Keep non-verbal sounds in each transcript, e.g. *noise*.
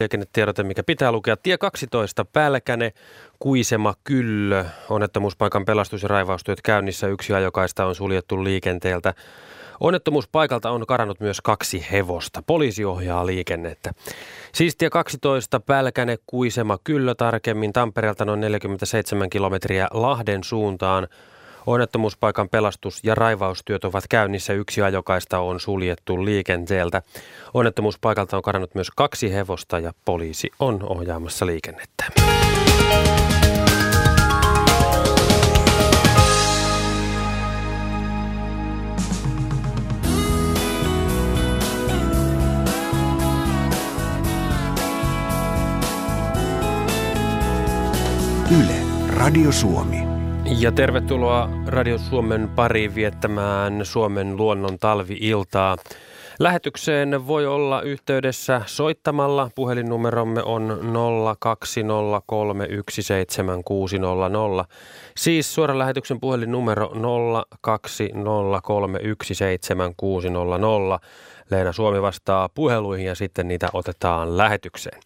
Liikennetiedote, mikä pitää lukea. Tie 12, Pälkäne, Kuisema, Kyllö. Onnettomuuspaikan pelastus- ja raivaustyöt käynnissä. Yksi ajokaista on suljettu liikenteeltä. Onnettomuuspaikalta on karannut myös kaksi hevosta. Poliisi ohjaa liikennettä. Siis tie 12, Pälkäne, Kuisema, Kyllö tarkemmin. Tampereelta noin 47 kilometriä Lahden suuntaan. Onnettomuuspaikan pelastus- ja raivaustyöt ovat käynnissä. Yksi ajokaista on suljettu liikenteeltä. Onnettomuuspaikalta on karannut myös kaksi hevosta ja poliisi on ohjaamassa liikennettä. Yle, Radio Suomi. Ja tervetuloa Radio Suomen pariin viettämään Suomen luonnon talvi-iltaa. Lähetykseen voi olla yhteydessä soittamalla. Puhelinnumeromme on 020317600. Siis suoran lähetyksen puhelinnumero 020317600. Leena Suomi vastaa puheluihin ja sitten niitä otetaan lähetykseen.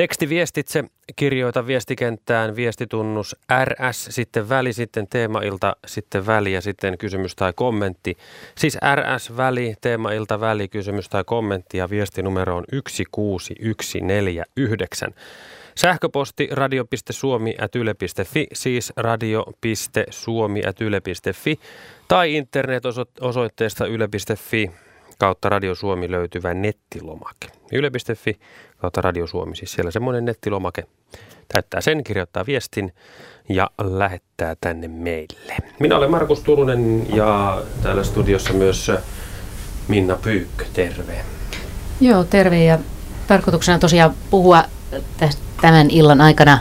Tekstiviestitse kirjoita viestikenttään viestitunnus RS, sitten väli, sitten teemailta, sitten väli ja sitten kysymys tai kommentti. Siis RS väli, teemailta väli, kysymys tai kommentti ja viestinumero on 16149. Sähköposti radio.suomi.yle.fi, siis radio.suomi.yle.fi tai internet-osoitteesta yle.fi kautta Radio Suomi löytyvä nettilomake. Yle.fi kautta Radio Suomi, siis siellä semmoinen nettilomake. Täyttää sen, kirjoittaa viestin ja lähettää tänne meille. Minä olen Markus Turunen ja täällä studiossa myös Minna Pyykkö, terve. Joo, terve ja tarkoituksena tosiaan puhua tämän illan aikana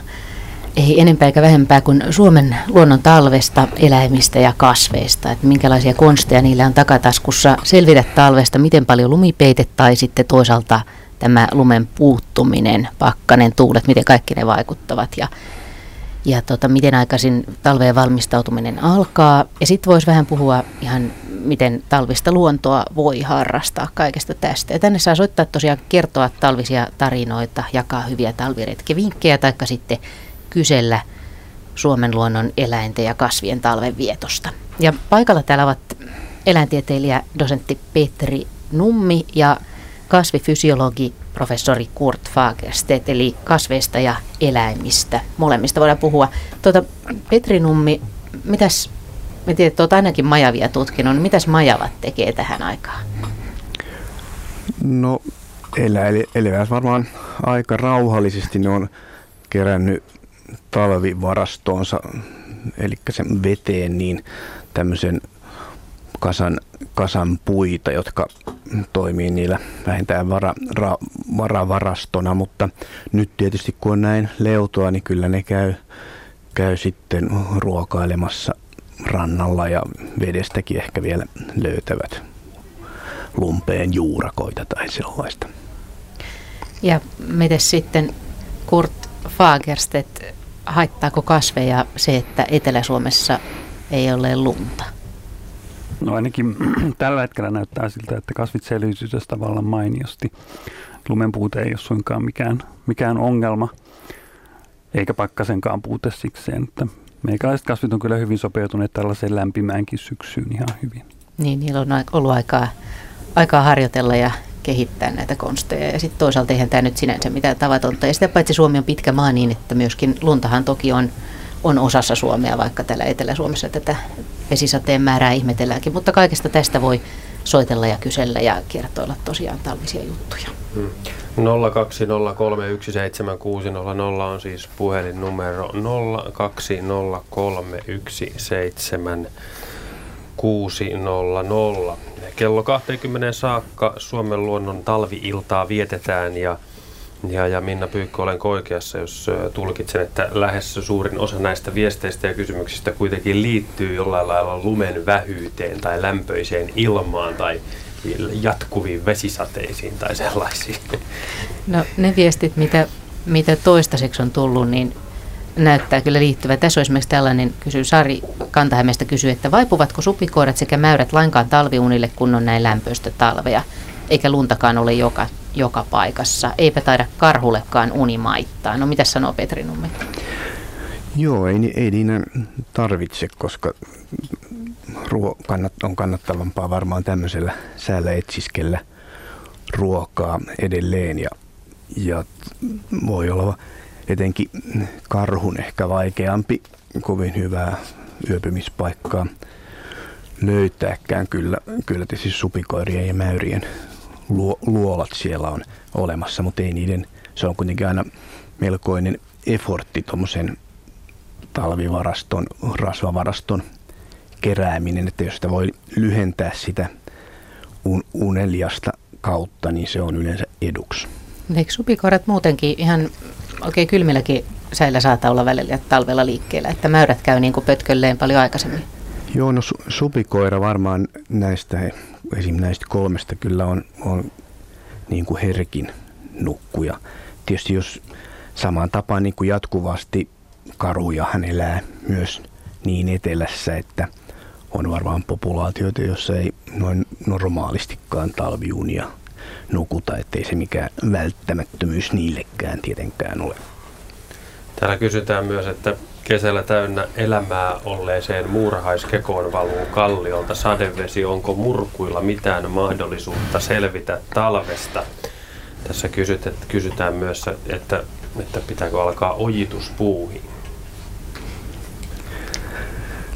ei enempää eikä vähempää kuin Suomen luonnon talvesta, eläimistä ja kasveista. Että minkälaisia konsteja niillä on takataskussa selvitä talvesta, miten paljon lumipeite tai sitten toisaalta tämä lumen puuttuminen, pakkanen, tuulet, miten kaikki ne vaikuttavat ja, ja tota, miten aikaisin talveen valmistautuminen alkaa. Ja sitten voisi vähän puhua ihan miten talvista luontoa voi harrastaa kaikesta tästä. Ja tänne saa soittaa tosiaan kertoa talvisia tarinoita, jakaa hyviä talviretkivinkkejä tai sitten kysellä Suomen luonnon eläinten ja kasvien talven vietosta. Ja paikalla täällä ovat eläintieteilijä dosentti Petri Nummi ja kasvifysiologi professori Kurt Fagerstedt, eli kasveista ja eläimistä. Molemmista voidaan puhua. Tuota, Petri Nummi, mitäs, me tiedät, että olet ainakin majavia tutkinut, niin mitäs majavat tekee tähän aikaan? No elävät varmaan aika rauhallisesti. Ne on kerännyt talvivarastoonsa, eli sen veteen, niin tämmöisen kasan, kasan puita, jotka toimii niillä vähintään vara, ra, varavarastona, mutta nyt tietysti kun on näin leutoa, niin kyllä ne käy, käy sitten ruokailemassa rannalla ja vedestäkin ehkä vielä löytävät lumpeen juurakoita tai sellaista. Ja miten sitten Kurt Fagerstedt, haittaako kasveja se, että Etelä-Suomessa ei ole lunta? No ainakin *clears throat* tällä hetkellä näyttää siltä, että kasvit selviytyvät tavallaan mainiosti. Lumen puute ei ole suinkaan mikään, mikään ongelma, eikä pakkasenkaan puute sikseen. Että meikäläiset kasvit on kyllä hyvin sopeutuneet tällaiseen lämpimäänkin syksyyn ihan hyvin. Niin, niillä on ollut aikaa, aikaa harjoitella ja kehittää näitä konsteja. Ja sitten toisaalta eihän tämä nyt sinänsä mitään tavatonta. Ja sitä paitsi Suomi on pitkä maa niin, että myöskin luntahan toki on, on osassa Suomea, vaikka täällä Etelä-Suomessa tätä vesisateen määrää ihmetelläänkin. Mutta kaikesta tästä voi soitella ja kysellä ja kertoilla tosiaan talvisia juttuja. Hmm. 020317600 on siis puhelinnumero 020317600. 600. Kello 20 saakka Suomen luonnon talviiltaa vietetään ja, ja, ja Minna Pyykkö olen oikeassa, jos tulkitsen, että lähes suurin osa näistä viesteistä ja kysymyksistä kuitenkin liittyy jollain lailla lumen vähyyteen tai lämpöiseen ilmaan tai jatkuviin vesisateisiin tai sellaisiin. No ne viestit, mitä, mitä toistaiseksi on tullut, niin näyttää kyllä liittyvä. Tässä on esimerkiksi tällainen, kysyy Sari Kantahämeestä kysyy, että vaipuvatko supikoirat sekä mäyrät lainkaan talviunille, kun on näin lämpöistä talvea? eikä luntakaan ole joka, joka paikassa. Eipä taida karhullekaan uni maittaa. No mitä sanoo Petri Numme? Joo, ei, ei niitä tarvitse, koska ruo, kannat, on kannattavampaa varmaan tämmöisellä säällä etsiskellä ruokaa edelleen ja, ja voi olla etenkin karhun ehkä vaikeampi kovin hyvää yöpymispaikkaa löytääkään. Kyllä, kyllä tietysti supikoirien ja mäyrien luo, luolat siellä on olemassa, mutta ei niiden, se on kuitenkin aina melkoinen effortti tuommoisen talvivaraston, rasvavaraston kerääminen, että jos sitä voi lyhentää sitä un, uneliasta kautta, niin se on yleensä eduksi. Eikö supikoirat muutenkin ihan oikein kylmilläkin säillä saattaa olla välillä talvella liikkeellä, että mäyrät käy niin kuin pötkölleen paljon aikaisemmin? Joo, no su- supikoira varmaan näistä, esim. näistä kolmesta kyllä on, on niin kuin herkin nukkuja. Tietysti jos samaan tapaan niin kuin jatkuvasti karuja hän elää myös niin etelässä, että on varmaan populaatioita, joissa ei noin normaalistikaan talviunia nukuta, ettei se mikään välttämättömyys niillekään tietenkään ole. Täällä kysytään myös, että kesällä täynnä elämää olleeseen muurahaiskekoon valuu kalliolta sadevesi. Onko murkuilla mitään mahdollisuutta selvitä talvesta? Tässä kysyt, kysytään myös, että, että pitääkö alkaa ojituspuuhin.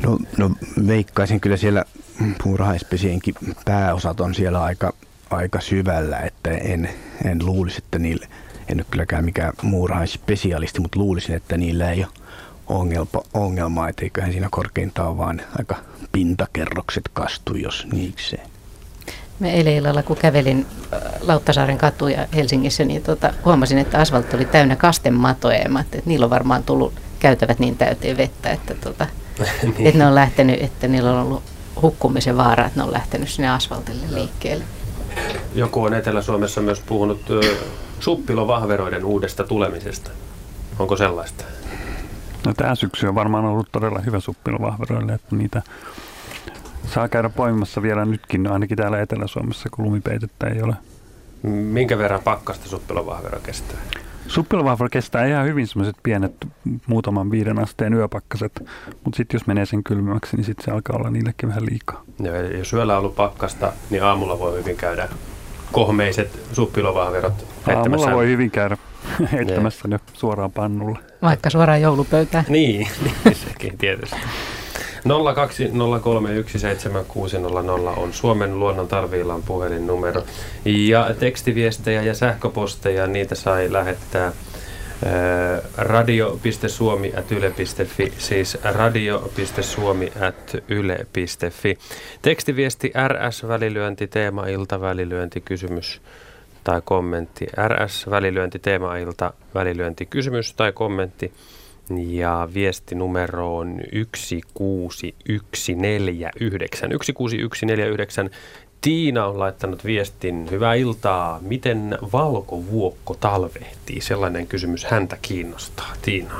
No, no veikkaisin kyllä siellä puurahaispesienkin pääosat on siellä aika, aika syvällä, että en, en luulisi, että niille, en ole kylläkään mikään muurahaispesialisti, mutta luulisin, että niillä ei ole ongelma, ongelmaa, että eiköhän siinä korkeintaan vaan aika pintakerrokset kastu, jos niikseen. Me eilen illalla, kun kävelin äh, Lauttasaaren katuja Helsingissä, niin tota, huomasin, että asfaltti oli täynnä kastematoja. Ja että niillä on varmaan tullut käytävät niin täyteen vettä, että tota, *laughs* niin. Että ne on lähtenyt, että niillä on ollut hukkumisen vaara, että ne on lähtenyt sinne asfaltille liikkeelle. Joku on Etelä-Suomessa myös puhunut suppilovahveroiden uudesta tulemisesta. Onko sellaista? No tämä syksy on varmaan ollut todella hyvä suppilovahveroille, että niitä saa käydä poimimassa vielä nytkin, ainakin täällä Etelä-Suomessa, kun lumipeitettä ei ole. Minkä verran pakkasta suppilovahvero kestää? Suppilovahvero kestää ihan hyvin semmoiset pienet muutaman viiden asteen yöpakkaset, mutta sitten jos menee sen kylmäksi, niin sitten se alkaa olla niillekin vähän liikaa. Ja jos yöllä on ollut pakkasta, niin aamulla voi hyvin käydä kohmeiset suppilovahverot Aamulla voi hyvin käydä *laughs* heittämässä ne suoraan pannulle. Vaikka suoraan joulupöytään. Niin, *laughs* niin sekin tietysti. 020317600 on Suomen luonnon talviilan puhelinnumero. Ja tekstiviestejä ja sähköposteja, niitä sai lähettää radio.suomi.yle.fi, siis radio.suomi.yle.fi. Tekstiviesti RS, välilyönti, teema, ilta, välilyönti, kysymys tai kommentti. RS, välilyönti, teema, ilta, välilyönti, kysymys tai kommentti ja viestinumero on 16149. 16149. Tiina on laittanut viestin. Hyvää iltaa. Miten valkovuokko talvehtii? Sellainen kysymys häntä kiinnostaa. Tiina.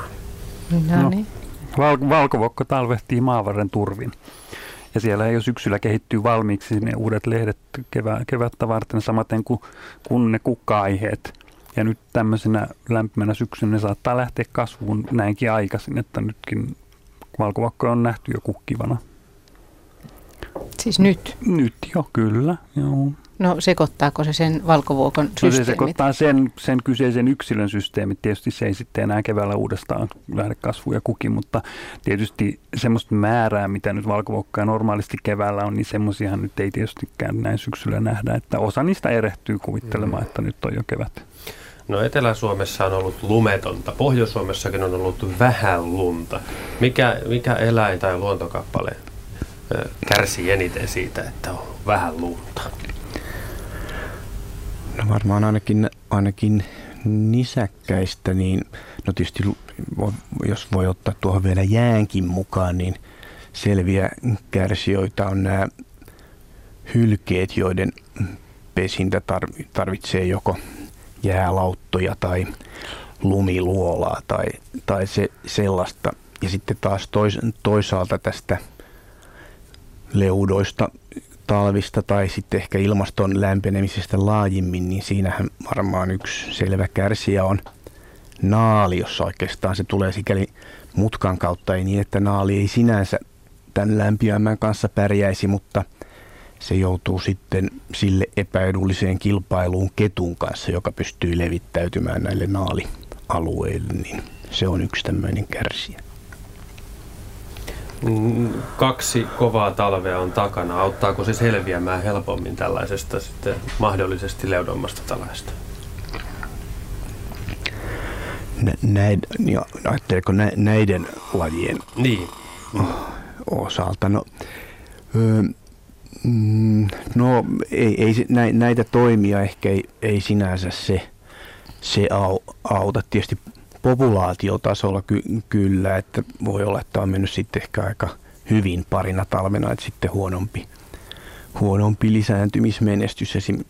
No niin. Val- valkovuokko talvehtii maavarren turvin. Ja siellä jo syksyllä kehittyy valmiiksi ne uudet lehdet kevä- kevättä varten, samaten kuin kun ne kukka-aiheet – ja nyt tämmöisenä lämpimänä syksynä ne saattaa lähteä kasvuun näinkin aikaisin, että nytkin valkovakko on nähty jo kukkivana. Siis nyt? Nyt jo, kyllä. Joo. No sekoittaako se sen valkovuokon systeemit? No se sekoittaa sen, sen kyseisen yksilön systeemit. Tietysti se ei sitten enää keväällä uudestaan lähde kasvu ja kuki, mutta tietysti semmoista määrää, mitä nyt valkovuokkoja normaalisti keväällä on, niin semmoisiahan nyt ei tietystikään näin syksyllä nähdä. Että osa niistä erehtyy kuvittelemaan, mm. että nyt on jo kevät. No Etelä-Suomessa on ollut lumetonta. Pohjois-Suomessakin on ollut vähän lunta. Mikä, mikä eläin tai luontokappale kärsii eniten siitä, että on vähän lunta? No varmaan ainakin, ainakin nisäkkäistä, niin no tietysti jos voi ottaa tuohon vielä jäänkin mukaan, niin selviä kärsijöitä on nämä hylkeet, joiden pesintä tarvitsee joko jäälauttoja tai lumiluolaa tai, tai se, sellaista. Ja sitten taas tois, toisaalta tästä leudoista talvista tai sitten ehkä ilmaston lämpenemisestä laajimmin, niin siinähän varmaan yksi selvä kärsijä on naali, jossa oikeastaan se tulee sikäli mutkan kautta, ei niin, että naali ei sinänsä tämän lämpimämmän kanssa pärjäisi, mutta se joutuu sitten sille epäedulliseen kilpailuun ketun kanssa, joka pystyy levittäytymään näille naalialueille, niin se on yksi tämmöinen kärsijä. Mm, kaksi kovaa talvea on takana. Auttaako se selviämään helpommin tällaisesta sitten mahdollisesti leudommasta talvesta? Näin, niin ajatteliko näiden lajien niin. osalta? No, öö, no ei, ei, näitä toimia ehkä ei, ei sinänsä se, se auta. Tietysti populaatiotasolla ky- kyllä, että voi olla, että on mennyt sitten ehkä aika hyvin parina talvena, että sitten huonompi, huonompi lisääntymismenestys esim.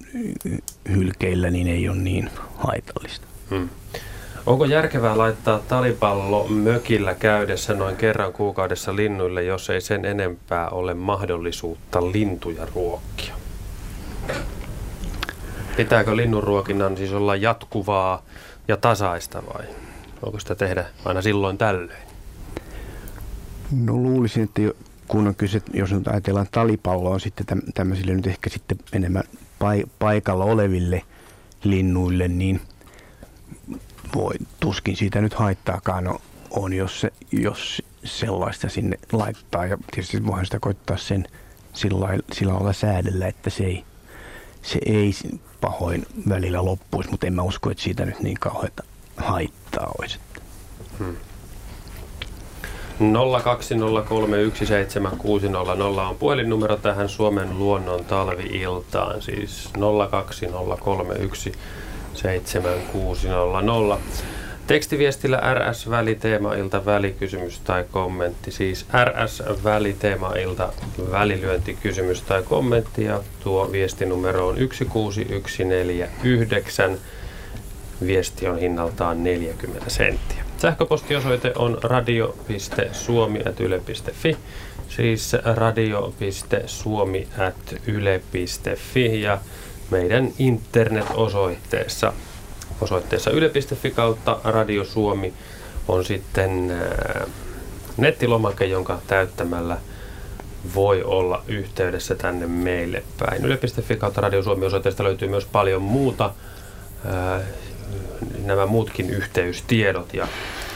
hylkeillä niin ei ole niin haitallista. Hmm. Onko järkevää laittaa talipallo mökillä käydessä noin kerran kuukaudessa linnuille, jos ei sen enempää ole mahdollisuutta lintuja ruokkia? Pitääkö linnunruokinnan siis olla jatkuvaa ja tasaista vai? Voiko sitä tehdä aina silloin tällöin? No luulisin, että kun on kyse, jos nyt ajatellaan talipalloa sitten tämmöisille nyt ehkä sitten enemmän paikalla oleville linnuille, niin voi tuskin siitä nyt haittaakaan on, jos, se, jos sellaista sinne laittaa. Ja tietysti voihan sitä koittaa sen sillä, sillä lailla säädellä, että se ei, se ei pahoin välillä loppuisi, mutta en mä usko, että siitä nyt niin kauheita haittaa olisi. Hmm. 020317600 on puhelinnumero tähän Suomen luonnon talvi-iltaan, siis 020317600. Tekstiviestillä RS-väliteemailta välikysymys tai kommentti, siis RS-väliteemailta välilyöntikysymys tai kommentti ja tuo viestinumero on 16149. Viesti on hinnaltaan 40 senttiä. Sähköpostiosoite on radio.suomi.yle.fi, siis radio.suomi.yle.fi ja meidän internet-osoitteessa osoitteessa yle.fi kautta Radio Suomi on sitten nettilomake, jonka täyttämällä voi olla yhteydessä tänne meille päin. Yle.fi kautta Radio Suomi osoitteesta löytyy myös paljon muuta nämä muutkin yhteystiedot. Ja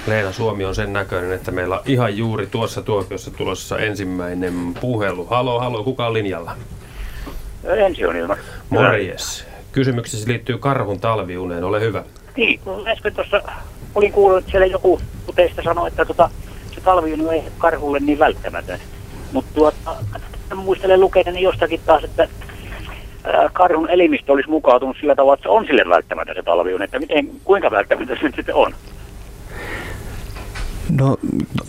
Leena Suomi on sen näköinen, että meillä on ihan juuri tuossa tuokiossa tulossa ensimmäinen puhelu. Halo, halo, kuka on linjalla? Ensi on Ilmar. Morjes. Kysymyksesi liittyy karhun talviuneen, ole hyvä. Niin, äsken tuossa olin kuullut, että siellä joku teistä sanoi, että tota, se talviunu ei karhulle niin välttämätön. Mutta tuota, muistelen lukeneeni jostakin taas, että karhun elimistö olisi mukautunut sillä tavalla, että se on sille välttämätön se talviun, että miten, kuinka välttämätön se nyt sitten on? No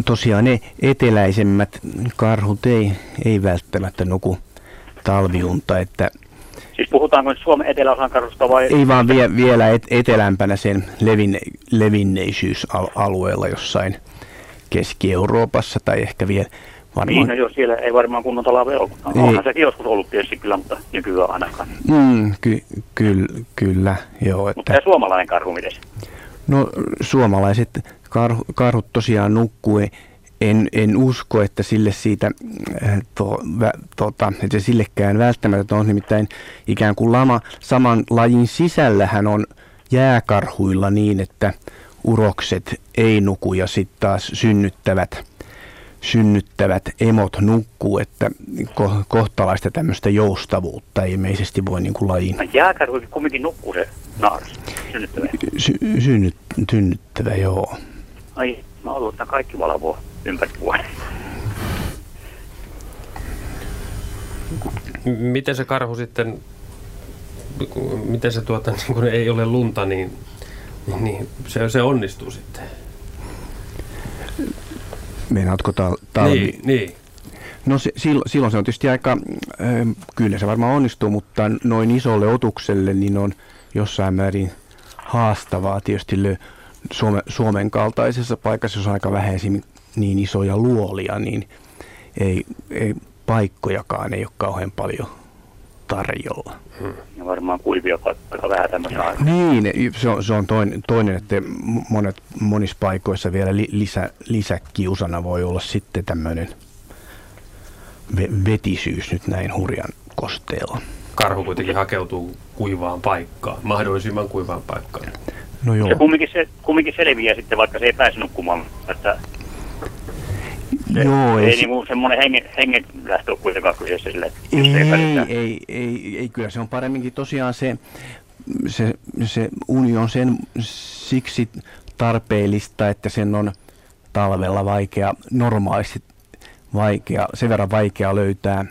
tosiaan ne eteläisemmät karhut ei, ei välttämättä nuku talviunta, että Siis puhutaanko nyt Suomen eteläosan karhusta vai? Ei vaan vie, vielä et, etelämpänä sen levinne, levinneisyysalueella jossain Keski-Euroopassa tai ehkä vielä Varmaan. Niin, no jos siellä ei varmaan kunnon talve ole. No, onhan sekin joskus ollut tietysti kyllä, mutta nykyään ainakaan. Mm, ky- ky- kyllä, joo. Mutta että... suomalainen karhu miten? No suomalaiset karhu, karhut tosiaan nukkuu. En, en usko, että sille siitä, äh, to, vä, tota, että sillekään välttämättä on nimittäin ikään kuin lama, saman lajin sisällähän on jääkarhuilla niin, että urokset ei nuku ja sitten taas synnyttävät synnyttävät emot nukkuu, että ko- kohtalaista tämmöistä joustavuutta ilmeisesti voi niin kuin lajin. No jääkarhu kumminkin nukkuu se naaras, synnyttävä. Sy- synnyt, synnyttävä, joo. Ai, mä että kaikki valvoo ympäri vuoden. Miten se karhu sitten, miten se tuota, niin kun ei ole lunta, niin, niin se, se onnistuu sitten? Meinaatko tal- talvi? Niin, niin. No se, silloin, silloin se on tietysti aika, äh, kyllä se varmaan onnistuu, mutta noin isolle otukselle niin on jossain määrin haastavaa tietysti Suome, Suomen kaltaisessa paikassa, jos on aika vähän niin isoja luolia, niin ei, ei paikkojakaan ei ole kauhean paljon tarjolla. Ja varmaan kuivia paikkoja vähän tämmöisen aikaa. Niin, se on, se on toinen, toinen, että monet, monissa paikoissa vielä li, lisä, lisäkiusana voi olla sitten tämmöinen ve, vetisyys nyt näin hurjan kosteella. Karhu kuitenkin hakeutuu kuivaan paikkaan, mahdollisimman kuivaan paikkaan. No joo. Ja kumminkin, se, kumminkin selviää sitten, vaikka se ei pääse nukkumaan. Että se, Joo, ei, ei se- niinku semmoinen hengen, hengen lähtö ole kuitenkaan kyseessä sille, Ei, ei ei, ei, ei, ei, kyllä se on paremminkin tosiaan se, se, se uni on sen siksi tarpeellista, että sen on talvella vaikea, normaalisti vaikea, sen verran vaikea löytää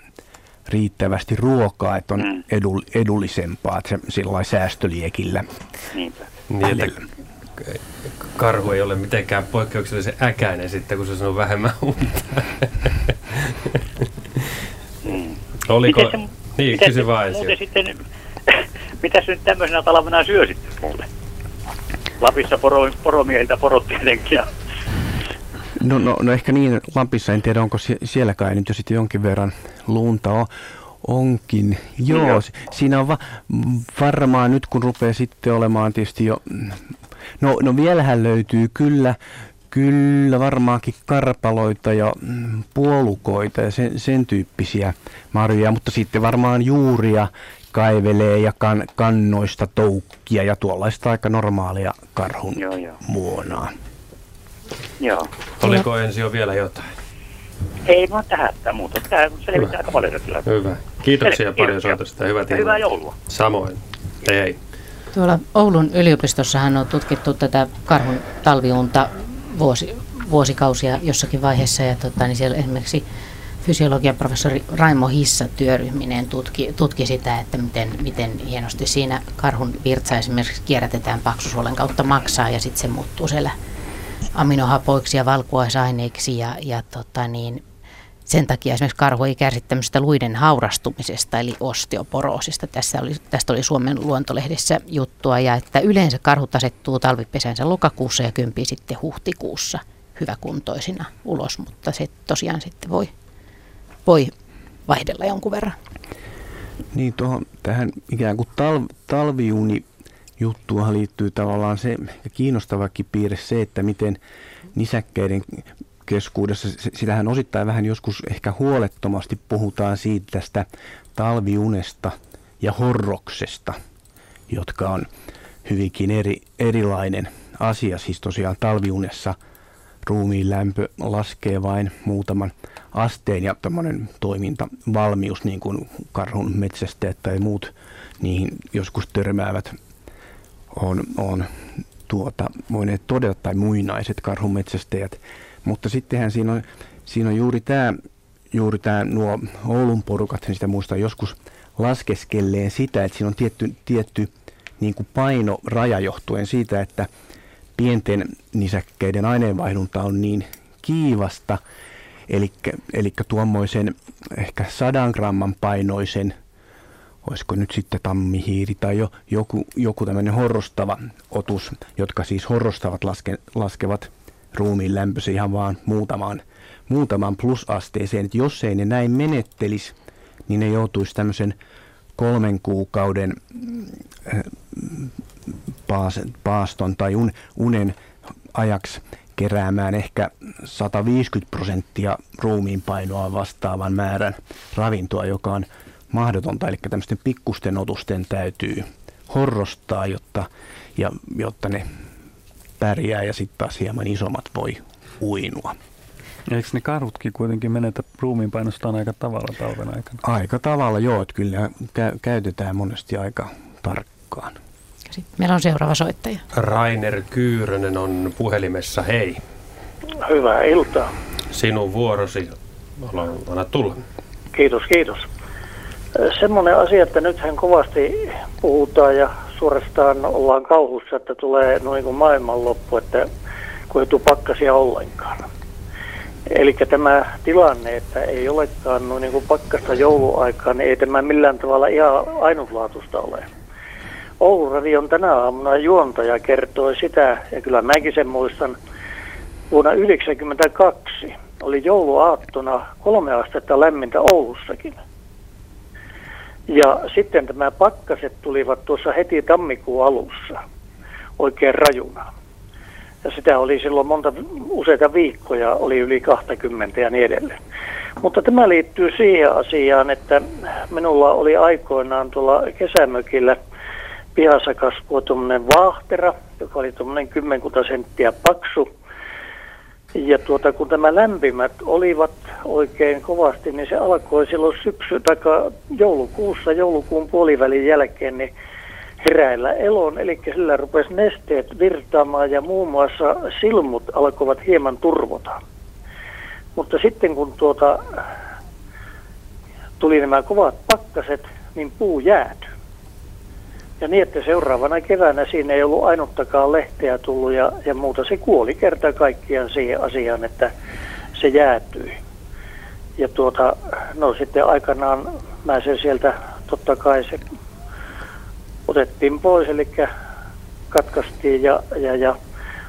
riittävästi ruokaa, että on Mm. edul, edullisempaa, että se sillä lailla säästöliekillä. Niinpä. Niin, että karhu ei ole mitenkään poikkeuksellisen äkäinen sitten, kun se sanoo vähemmän unta. Mm. Oliko? Miten se, niin, miten kysy vaan muuten ensin. sitten, mitä se nyt tämmöisenä talvena syö sitten mulle? Lapissa poro, poromiehiltä porot tietenkin. Ja, No, no, no ehkä niin, Lapissa en tiedä, onko sie- sielläkään nyt jo sitten jonkin verran lunta on, onkin. Joo, Joo. si- siinä on va- varmaan nyt kun rupeaa sitten olemaan tietysti jo, no, no vielähän löytyy kyllä, kyllä varmaankin karpaloita ja mm, puolukoita ja sen, sen tyyppisiä marjoja, mutta sitten varmaan juuria kaivelee ja kan, kannoista toukkia ja tuollaista aika normaalia karhun Joo, joo. muonaa. joo. Oliko ensi jo vielä jotain? Ei vaan tähän tämä muuta. Tämä selvittää aika paljon kyllä. Hyvä. Kiitoksia Selvä, paljon soitosta ja hyvää illat. joulua. Samoin. Hei hei. Tuolla Oulun yliopistossahan on tutkittu tätä karhun talviunta vuosi, vuosikausia jossakin vaiheessa. Ja tota, niin siellä esimerkiksi fysiologian professori Raimo Hissa työryhminen tutki, tutki sitä, että miten, miten hienosti siinä karhun virtsa esimerkiksi kierrätetään paksusuolen kautta maksaa ja sitten se muuttuu siellä aminohapoiksi ja valkuaisaineiksi ja, ja tota niin, sen takia esimerkiksi karhu ei kärsi tämmöistä luiden haurastumisesta eli osteoporoosista. Tässä oli, tästä oli Suomen luontolehdessä juttua ja että yleensä karhut asettuu talvipesänsä lokakuussa ja kympii sitten huhtikuussa hyväkuntoisina ulos, mutta se tosiaan sitten voi, voi vaihdella jonkun verran. Niin tuohon tähän ikään kuin tal, talviuni juttuahan liittyy tavallaan se kiinnostavakin piirre se, että miten nisäkkäiden keskuudessa, sitähän osittain vähän joskus ehkä huolettomasti puhutaan siitä tästä talviunesta ja horroksesta, jotka on hyvinkin eri, erilainen asia. Siis tosiaan talviunessa ruumiin lämpö laskee vain muutaman asteen ja tämmöinen toimintavalmius, niin kuin karhun metsästäjät tai muut niihin joskus törmäävät, on, on tuota, voineet todeta, tai muinaiset karhun metsästäjät. Mutta sittenhän siinä on, siinä on juuri tämä, juuri tämä nuo Oulun porukat, sitä muistaa joskus laskeskelleen sitä, että siinä on tietty, tietty niin kuin painoraja johtuen siitä, että pienten nisäkkäiden aineenvaihdunta on niin kiivasta, eli tuommoisen ehkä sadan gramman painoisen, olisiko nyt sitten tammihiiri tai jo, joku, joku tämmöinen horrostava otus, jotka siis horrostavat laske, laskevat ruumiin lämpössä ihan vaan muutamaan, muutamaan plusasteeseen. Että jos ei ne näin menettelisi, niin ne joutuisi tämmöisen kolmen kuukauden äh, paas, paaston tai un, unen ajaksi keräämään ehkä 150 prosenttia ruumiin painoa vastaavan määrän ravintoa, joka on mahdotonta. Eli tämmöisten pikkusten otusten täytyy horrostaa, jotta, ja, jotta ne pärjää ja sitten taas hieman isommat voi uinua. Eikö ne karhutkin kuitenkin menetä ruumiinpainostaan aika tavalla talven aikana? Aika tavalla joo, että kyllä kä- käytetään monesti aika tarkkaan. Sitten meillä on seuraava soittaja. Rainer Kyyrönen on puhelimessa. Hei, Hyvää iltaa. sinun vuorosi. Anna tulla. Kiitos, kiitos. Semmoinen asia, että nythän kovasti puhutaan ja suorastaan ollaan kauhussa, että tulee noin kuin maailmanloppu, että kun ei pakkasia ollenkaan. Eli tämä tilanne, että ei olekaan noin niin kuin pakkasta jouluaikaan, niin ei tämä millään tavalla ihan ainutlaatuista ole. Oulun Radion tänä aamuna juontaja kertoi sitä, ja kyllä mäkin sen muistan, vuonna 1992 oli jouluaattona kolme astetta lämmintä Oulussakin. Ja sitten tämä pakkaset tulivat tuossa heti tammikuun alussa oikein rajuna. Ja sitä oli silloin monta, useita viikkoja, oli yli 20 ja niin edelleen. Mutta tämä liittyy siihen asiaan, että minulla oli aikoinaan tuolla kesämökillä pihassa kasvua tuommoinen vaahtera, joka oli tuommoinen kymmenkunta senttiä paksu. Ja tuota, kun tämä lämpimät olivat oikein kovasti, niin se alkoi silloin syksy, tai joulukuussa, joulukuun puolivälin jälkeen, niin heräillä elon, eli sillä rupesi nesteet virtaamaan ja muun muassa silmut alkoivat hieman turvota. Mutta sitten kun tuota, tuli nämä kovat pakkaset, niin puu jäätyi. Ja niin, että seuraavana keväänä siinä ei ollut ainuttakaan lehteä tullut ja, ja muuta. Se kuoli kerta kaikkiaan siihen asiaan, että se jäätyi. Ja tuota, no sitten aikanaan mä sen sieltä, totta kai se otettiin pois, eli katkaistiin ja, ja, ja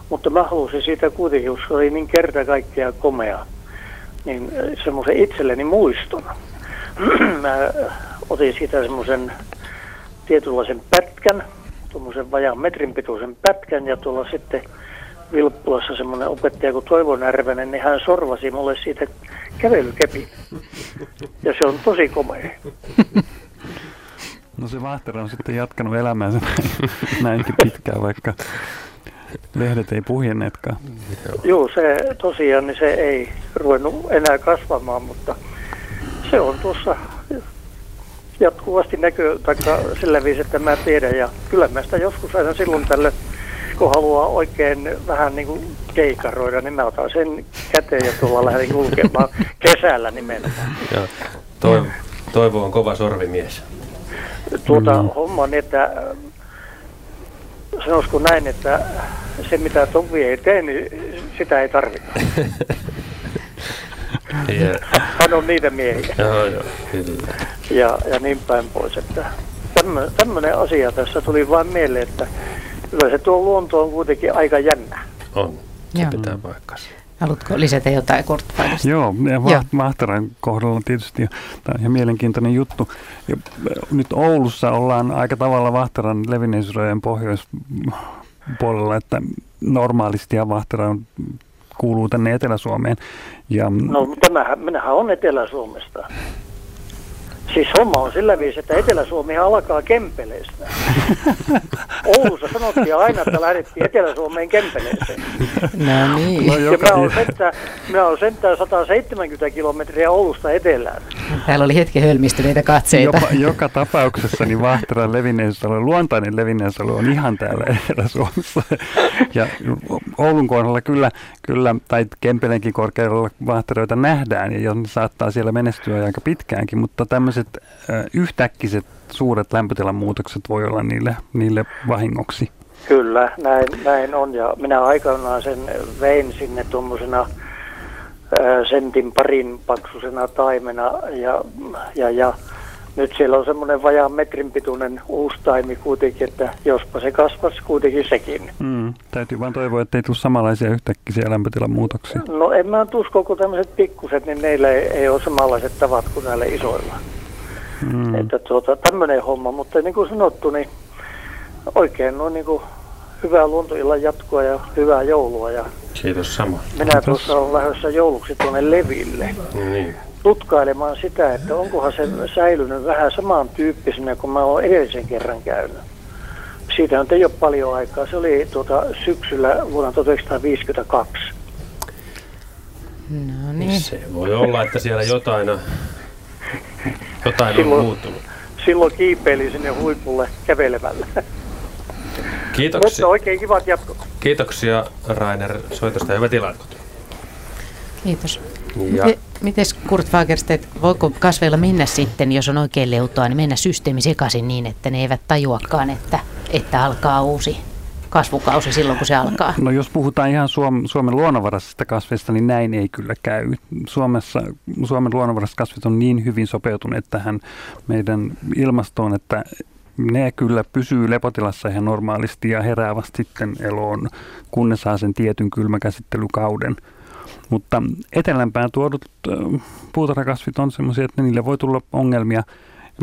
mutta mä halusin siitä kuitenkin, se oli niin kerta kaikkiaan komea, niin semmoisen itselleni muiston. *clears throat* mä otin siitä semmoisen tietynlaisen pätkän, tuommoisen vajaan metrin pituisen pätkän ja tuolla sitten Vilppulassa semmoinen opettaja kuin Toivo Närvänen, niin hän sorvasi mulle siitä kävelykepi. Ja se on tosi komea. No se Vahtera on sitten jatkanut elämäänsä näinkin pitkään, vaikka lehdet ei puhjenneetkaan. Joo, se tosiaan niin se ei ruvennut enää kasvamaan, mutta se on tuossa jatkuvasti näkyy, taikka sillä viisi, että mä tiedän. Ja kyllä mä sitä joskus aina silloin tälle, kun haluaa oikein vähän niin kuin keikaroida, niin mä otan sen käteen ja tuolla lähden kulkemaan *laughs* kesällä nimenomaan. Joo. Toivo, Toivo on kova sorvimies. Tuota mm. homma on, että sanoisiko näin, että se mitä Tovi ei tee, niin sitä ei tarvita. *laughs* yeah. Hän on niitä miehiä. Joo, joo, kyllä. Ja, ja niin päin pois. Että tämmöinen asia tässä tuli vain mieleen, että kyllä se tuo luonto on kuitenkin aika jännä. On, se Joo. pitää paikkansa. Haluatko lisätä jotain Kurtpaidasta? Joo, ja va- Vahtaran kohdalla on tietysti tämä on ihan mielenkiintoinen juttu. Ja nyt Oulussa ollaan aika tavalla Vahtaran levinneisyyden pohjoispuolella, että normaalisti ja Vahtara kuuluu tänne Etelä-Suomeen. Ja, no tämähän, minähän on Etelä-Suomesta. Siis homma on sillä viisi, että Etelä-Suomi alkaa Kempeleestä. *laughs* Oulussa sanottiin aina, että lähdettiin Etelä-Suomeen Kempeleeseen. No niin. No, ja minä olen, sentään, minä olen sentään 170 kilometriä Oulusta etelään. Täällä oli hetken hölmistyneitä katseita. Jopa, joka tapauksessa niin Vahtaran levinneisalue, luontainen levinneisalue on ihan täällä Etelä-Suomessa. Ja Oulun kohdalla kyllä, kyllä tai Kempelenkin korkeudella Vahtaroita nähdään ja ne saattaa siellä menestyä aika pitkäänkin, mutta tämmöiset tämmöiset yhtäkkiset suuret lämpötilan muutokset voi olla niille, niille vahingoksi. Kyllä, näin, näin on. Ja minä aikanaan sen vein sinne tuommoisena sentin parin paksusena taimena ja, ja, ja nyt siellä on semmoinen vajaan metrin pituinen uusi taimi kuitenkin, että jospa se kasvaisi kuitenkin sekin. Mm, täytyy vain toivoa, että ei tule samanlaisia yhtäkkiä lämpötilan muutoksia. No en mä usko, kun tämmöiset pikkuset, niin neillä ei, ei ole samanlaiset tavat kuin näillä isoilla. Mm. Että tuota, tämmöinen homma, mutta niin kuin sanottu, niin oikein no niin kuin hyvää luontoillan jatkoa ja hyvää joulua. Ja Kiitos sama. Minä Kiitos. tuossa olen lähdössä jouluksi tuonne Leville. Niin. Tutkailemaan sitä, että onkohan se säilynyt vähän samantyyppisenä kuin mä olen edellisen kerran käynyt. Siitä on ei ole paljon aikaa. Se oli tuota, syksyllä vuonna 1952. No niin. Se voi olla, että siellä jotain *laughs* jotain silloin, on muuttunut. Silloin kiipeili sinne huipulle kävelemällä. Kiitoksia. Mutta oikein kivat jatkot. Kiitoksia Rainer soitosta ja hyvät. Kiitos. Ja. Mites Kurt Fagerstedt, voiko kasveilla mennä sitten, jos on oikein leutoa, niin mennä systeemi sekaisin niin, että ne eivät tajuakaan, että, että alkaa uusi kasvukausi silloin, kun se alkaa? No jos puhutaan ihan Suom- Suomen luonnonvaraisista kasveista, niin näin ei kyllä käy. Suomessa, Suomen luonnonvaraiset kasvit on niin hyvin sopeutuneet tähän meidän ilmastoon, että ne kyllä pysyy lepotilassa ihan normaalisti ja heräävät sitten eloon, kun ne saa sen tietyn kylmäkäsittelykauden. Mutta etelämpään tuodut puutarhakasvit on sellaisia, että niille voi tulla ongelmia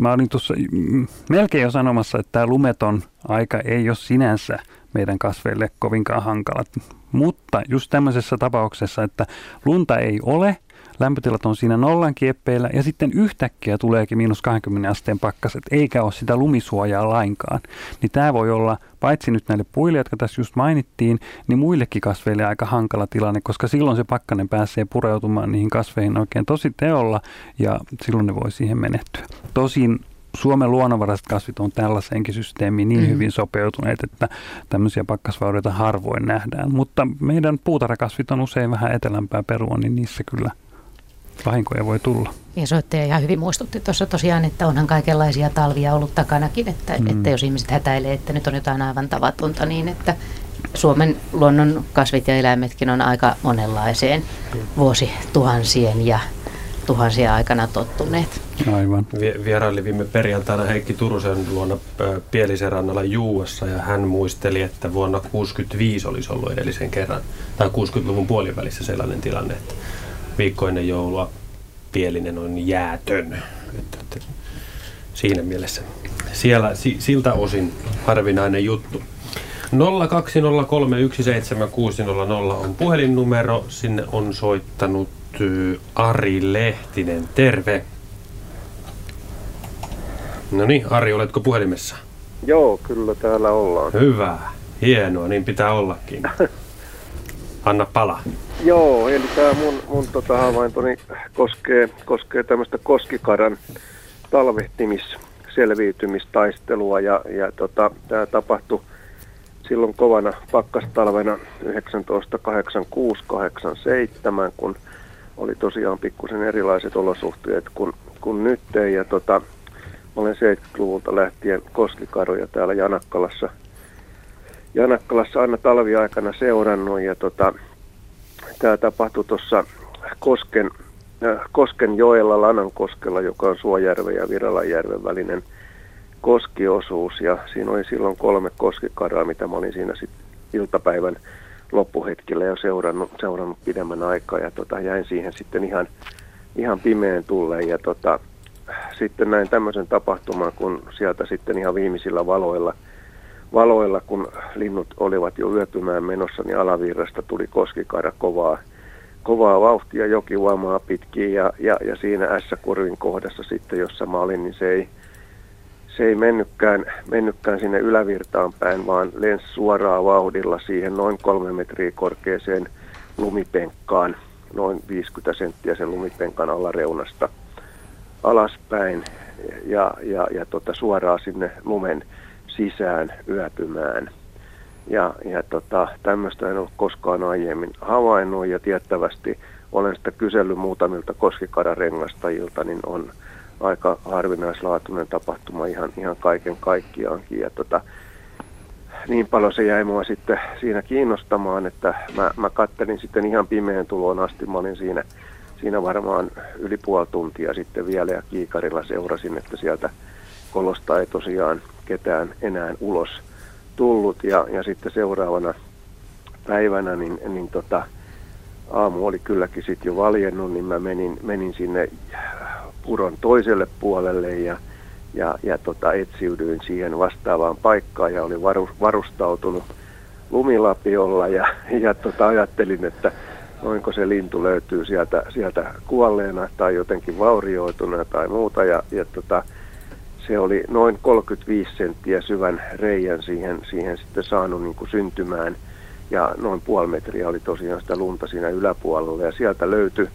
Mä olin tuossa mm, melkein jo sanomassa, että tämä lumeton aika ei ole sinänsä meidän kasveille kovinkaan hankala. Mutta just tämmöisessä tapauksessa, että lunta ei ole, lämpötilat on siinä nollan kieppeillä ja sitten yhtäkkiä tuleekin miinus 20 asteen pakkaset, eikä ole sitä lumisuojaa lainkaan. Niin tämä voi olla paitsi nyt näille puille, jotka tässä just mainittiin, niin muillekin kasveille aika hankala tilanne, koska silloin se pakkanen pääsee pureutumaan niihin kasveihin oikein tosi teolla ja silloin ne voi siihen menehtyä. Tosin Suomen luonnonvaraiset kasvit on tällaiseenkin systeemiin niin mm. hyvin sopeutuneet, että tämmöisiä pakkasvaurioita harvoin nähdään. Mutta meidän puutarhakasvit on usein vähän etelämpää perua, niin niissä kyllä vahinkoja voi tulla. Ja soittaja ihan hyvin muistutti tuossa tosiaan, että onhan kaikenlaisia talvia ollut takanakin, että, mm. että jos ihmiset hätäilee, että nyt on jotain aivan tavatonta, niin että Suomen luonnon kasvit ja eläimetkin on aika monenlaiseen vuosituhansien ja tuhansia aikana tottuneet. Aivan. Vieraili viime perjantaina Heikki Turusen luona Pielisen rannalla Juuassa ja hän muisteli, että vuonna 1965 olisi ollut edellisen kerran, tai 60-luvun puolivälissä sellainen tilanne, että viikko ennen joulua Pielinen on jäätön. Että, että siinä mielessä siellä si, siltä osin harvinainen juttu. 020317600 on puhelinnumero. Sinne on soittanut Ari Lehtinen. Terve. No niin, Ari, oletko puhelimessa? Joo, kyllä täällä ollaan. Hyvä, hienoa, niin pitää ollakin. *laughs* Anna palaa. Joo, eli tämä mun, mun tota havaintoni koskee, koskee tämmöistä koskikaran talvehtimisselviytymistaistelua ja, ja tota, tämä tapahtui silloin kovana pakkastalvena 1986-87, kun oli tosiaan pikkusen erilaiset olosuhteet kuin, kuin nyt. Ja tota, olen 70-luvulta lähtien koskikaroja täällä Janakkalassa, Janakkalassa aina talviaikana seurannut ja tota, Tämä tapahtui tuossa Kosken, äh, Koskenjoella, Lanankoskella, joka on Suojärven ja Viralajärven välinen koskiosuus. Ja siinä oli silloin kolme koskikaraa, mitä mä olin siinä sit iltapäivän loppuhetkellä jo seurannut, seurannut pidemmän aikaa. Ja tota, jäin siihen sitten ihan, ihan pimeän tulleen. Ja tota, sitten näin tämmöisen tapahtuman, kun sieltä sitten ihan viimeisillä valoilla – valoilla, kun linnut olivat jo yöpymään menossa, niin alavirrasta tuli koskikaira kovaa, kovaa vauhtia jokiuomaa pitkin ja, ja, ja siinä S-kurvin kohdassa sitten, jossa mä olin, niin se ei, se ei mennytkään, mennytkään sinne ylävirtaan päin, vaan lensi suoraan vauhdilla siihen noin kolme metriä korkeeseen lumipenkkaan, noin 50 senttiä sen lumipenkan alareunasta alaspäin ja, ja, ja tota, suoraan sinne lumen sisään yöpymään. Ja, ja tota, tämmöistä en ole koskaan aiemmin havainnut ja tiettävästi olen sitä kysellyt muutamilta koskikararengastajilta, niin on aika harvinaislaatuinen tapahtuma ihan, ihan kaiken kaikkiaankin. Ja tota, niin paljon se jäi mua sitten siinä kiinnostamaan, että mä, mä kattelin sitten ihan pimeän tuloon asti. Mä olin siinä, siinä varmaan yli puoli tuntia sitten vielä ja kiikarilla seurasin, että sieltä kolosta ei tosiaan ketään enää ulos tullut ja, ja sitten seuraavana päivänä niin, niin tota, aamu oli kylläkin sitten jo valjennut, niin mä menin, menin sinne puron toiselle puolelle ja, ja, ja tota, etsiydyin siihen vastaavaan paikkaan ja olin varu, varustautunut lumilapiolla ja, ja tota, ajattelin, että noinko se lintu löytyy sieltä, sieltä kuolleena tai jotenkin vaurioituna tai muuta ja, ja tota, se oli noin 35 senttiä syvän reijän siihen, siihen sitten saanut niin kuin syntymään. Ja noin puoli metriä oli tosiaan sitä lunta siinä yläpuolella. Ja sieltä löytyi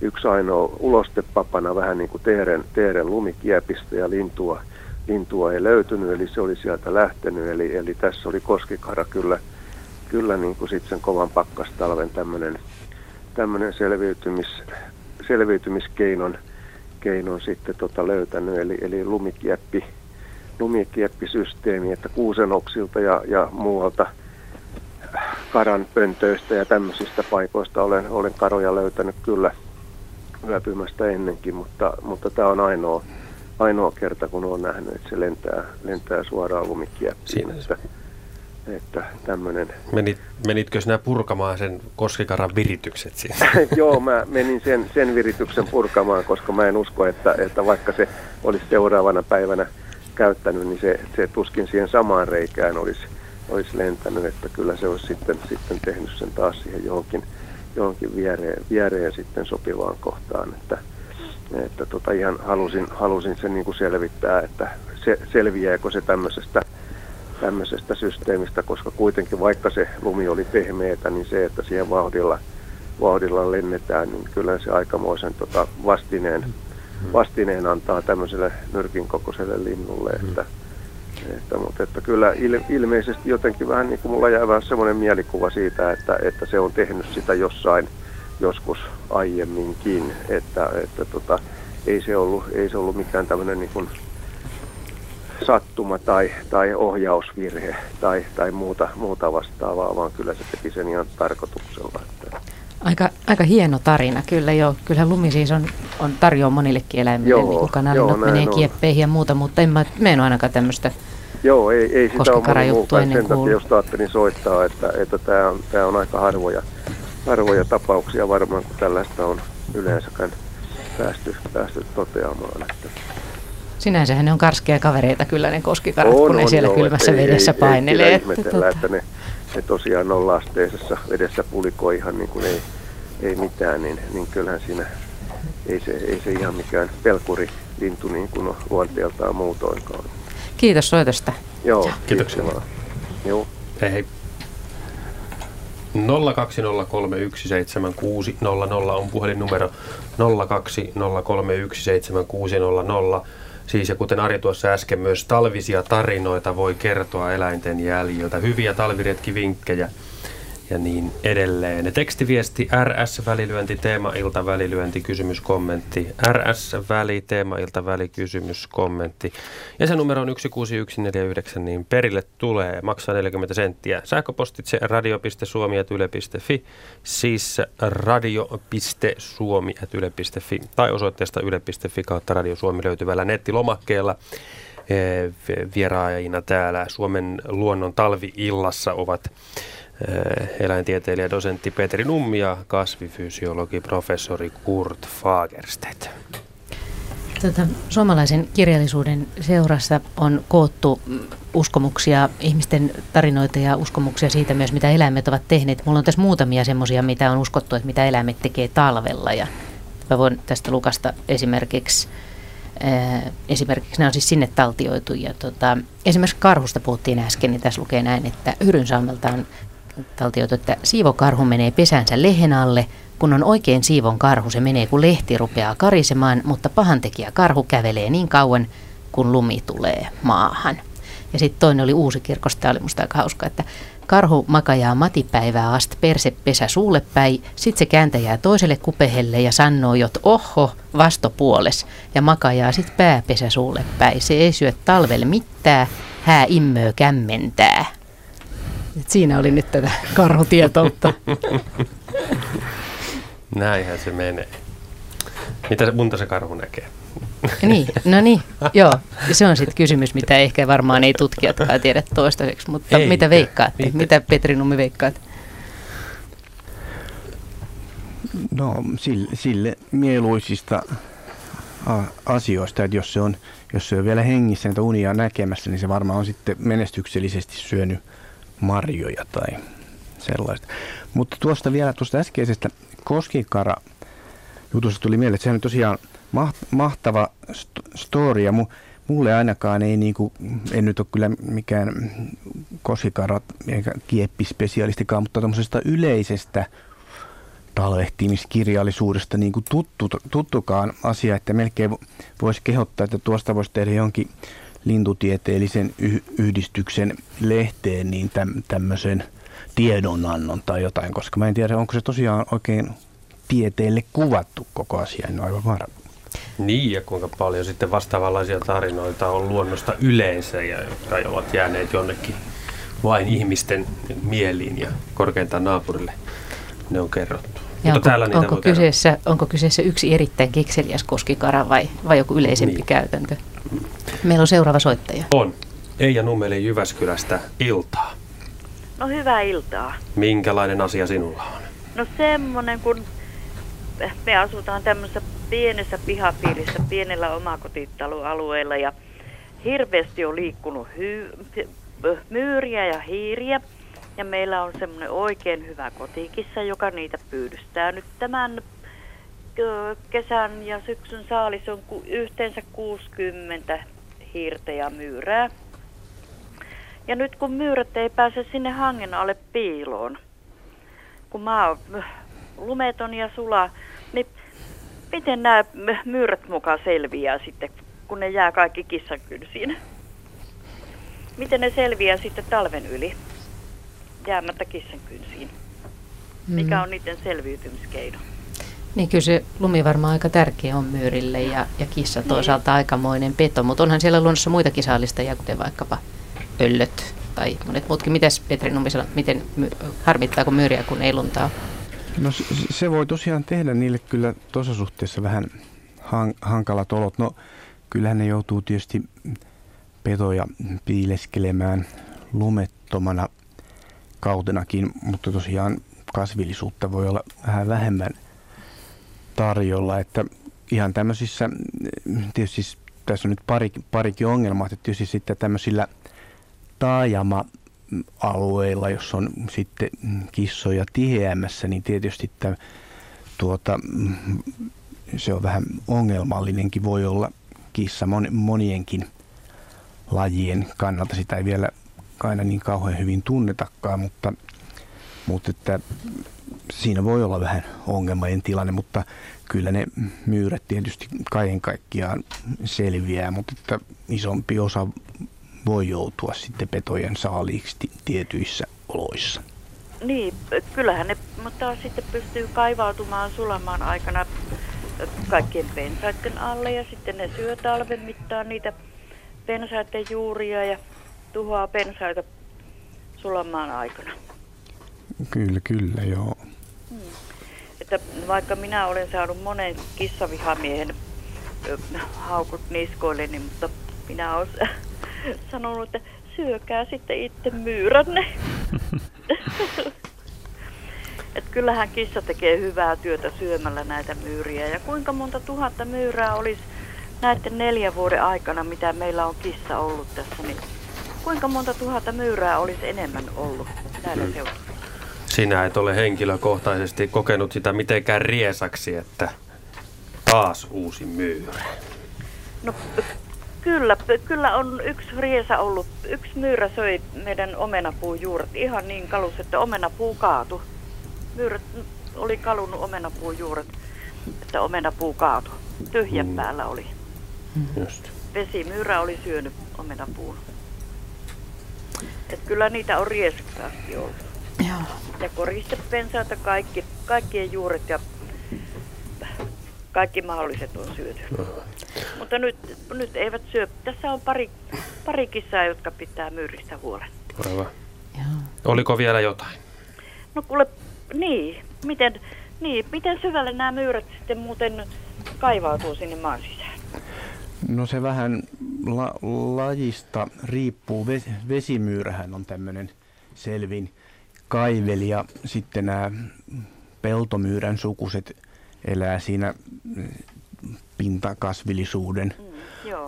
yksi ainoa ulostepapana vähän niin kuin teeren, teeren lumikiepistä ja lintua, lintua ei löytynyt, eli se oli sieltä lähtenyt. Eli, eli tässä oli koskikara kyllä, kyllä niin kuin sitten sen kovan pakkastalven tämmöinen tämmöinen selviytymis, selviytymiskeinon keinon sitten tota löytänyt, eli, eli lumikieppi, lumikieppisysteemi, että kuusenoksilta ja, ja muualta karan pöntöistä ja tämmöisistä paikoista olen, olen karoja löytänyt kyllä yöpymästä ennenkin, mutta, mutta tämä on ainoa, ainoa kerta, kun olen nähnyt, että se lentää, lentää suoraan lumikieppiin. Että, että tämmöinen... Menit, menitkö sinä purkamaan sen koskikaran viritykset siis? *laughs* Joo, mä menin sen, sen virityksen purkamaan, koska mä en usko, että, että vaikka se olisi seuraavana päivänä käyttänyt, niin se, se tuskin siihen samaan reikään olisi, olisi lentänyt, että kyllä se olisi sitten, sitten tehnyt sen taas siihen johonkin, johonkin viereen, viereen sitten sopivaan kohtaan, että, että tota ihan halusin, halusin sen niin kuin selvittää, että se, selviääkö se tämmöisestä tämmöisestä systeemistä, koska kuitenkin vaikka se lumi oli pehmeätä, niin se, että siihen vauhdilla, vauhdilla lennetään, niin kyllä se aikamoisen tota, vastineen, vastineen antaa tämmöiselle nyrkin kokoiselle linnulle. Että, että, mutta että kyllä il, ilmeisesti jotenkin vähän niin kuin mulla jää vähän semmoinen mielikuva siitä, että, että se on tehnyt sitä jossain joskus aiemminkin, että, että tota, ei, se ollut, ei se ollut mikään tämmöinen niin kuin sattuma tai, tai ohjausvirhe tai, tai muuta, muuta vastaavaa, vaan kyllä se teki sen ihan tarkoituksella. Että. Aika, aika hieno tarina, kyllä joo. Kyllähän lumi siis on, on tarjoaa monillekin eläimille, joo, niin joo, menee on. kieppeihin ja muuta, mutta en mä, mä en ole ainakaan tämmöistä Joo, ei, ei sitä ole muukaan. Sen takia just ajattelin soittaa, että, että tämä on, tämä on aika harvoja, harvoja tapauksia varmaan, kun tällaista on yleensäkään päästy, päästy toteamaan. Että. Sinänsä ne on karskeja kavereita kyllä ne koskikarat, on, kun ne on, siellä joo, kylmässä ei, vedessä ei, painelee. Ei, ei että, että ne, ne tosiaan on lasteisessa vedessä pulikoi ihan niin kuin ei, ei mitään, niin, niin kyllähän siinä ei se, ei se ihan mikään pelkuri lintu niin kuin on luonteeltaan muutoinkaan. Kiitos soitosta. Joo, kiitoksia. Joo. Hei hei. 020317600 on puhelinnumero 020317600. Siis ja kuten Ari tuossa äsken, myös talvisia tarinoita voi kertoa eläinten jäljiltä, hyviä talviretkivinkkejä ja niin edelleen. Tekstiviesti RS välilyönti teema ilta välilyönti kysymys kommentti. RS väli teema ilta väli kysymys kommentti. Ja se numero on 16149, niin perille tulee, maksaa 40 senttiä. Sähköpostitse radio.suomi.yle.fi, siis radio.suomi.yle.fi tai osoitteesta yle.fi kautta Radio Suomi löytyvällä nettilomakkeella eh, vieraajina täällä Suomen luonnon talviillassa ovat eläintieteilijä dosentti Petri Nummi ja kasvifysiologi professori Kurt Fagerstedt. Tätä suomalaisen kirjallisuuden seurassa on koottu uskomuksia, ihmisten tarinoita ja uskomuksia siitä myös, mitä eläimet ovat tehneet. Mulla on tässä muutamia semmoisia, mitä on uskottu, että mitä eläimet tekee talvella. Ja mä voin tästä lukasta esimerkiksi, äh, esimerkiksi nämä on siis sinne taltioitu. Ja tota, esimerkiksi karhusta puhuttiin äsken, niin tässä lukee näin, että Hyrynsaamelta on taltioitu, että siivokarhu menee pesänsä lehen alle. Kun on oikein siivon karhu, se menee kun lehti rupeaa karisemaan, mutta pahantekijä karhu kävelee niin kauan, kun lumi tulee maahan. Ja sitten toinen oli uusi kirkosta, tämä oli musta aika hauska, että karhu makajaa matipäivää ast perse pesä suulle päin, sit se kääntäjää toiselle kupehelle ja sanoo, että oho, vastopuoles, ja makajaa sit pääpesä suulle päin. Se ei syö talvelle mitään, hää immöö kämmentää. Et siinä oli nyt tätä karhutietoutta. *laughs* Näinhän se menee. Mitä se, monta se karhu näkee? niin, no niin, joo. Se on sitten kysymys, mitä ehkä varmaan ei tutkijatkaan tiedä toistaiseksi, mutta Eikä. mitä veikkaatte? Mitä? mitä Petri Nummi veikkaat? No sille, sille mieluisista asioista, että jos se on, jos se on vielä hengissä niitä unia näkemässä, niin se varmaan on sitten menestyksellisesti syönyt marjoja tai sellaista. Mutta tuosta vielä tuosta äskeisestä koskikara jutusta tuli mieleen, että sehän on tosiaan mahtava story ja mulle ainakaan ei niinku, en nyt ole kyllä mikään koskikara eikä kieppispesialistikaan, mutta tuommoisesta yleisestä talvehtimiskirjallisuudesta niin kuin tuttu, tuttukaan asia, että melkein voisi kehottaa, että tuosta voisi tehdä jonkin lintutieteellisen yhdistyksen lehteen niin täm, tämmöisen tiedonannon tai jotain, koska mä en tiedä, onko se tosiaan oikein tieteelle kuvattu koko asia, en ole aivan varma. Niin, ja kuinka paljon sitten vastaavanlaisia tarinoita on luonnosta yleensä, ja jotka ovat jääneet jonnekin vain ihmisten mieliin ja korkeintaan naapurille ne on kerrottu. Ja Mutta onko, onko, kyseessä, onko kyseessä yksi erittäin kekseliäs koskikara vai, vai joku yleisempi niin. käytäntö? Meillä on seuraava soittaja. On. Eija Nummeli Jyväskylästä iltaa. No hyvää iltaa. Minkälainen asia sinulla on? No semmonen, kun me asutaan tämmöisessä pienessä pihapiirissä, pienellä omakotitaloalueella ja hirveästi on liikkunut hy- myyriä ja hiiriä. Ja meillä on semmoinen oikein hyvä kotikissa, joka niitä pyydystää nyt tämän kesän ja syksyn saalis on yhteensä 60 hiirtä ja myyrää. Ja nyt kun myyrät ei pääse sinne hangen alle piiloon, kun maa on lumeton ja sula, niin miten nämä myyrät mukaan selviää sitten, kun ne jää kaikki kissakynsiin? Miten ne selviää sitten talven yli jäämättä kissankynsiin? Mikä mm. on niiden selviytymiskeino? Niin kyllä se lumi varmaan aika tärkeä on myyrille ja, ja kissa niin. toisaalta aikamoinen peto, mutta onhan siellä luonnossa muita kisaalistajia, kuten vaikkapa pöllöt tai monet muutkin. Mites Petri Nummisella, miten harmittaako myyriä, kun ei luntaa? No se voi tosiaan tehdä niille kyllä tuossa suhteessa vähän hankalat olot. No kyllähän ne joutuu tietysti petoja piileskelemään lumettomana kautenakin, mutta tosiaan kasvillisuutta voi olla vähän vähemmän tarjolla. Että ihan tämmöisissä, tietysti tässä on nyt pari, parikin ongelmaa, että tietysti sitten tämmöisillä taajama alueilla, jos on sitten kissoja tiheämmässä, niin tietysti tämä, tuota, se on vähän ongelmallinenkin voi olla kissa monienkin lajien kannalta. Sitä ei vielä aina niin kauhean hyvin tunnetakaan, mutta, mutta että siinä voi olla vähän ongelmainen tilanne, mutta kyllä ne myyrät tietysti kaiken kaikkiaan selviää, mutta että isompi osa voi joutua sitten petojen saaliiksi tietyissä oloissa. Niin, kyllähän ne, mutta sitten pystyy kaivautumaan sulamaan aikana kaikkien pensaiden alle ja sitten ne syö talven mittaan niitä pensaiden juuria ja tuhoaa pensaita sulamaan aikana. Kyllä, kyllä, joo. Hmm. Että vaikka minä olen saanut monen kissavihamiehen haukut niskoilleni, niin, mutta minä olen *laughs* sanonut, että syökää sitten itse myyränne. *laughs* Et kyllähän kissa tekee hyvää työtä syömällä näitä myyriä. Ja kuinka monta tuhatta myyrää olisi näiden neljän vuoden aikana, mitä meillä on kissa ollut tässä, niin kuinka monta tuhatta myyrää olisi enemmän ollut näillä hmm. seuduilla? Sinä et ole henkilökohtaisesti kokenut sitä mitenkään riesaksi, että taas uusi myyrä. No Kyllä, kyllä on yksi riesa ollut. Yksi myyrä söi meidän omenapuun juuret ihan niin kalus, että omenapuu kaatu. Myyrät oli kalunut omenapuun juuret, että omenapuu kaatu. Tyhjän mm. päällä oli. Mm. Just. Vesimyyrä oli syönyt omenapuun. Et kyllä niitä on riesakkaasti ollut. Joo. Ja koristepensaita kaikki, kaikkien juuret ja kaikki mahdolliset on syöty. Mutta nyt, nyt eivät syö. Tässä on pari, pari kissaa, jotka pitää myyristä huolen. Aivan. Oliko vielä jotain? No kuule, niin. Miten, niin, miten syvälle nämä myyrät sitten muuten kaivautuu sinne maan sisään? No se vähän la, lajista riippuu. Vesimyyrähän on tämmöinen selvin kaiveli ja sitten nämä peltomyyrän sukuset elää siinä pintakasvillisuuden mm,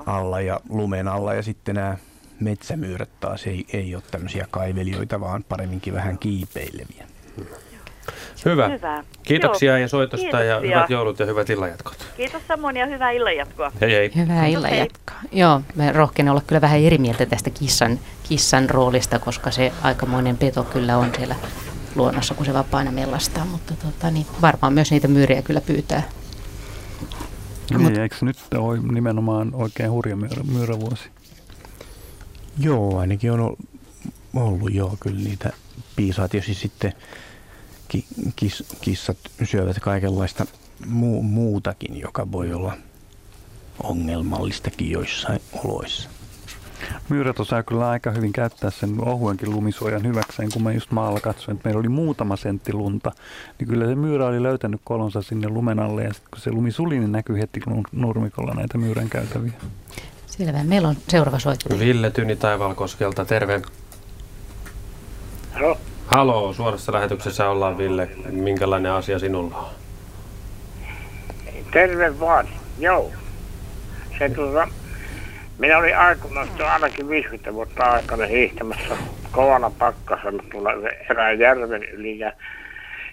alla ja lumen alla ja sitten nämä metsämyyrät taas ei, ei ole tämmöisiä kaivelijoita, vaan paremminkin vähän kiipeileviä. Hyvä. Hyvä. Kiitoksia Joo. ja soitosta Kiitoksia. ja hyvät joulut ja hyvät illanjatkot. Kiitos samoin ja hyvää illanjatkoa. Hei hei. Hyvää illanjatkoa. Joo, mä rohkenen olla kyllä vähän eri mieltä tästä kissan, kissan roolista, koska se aikamoinen peto kyllä on siellä luonnossa, kun se vapaana mellastaa, mutta tota, niin varmaan myös niitä myyriä kyllä pyytää. Niin, Mut, eikö nyt ole nimenomaan oikein hurja myyrä, myyrävuosi? Joo, ainakin on ollut joo kyllä niitä piisaa. Tietysti sitten kis, kissat syövät kaikenlaista mu, muutakin, joka voi olla ongelmallistakin joissain oloissa. Myyrät osaa kyllä aika hyvin käyttää sen ohuenkin lumisuojan hyväkseen, kun mä just maalla katsoin, että meillä oli muutama sentti lunta, niin kyllä se myyrä oli löytänyt kolonsa sinne lumen alle ja sitten kun se lumi suli, niin näkyy heti nurmikolla näitä myyrän käytäviä. Selvä. Meillä on seuraava soittaja. Ville Tyni Taivalkoskelta, terve. Joo. Haloo, suorassa lähetyksessä ollaan Ville. Minkälainen asia sinulla on? Terve vaan. Joo. Se tuota, minä olin aikoinaan ainakin 50 vuotta aikana hiihtämässä kovana pakkasella tuolla erään järven yli. Ja,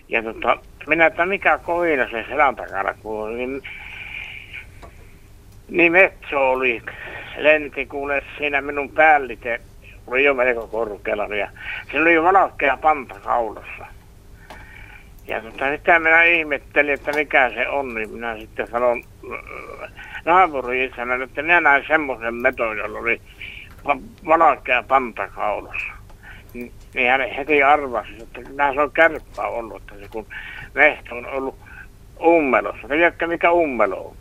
ja tota, minä, että mikä kohina se selän takana kuului, niin, niin metso oli, lenti kuule siinä minun päällite, oli jo melko korkealla ja siinä oli valkea panta kaulassa. Ja tota, sitä minä ihmettelin, että mikä se on, niin minä sitten sanon äh, naapuri että minä näin semmoisen meton, jolla oli valkea panta kaulassa. Niin hän heti arvasi, että nämä se on kärppää ollut, että se kun Lehto on ollut ummelossa. Tiedätkö mikä ummelo on?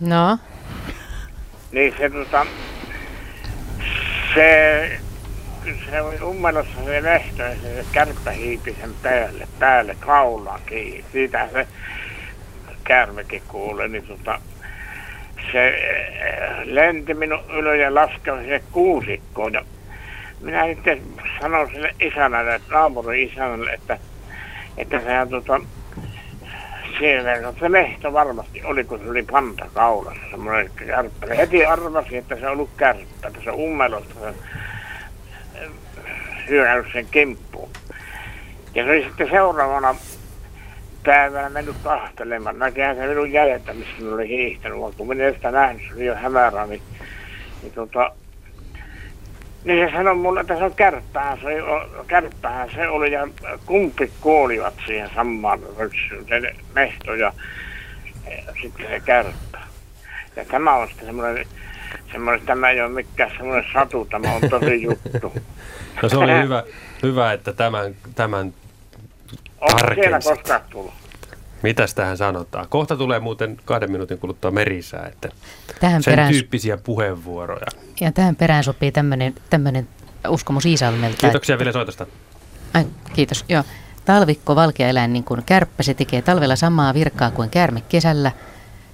No? Niin se tota, se, se oli ummelossa se lehto ja se kärppä hiipi sen päälle, päälle kaulaan kiinni. Siitä se kärmekin kuuli, niin tota, se eh, lenti minun ylö ja laskeva se kuusikkoon. Ja minä sitten sanoin sille isännälle, naapurin isännälle, että että sehän tota, siellä se lehto varmasti oli, kun se oli panta kaulassa, semmoinen kärppä. Heti arvasi, että se on ollut kärppä, että se ummelosta sen hyökännyt sen kimppuun. Ja se oli sitten seuraavana päivänä mennyt kahtelemaan. Näkehän se minun jäljettä, missä minä oli hiihtänyt, vaan kun minä sitä nähnyt, se oli jo hämärä, niin, niin tota, niin se sanoi mulle, että se on kärppää, se, kärppää se oli ja kumpi kuolivat siihen samaan ryksyyn, se mehto ja, ja sitten se kärppä. Ja tämä on sitten semmoinen, semmoinen, tämä ei ole mikään semmoinen satu, tämä on tosi juttu. *laughs* no se oli hyvä, hyvä että tämän, tämän Onko siellä koskaan tullut? Mitäs tähän sanotaan? Kohta tulee muuten kahden minuutin kuluttua merisää, että tähän sen perään, tyyppisiä puheenvuoroja. Ja tähän perään sopii tämmöinen uskomus Iisalmelta. Kiitoksia Ville soitosta. Ai, kiitos, joo. Talvikko, valkea eläin, niin kuin kärppä, se tekee talvella samaa virkaa kuin käärme kesällä.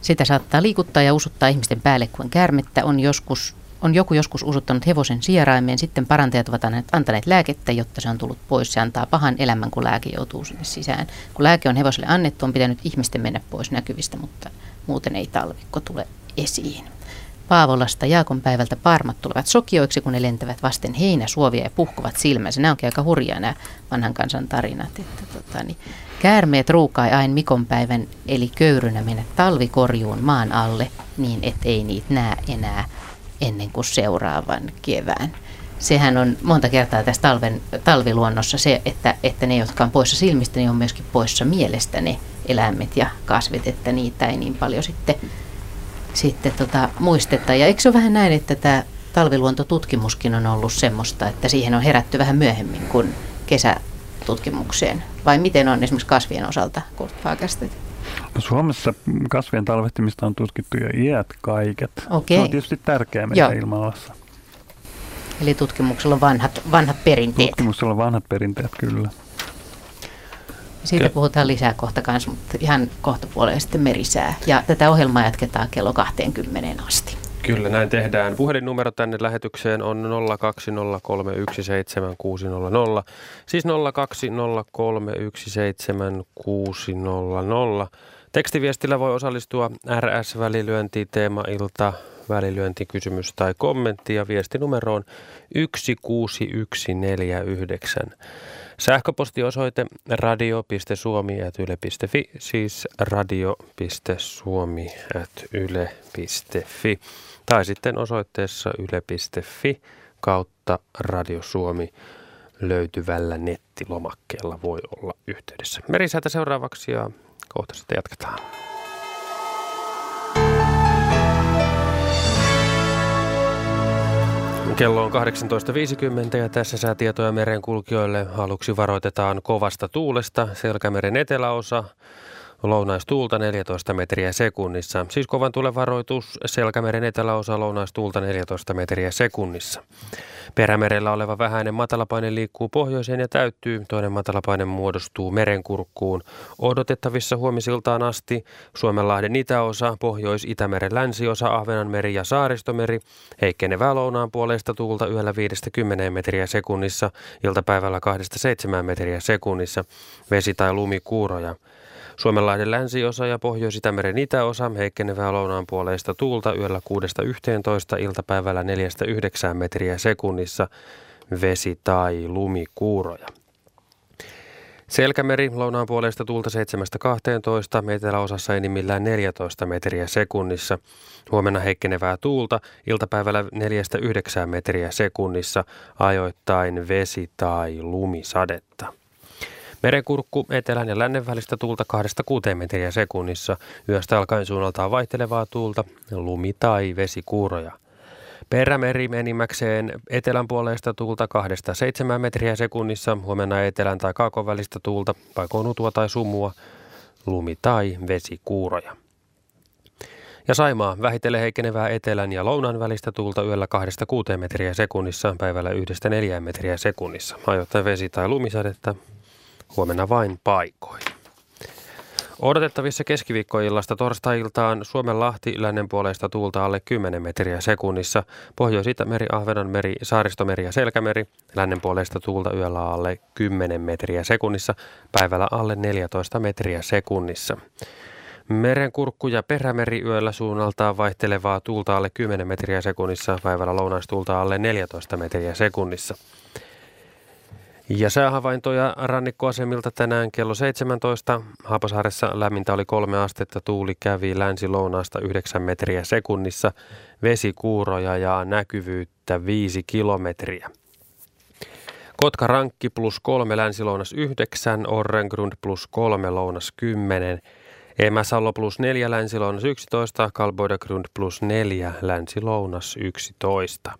Sitä saattaa liikuttaa ja usuttaa ihmisten päälle kuin käärmettä. On joskus on joku joskus usuttanut hevosen sieraimeen, sitten parantajat ovat antaneet lääkettä, jotta se on tullut pois. Se antaa pahan elämän, kun lääke joutuu sinne sisään. Kun lääke on hevoselle annettu, on pitänyt ihmisten mennä pois näkyvistä, mutta muuten ei talvikko tule esiin. Paavolasta Jaakon päivältä parmat tulevat sokioiksi, kun ne lentävät vasten heinäsuovia ja puhkuvat silmänsä. Nämä onkin aika hurjaa nämä vanhan kansan tarinat. Että, tota, niin, käärmeet ruukai aina Mikon päivän, eli köyrynä mennä talvikorjuun maan alle, niin ettei niitä näe enää ennen kuin seuraavan kevään. Sehän on monta kertaa tässä talven, talviluonnossa se, että, että ne, jotka on poissa silmistä, niin on myöskin poissa mielestä ne eläimet ja kasvit, että niitä ei niin paljon sitten, sitten tota, muisteta. Ja eikö se ole vähän näin, että tämä talviluontotutkimuskin on ollut semmoista, että siihen on herätty vähän myöhemmin kuin kesätutkimukseen? Vai miten on esimerkiksi kasvien osalta, Kurt Fagerstedt? No Suomessa kasvien talvehtimista on tutkittu jo iät kaiket. Okei. Se on tietysti tärkeää meidän ilmalassa. Eli tutkimuksella on vanhat, vanhat perinteet. Tutkimuksella on vanhat perinteet, kyllä. Siitä puhutaan lisää kohta kanssa, mutta ihan kohta sitten merisää. Ja tätä ohjelmaa jatketaan kello 20 asti. Kyllä, näin tehdään. Puhelinnumero tänne lähetykseen on 020317600. Siis 020317600. Tekstiviestillä voi osallistua RS-välilyönti, teema-ilta, välilyöntikysymys tai kommentti ja viestinumeroon 16149. Sähköpostiosoite radio.suomi.yle.fi, siis radio.suomi.yle.fi tai sitten osoitteessa yle.fi kautta Radio Suomi löytyvällä nettilomakkeella voi olla yhteydessä. Merisäätä seuraavaksi ja kohta sitten jatketaan. Kello on 18.50 ja tässä säätietoja merenkulkijoille aluksi varoitetaan kovasta tuulesta. Selkämeren eteläosa Lounaistuulta 14 metriä sekunnissa. Siis kovan tulevaroitus Selkämeren eteläosa lounaistuulta 14 metriä sekunnissa. Perämerellä oleva vähäinen matalapaine liikkuu pohjoiseen ja täyttyy. Toinen matalapaine muodostuu merenkurkkuun. Odotettavissa huomisiltaan asti Suomenlahden itäosa, Pohjois-Itämeren länsiosa, Ahvenanmeri ja Saaristomeri. Heikkenevää lounaan puolesta tuulta yöllä 50 metriä sekunnissa, iltapäivällä 2-7 metriä sekunnissa. Vesi- tai lumikuuroja. Suomenlahden länsiosa ja Pohjois-Itämeren itäosa heikkenevää lounaan puoleista tuulta yöllä 6-11, iltapäivällä 4-9 metriä sekunnissa, vesi- tai lumikuuroja. Selkämeri lounaan puolesta tuulta 7-12, eteläosassa enimmillään 14 metriä sekunnissa. Huomenna heikkenevää tuulta, iltapäivällä 4-9 metriä sekunnissa, ajoittain vesi- tai lumisadetta. Merenkurkku etelän ja lännen välistä tuulta 2-6 metriä sekunnissa. Yöstä alkaen suunnaltaan vaihtelevaa tuulta, lumi- tai vesikuuroja. Perämeri enimmäkseen etelän puolesta tuulta 2-7 metriä sekunnissa. Huomenna etelän tai kaakon välistä tuulta, paikoin utua tai sumua, lumi- tai vesikuuroja. Ja Saimaa vähitellen heikkenevää etelän ja lounan välistä tuulta yöllä 2-6 metriä sekunnissa, päivällä 1-4 metriä sekunnissa. Ajoittain vesi- tai lumisadetta, huomenna vain paikoin. Odotettavissa keskiviikkoillasta torstai-iltaan Suomen Lahti lännen puolesta tuulta alle 10 metriä sekunnissa, Pohjois-Itämeri, Ahvenanmeri, Saaristomeri ja Selkämeri, lännen puolesta tuulta yöllä alle 10 metriä sekunnissa, päivällä alle 14 metriä sekunnissa. Merenkurkku ja perämeri yöllä suunnaltaan vaihtelevaa tuulta alle 10 metriä sekunnissa, päivällä lounaistuulta alle 14 metriä sekunnissa. Ja säähavaintoja rannikkoasemilta tänään kello 17. Haapasaaressa lämmintä oli kolme astetta, tuuli kävi länsi-lounaasta 9 metriä sekunnissa, vesikuuroja ja näkyvyyttä 5 kilometriä. Kotka Rankki plus 3 länsi-lounas 9, Orrengrund plus 3 lounas 10, Emäsalo plus 4 länsi-lounas 11, Kalboidegrund plus 4 länsi-lounas 11.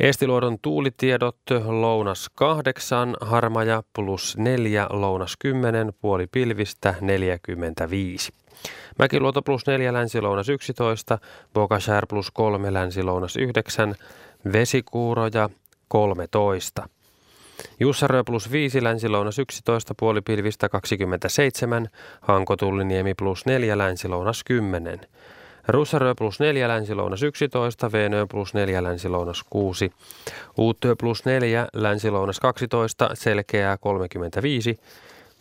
Estiluodon tuulitiedot lounas 8, harmaja plus 4, lounas 10, puoli pilvistä 45. Mäkiluoto plus 4, länsi-lounas 11, Bokashär plus 3, länsi-lounas 9, vesikuuroja 13. Jussarö plus 5, länsi-lounas 11, puoli pilvistä 27, Hankotulliniemi plus 4, länsi-lounas 10. Russarö plus 4 länsi-lounas 11, Veenö plus 4 länsi-lounas 6, Uuttyö plus 4 länsi-lounas 12, Selkeää 35,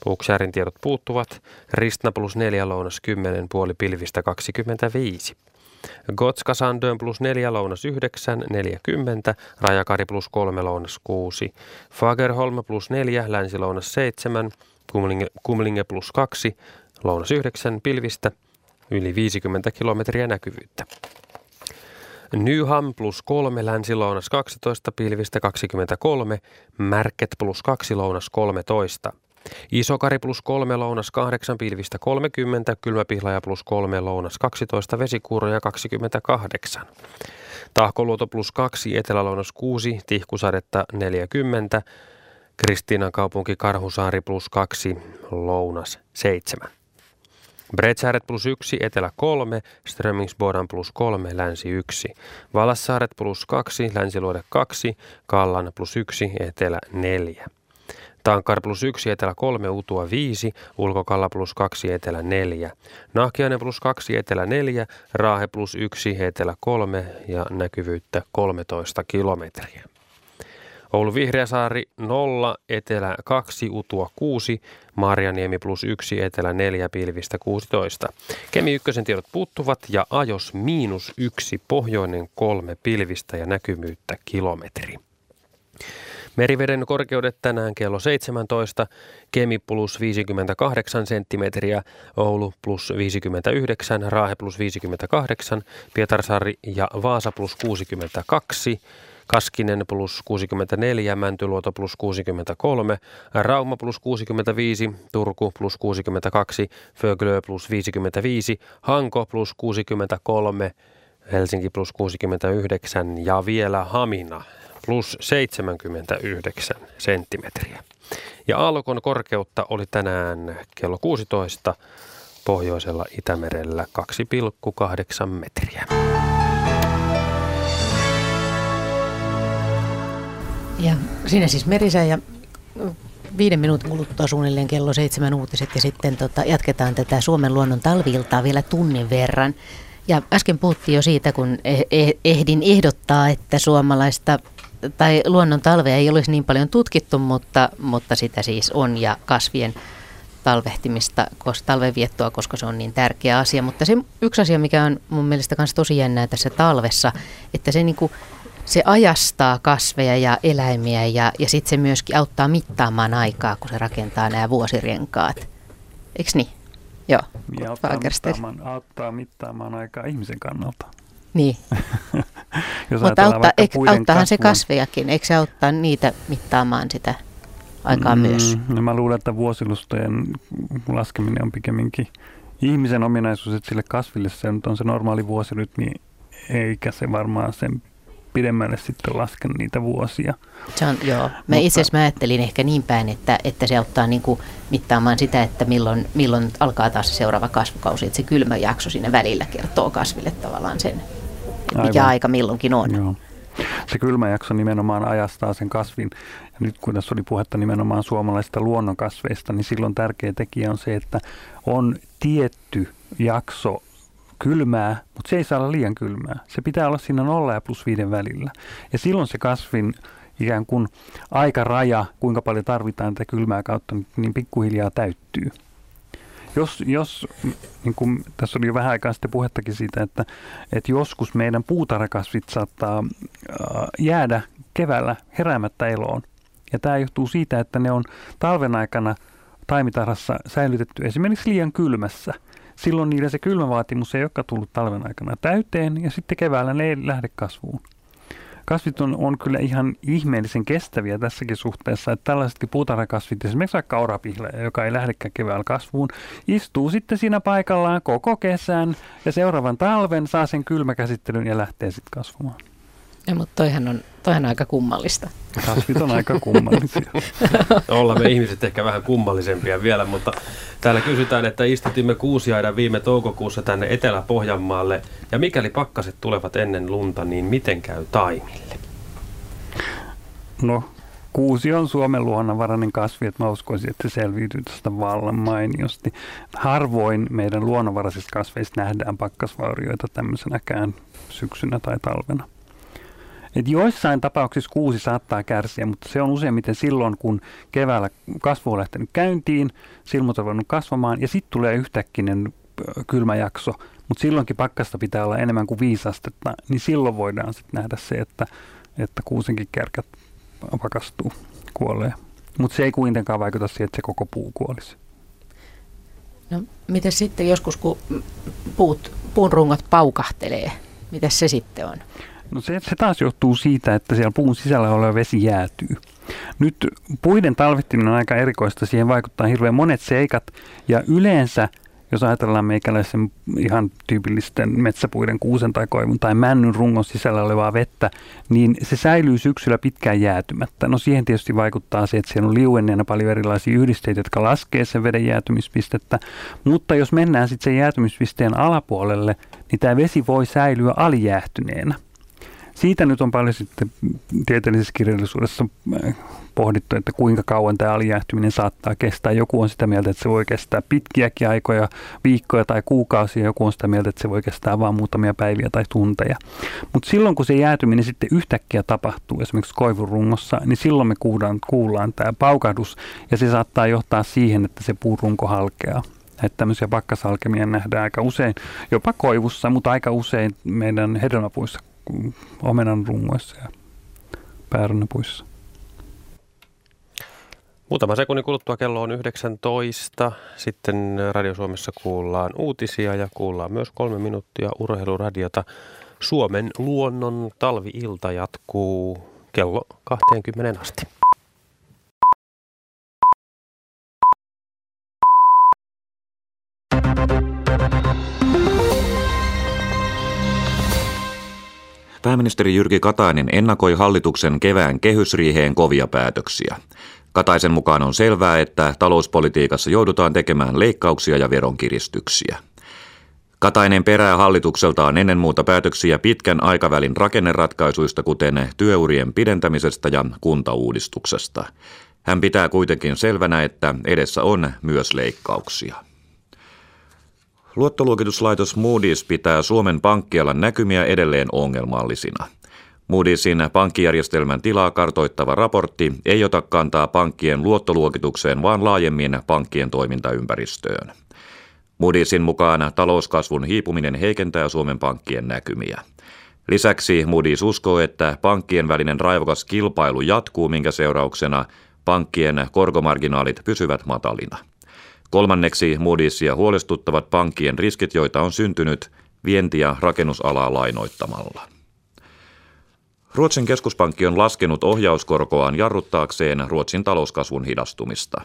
Puksäärin tiedot puuttuvat, Ristna plus 4 lounas 10, puoli pilvistä 25. Gotska Sandön plus 4 lounas 9, 40, Rajakari plus 3 lounas 6, Fagerholm plus 4, länsi-lounas 7, Kumlinge, Kumlinge plus 2, lounas 9, pilvistä yli 50 kilometriä näkyvyyttä. Nyham plus 3, länsi-lounas 12, pilvistä 23, Märket plus 2, lounas 13. Isokari plus 3, lounas 8, pilvistä 30, Kylmäpihlaja plus 3, lounas 12, vesikuuroja 28. Tahkoluoto plus 2, etelälounas 6, tihkusadetta 40, Kristiinan kaupunki Karhusaari plus 2, lounas 7. Bretsaaret plus 1, etelä 3, Strömingsbodan plus 3, länsi 1. Valassaaret plus 2, länsiluode 2, Kallan plus 1, etelä 4. Tankar plus 1, etelä 3, Utua 5, Ulkokalla plus 2, etelä 4. Nahkiainen plus 2, etelä 4, Raahe plus 1, etelä 3 ja näkyvyyttä 13 kilometriä. Oulu Vihreäsaari 0, Etelä 2, Utua 6, Marjaniemi plus 1, Etelä 4, Pilvistä 16. Kemi ykkösen tiedot puuttuvat ja Ajos miinus 1, Pohjoinen 3, Pilvistä ja näkymyyttä kilometri. Meriveden korkeudet tänään kello 17, Kemi plus 58 senttimetriä, Oulu plus 59, Raahe plus 58, Pietarsaari ja Vaasa plus 62, Kaskinen plus 64, Mäntyluoto plus 63, Rauma plus 65, Turku plus 62, Föglö plus 55, Hanko plus 63, Helsinki plus 69 ja vielä Hamina plus 79 senttimetriä. Ja aallokon korkeutta oli tänään kello 16 pohjoisella Itämerellä 2,8 metriä. Ja siinä siis Merisä ja viiden minuutin kuluttua suunnilleen kello seitsemän uutiset ja sitten tota, jatketaan tätä Suomen luonnon talviiltaa vielä tunnin verran. Ja äsken puhuttiin jo siitä, kun e-, e-, ehdin ehdottaa, että suomalaista tai luonnon talvea ei olisi niin paljon tutkittu, mutta, mutta sitä siis on ja kasvien talvehtimista, talvenviettoa, koska se on niin tärkeä asia. Mutta se yksi asia, mikä on mun mielestä myös tosi jännää tässä talvessa, että se, niinku, se ajastaa kasveja ja eläimiä ja, ja sitten se myöskin auttaa mittaamaan aikaa, kun se rakentaa nämä vuosirenkaat. Eikö niin? Joo. Ja auttaa mittaamaan, auttaa mittaamaan aikaa ihmisen kannalta. Niin. *laughs* Mutta auttaa, eik, auttaahan kasvun. se kasvejakin, eikö se auttaa niitä mittaamaan sitä aikaa mm, myös? No mä luulen, että vuosilustojen laskeminen on pikemminkin ihmisen ominaisuus, että sille kasville se on se normaali vuosirytmi, eikä se varmaan sen pidemmälle sitten lasken niitä vuosia. Se on, joo. Mä Mutta, itse asiassa ajattelin ehkä niin päin, että, että se auttaa niin kuin mittaamaan sitä, että milloin, milloin alkaa taas se seuraava kasvukausi. Että se kylmä jakso siinä välillä kertoo kasville tavallaan sen, Aivan. mikä aika milloinkin on. Joo. Se kylmä jakso nimenomaan ajastaa sen kasvin. Ja nyt kun tässä oli puhetta nimenomaan suomalaisista luonnonkasveista, niin silloin tärkeä tekijä on se, että on tietty jakso kylmää, mutta se ei saa olla liian kylmää. Se pitää olla siinä 0 ja plus 5 välillä. Ja silloin se kasvin ikään kuin aikaraja, kuinka paljon tarvitaan tätä kylmää kautta, niin pikkuhiljaa täyttyy. Jos, jos niin kuin tässä oli jo vähän aikaa sitten puhettakin siitä, että, että joskus meidän puutarhakasvit saattaa jäädä keväällä heräämättä eloon. Ja tämä johtuu siitä, että ne on talven aikana taimitarhassa säilytetty esimerkiksi liian kylmässä – silloin niillä se kylmävaatimus ei olekaan tullut talven aikana täyteen ja sitten keväällä ne ei lähde kasvuun. Kasvit on, on kyllä ihan ihmeellisen kestäviä tässäkin suhteessa, että tällaisetkin puutarhakasvit, esimerkiksi vaikka orapihle, joka ei lähdekään keväällä kasvuun, istuu sitten siinä paikallaan koko kesän ja seuraavan talven saa sen kylmäkäsittelyn ja lähtee sitten kasvamaan. Ja, mutta toihan on, toihan on aika kummallista. Kasvit on aika kummallisia. *laughs* Ollaan me ihmiset ehkä vähän kummallisempia vielä, mutta täällä kysytään, että istutimme kuusiaidan viime toukokuussa tänne Etelä-Pohjanmaalle. Ja mikäli pakkaset tulevat ennen lunta, niin miten käy taimille? No, kuusi on Suomen luonnonvarainen kasvi, että mä uskoisin, että se selviytyy tästä vallan mainiosti. Harvoin meidän luonnonvaraisista kasveista nähdään pakkasvaurioita tämmöisenäkään syksynä tai talvena. Et joissain tapauksissa kuusi saattaa kärsiä, mutta se on useimmiten silloin, kun keväällä kasvu on lähtenyt käyntiin, silmut on voinut kasvamaan ja sitten tulee yhtäkkinen kylmä jakso, mutta silloinkin pakkasta pitää olla enemmän kuin viisi astetta, niin silloin voidaan sitten nähdä se, että, että kuusenkin kärkät pakastuu, kuolee. Mutta se ei kuitenkaan vaikuta siihen, että se koko puu kuolisi. No, miten sitten joskus, kun puut, puun rungot paukahtelee, mitä se sitten on? No se, se taas johtuu siitä, että siellä puun sisällä oleva vesi jäätyy. Nyt puiden talvittiminen on aika erikoista, siihen vaikuttaa hirveän monet seikat ja yleensä jos ajatellaan meikäläisen ihan tyypillisten metsäpuiden kuusen tai koivun tai männyn rungon sisällä olevaa vettä, niin se säilyy syksyllä pitkään jäätymättä. No siihen tietysti vaikuttaa se, että siellä on liuenneena paljon erilaisia yhdisteitä, jotka laskee sen veden jäätymispistettä. Mutta jos mennään sitten sen jäätymispisteen alapuolelle, niin tämä vesi voi säilyä alijäähtyneenä. Siitä nyt on paljon sitten tieteellisessä kirjallisuudessa äh, pohdittu, että kuinka kauan tämä alijäähtyminen saattaa kestää. Joku on sitä mieltä, että se voi kestää pitkiäkin aikoja, viikkoja tai kuukausia. Joku on sitä mieltä, että se voi kestää vain muutamia päiviä tai tunteja. Mutta silloin, kun se jäätyminen sitten yhtäkkiä tapahtuu, esimerkiksi koivurungossa, niin silloin me kuullaan, kuullaan tämä paukahdus ja se saattaa johtaa siihen, että se puurunko halkeaa. Että tämmöisiä pakkasalkemia nähdään aika usein, jopa koivussa, mutta aika usein meidän hedelmäpuissa omenan rungoissa ja päärynäpuissa. Muutama sekunnin kuluttua kello on 19. Sitten Radio Suomessa kuullaan uutisia ja kuullaan myös kolme minuuttia urheiluradiota. Suomen luonnon talviilta jatkuu kello 20 asti. Pääministeri Jyrki Katainen ennakoi hallituksen kevään kehysriiheen kovia päätöksiä. Kataisen mukaan on selvää, että talouspolitiikassa joudutaan tekemään leikkauksia ja veronkiristyksiä. Katainen perää hallitukseltaan ennen muuta päätöksiä pitkän aikavälin rakenneratkaisuista, kuten työurien pidentämisestä ja kuntauudistuksesta. Hän pitää kuitenkin selvänä, että edessä on myös leikkauksia. Luottoluokituslaitos Moody's pitää Suomen pankkialan näkymiä edelleen ongelmallisina. Moody'sin pankkijärjestelmän tilaa kartoittava raportti ei ota kantaa pankkien luottoluokitukseen, vaan laajemmin pankkien toimintaympäristöön. Moody'sin mukaan talouskasvun hiipuminen heikentää Suomen pankkien näkymiä. Lisäksi Moody's uskoo, että pankkien välinen raivokas kilpailu jatkuu, minkä seurauksena pankkien korkomarginaalit pysyvät matalina. Kolmanneksi Moody'sia huolestuttavat pankkien riskit, joita on syntynyt vienti- ja rakennusalaa lainoittamalla. Ruotsin keskuspankki on laskenut ohjauskorkoaan jarruttaakseen Ruotsin talouskasvun hidastumista.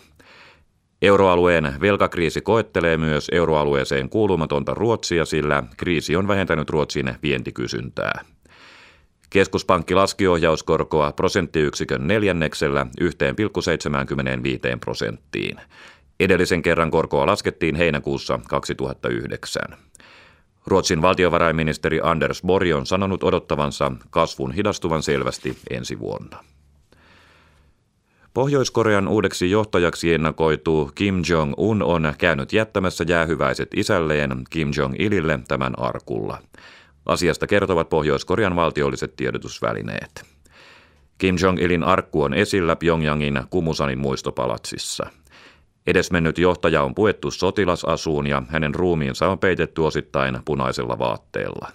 Euroalueen velkakriisi koettelee myös euroalueeseen kuulumatonta Ruotsia, sillä kriisi on vähentänyt Ruotsin vientikysyntää. Keskuspankki laski ohjauskorkoa prosenttiyksikön neljänneksellä 1,75 prosenttiin. Edellisen kerran korkoa laskettiin heinäkuussa 2009. Ruotsin valtiovarainministeri Anders Borg on sanonut odottavansa kasvun hidastuvan selvästi ensi vuonna. Pohjois-Korean uudeksi johtajaksi ennakoitu Kim Jong-un on käynyt jättämässä jäähyväiset isälleen Kim Jong-ilille tämän arkulla. Asiasta kertovat Pohjois-Korean valtiolliset tiedotusvälineet. Kim Jong-ilin arkku on esillä Pyongyangin Kumusanin muistopalatsissa. Edesmennyt johtaja on puettu sotilasasuun ja hänen ruumiinsa on peitetty osittain punaisella vaatteella.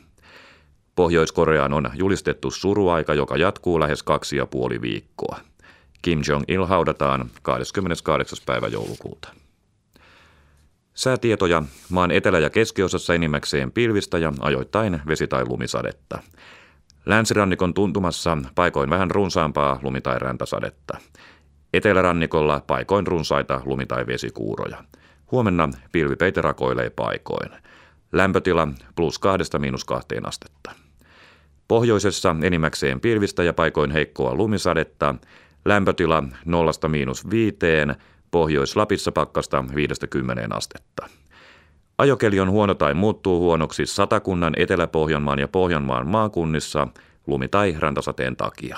Pohjois-Koreaan on julistettu suruaika, joka jatkuu lähes kaksi ja puoli viikkoa. Kim Jong-il haudataan 28. päivä joulukuuta. Säätietoja maan etelä- ja keskiosassa enimmäkseen pilvistä ja ajoittain vesi- tai lumisadetta. Länsirannikon tuntumassa paikoin vähän runsaampaa lumi- tai räntäsadetta. Etelärannikolla paikoin runsaita lumi- tai vesikuuroja. Huomenna pilvipeite rakoilee paikoin. Lämpötila plus kahdesta miinus kahteen astetta. Pohjoisessa enimmäkseen pilvistä ja paikoin heikkoa lumisadetta. Lämpötila nollasta miinus viiteen, Pohjois-Lapissa pakkasta 50 astetta. Ajokeli on huono tai muuttuu huonoksi Satakunnan, Etelä-Pohjanmaan ja Pohjanmaan maakunnissa lumi- tai rantasateen takia.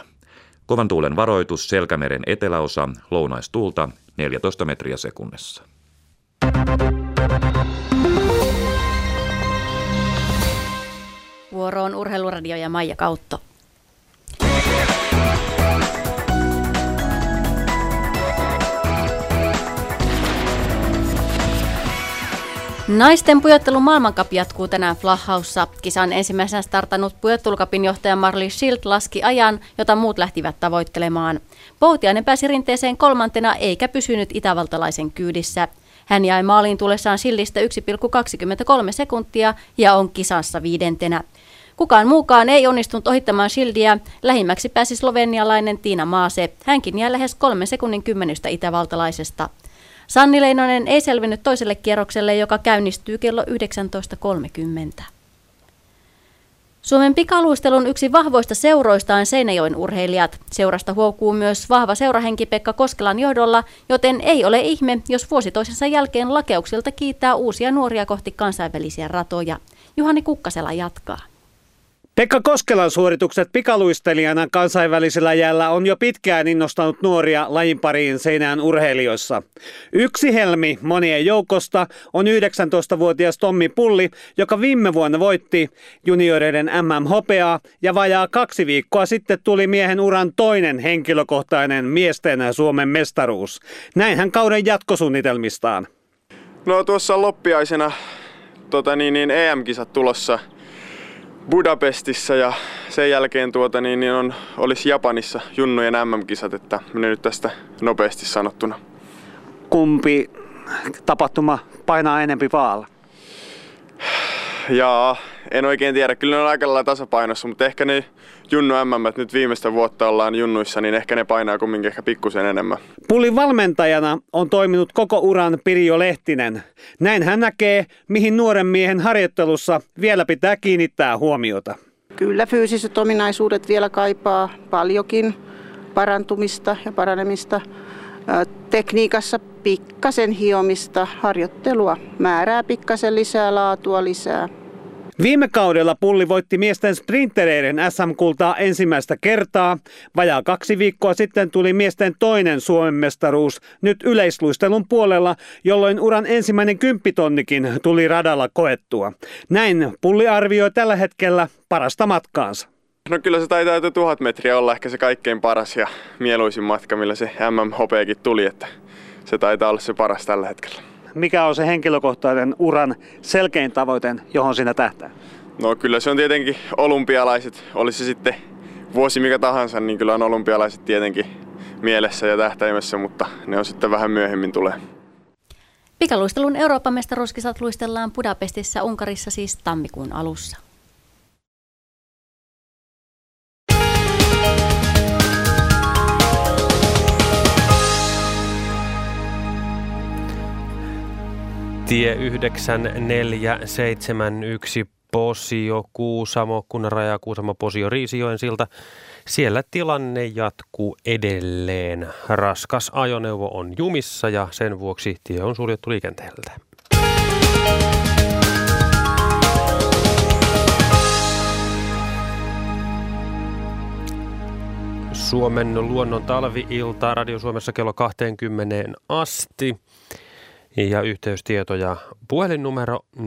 Kovan tuulen varoitus Selkämeren eteläosa, lounaistuulta 14 metriä sekunnissa. Vuoroon Urheiluradio ja Maija Kautto. Naisten pujottelun maailmankap jatkuu tänään Flahaussa. Kisan ensimmäisenä startannut pujottelukapin johtaja Marley Schild laski ajan, jota muut lähtivät tavoittelemaan. Poutiainen pääsi rinteeseen kolmantena eikä pysynyt itävaltalaisen kyydissä. Hän jäi maaliin tulessaan Schildistä 1,23 sekuntia ja on kisassa viidentenä. Kukaan muukaan ei onnistunut ohittamaan Schildiä. Lähimmäksi pääsi slovenialainen Tiina Maase. Hänkin jäi lähes kolmen sekunnin kymmenystä itävaltalaisesta. Sanni Leinonen ei selvinnyt toiselle kierrokselle, joka käynnistyy kello 19.30. Suomen pikaluistelun yksi vahvoista seuroista on Seinäjoen urheilijat. Seurasta huokuu myös vahva seurahenki Pekka Koskelan johdolla, joten ei ole ihme, jos vuosi toisensa jälkeen lakeuksilta kiittää uusia nuoria kohti kansainvälisiä ratoja. Juhani Kukkasela jatkaa. Pekka Koskelan suoritukset pikaluistelijana kansainvälisellä jäällä on jo pitkään innostanut nuoria lajin pariin seinään urheilijoissa. Yksi helmi monien joukosta on 19-vuotias Tommi Pulli, joka viime vuonna voitti junioreiden MM-hopeaa ja vajaa kaksi viikkoa sitten tuli miehen uran toinen henkilökohtainen miesten Suomen mestaruus. Näin hän kauden jatkosuunnitelmistaan. No tuossa loppiaisena tota niin, niin EM-kisat tulossa – Budapestissa ja sen jälkeen tuota, niin, niin on, olisi Japanissa junnujen MM-kisat, että menee nyt tästä nopeasti sanottuna. Kumpi tapahtuma painaa enempi vaalla? Jaa, en oikein tiedä. Kyllä ne on aika lailla tasapainossa, mutta ehkä ne Junnu MM, nyt viimeistä vuotta ollaan junnuissa, niin ehkä ne painaa kumminkin ehkä pikkusen enemmän. Pullin valmentajana on toiminut koko uran Pirjo Lehtinen. Näin hän näkee, mihin nuoren miehen harjoittelussa vielä pitää kiinnittää huomiota. Kyllä fyysiset ominaisuudet vielä kaipaa paljonkin parantumista ja paranemista. Tekniikassa pikkasen hiomista, harjoittelua, määrää pikkasen lisää, laatua lisää. Viime kaudella Pulli voitti miesten sprintereiden SM-kultaa ensimmäistä kertaa. Vajaa kaksi viikkoa sitten tuli miesten toinen Suomen mestaruus nyt yleisluistelun puolella, jolloin uran ensimmäinen kymppitonnikin tuli radalla koettua. Näin Pulli arvioi tällä hetkellä parasta matkaansa. No kyllä se taitaa jo tuhat metriä olla ehkä se kaikkein paras ja mieluisin matka, millä se MMHPkin tuli, että se taitaa olla se paras tällä hetkellä mikä on se henkilökohtainen uran selkein tavoite, johon sinä tähtää? No kyllä se on tietenkin olympialaiset, olisi se sitten vuosi mikä tahansa, niin kyllä on olympialaiset tietenkin mielessä ja tähtäimessä, mutta ne on sitten vähän myöhemmin tulee. Pikaluistelun Euroopan mestaruuskisat luistellaan Budapestissa Unkarissa siis tammikuun alussa. Tie 9471 Posio, Kuusamo, kunnan raja Kuusamo, Posio, Riisijoen silta. Siellä tilanne jatkuu edelleen. Raskas ajoneuvo on jumissa ja sen vuoksi tie on suljettu liikenteeltä. Suomen luonnon talviilta Radio Suomessa kello 20 asti. Ja yhteystietoja puhelinnumero 0203176600.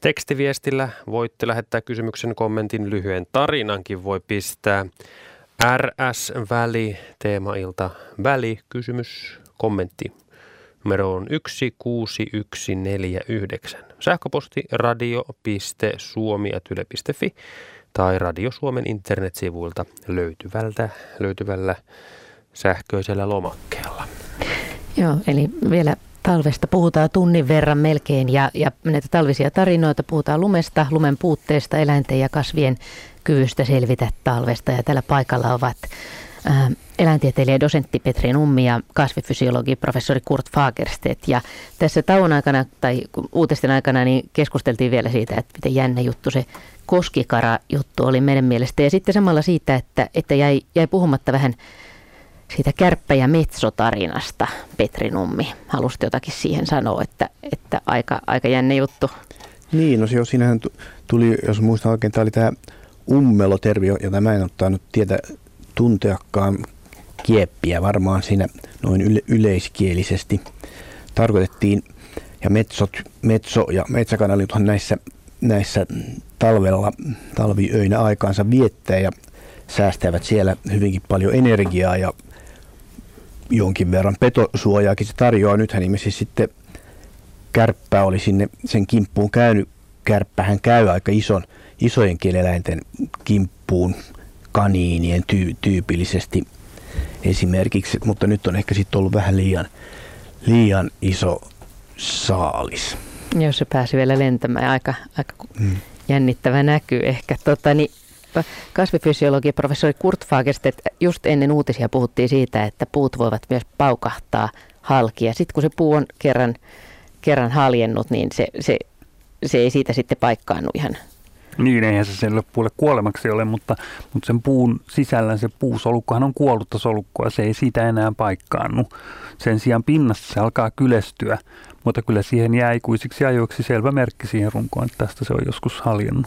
Tekstiviestillä voitte lähettää kysymyksen, kommentin, lyhyen tarinankin voi pistää. RS-väli, teemailta väli, kysymys, kommentti. Numero on 16149. Sähköposti radio.suomi.yle.fi tai Radio Suomen internetsivuilta löytyvältä, löytyvällä sähköisellä lomakkeella. Joo, eli vielä talvesta puhutaan tunnin verran melkein ja, ja näitä talvisia tarinoita puhutaan lumesta, lumen puutteesta, eläinten ja kasvien kyvystä selvitä talvesta. Ja tällä paikalla ovat eläintieteilijä dosentti Petri Nummi ja kasvifysiologi professori Kurt Fagerstedt. Ja tässä tauon aikana tai uutisten aikana niin keskusteltiin vielä siitä, että miten jännä juttu se koskikara-juttu oli meidän mielestä. Ja sitten samalla siitä, että, että jäi, jäi puhumatta vähän siitä kärppä- ja metsotarinasta, Petri Nummi. Halusit jotakin siihen sanoa, että, että aika, aika jännä juttu. Niin, no se, siinähän tuli, jos muistan oikein, tämä oli tämä ummelotervi, jota mä en ottanut tietä tunteakaan kieppiä varmaan siinä noin yle, yleiskielisesti tarkoitettiin. Ja metsot, metso ja metsäkanalithan näissä, näissä talvella, talviöinä aikaansa viettää ja säästävät siellä hyvinkin paljon energiaa ja jonkin verran petosuojaakin se tarjoaa. Nythän ilmeisesti sitten kärppä oli sinne sen kimppuun käynyt. Kärppähän käy aika ison, isojen kieleläinten kimppuun kaniinien tyy- tyypillisesti esimerkiksi, mutta nyt on ehkä sitten ollut vähän liian, liian iso saalis. Jos se pääsi vielä lentämään, aika, aika mm. jännittävä näkyy ehkä. Tota, niin, kasvifysiologi professori Kurt Fagerstedt, just ennen uutisia puhuttiin siitä, että puut voivat myös paukahtaa halki. Ja sitten kun se puu on kerran, kerran haljennut, niin se, se, se ei siitä sitten paikkaannu ihan niin, eihän se sen loppuille kuolemaksi ole, mutta, mutta sen puun sisällä se puusolukkohan on kuollutta solukkoa, se ei siitä enää paikkaannu. Sen sijaan pinnassa se alkaa kylestyä, mutta kyllä siihen jää ikuisiksi ajoiksi selvä merkki siihen runkoon, että tästä se on joskus haljennut.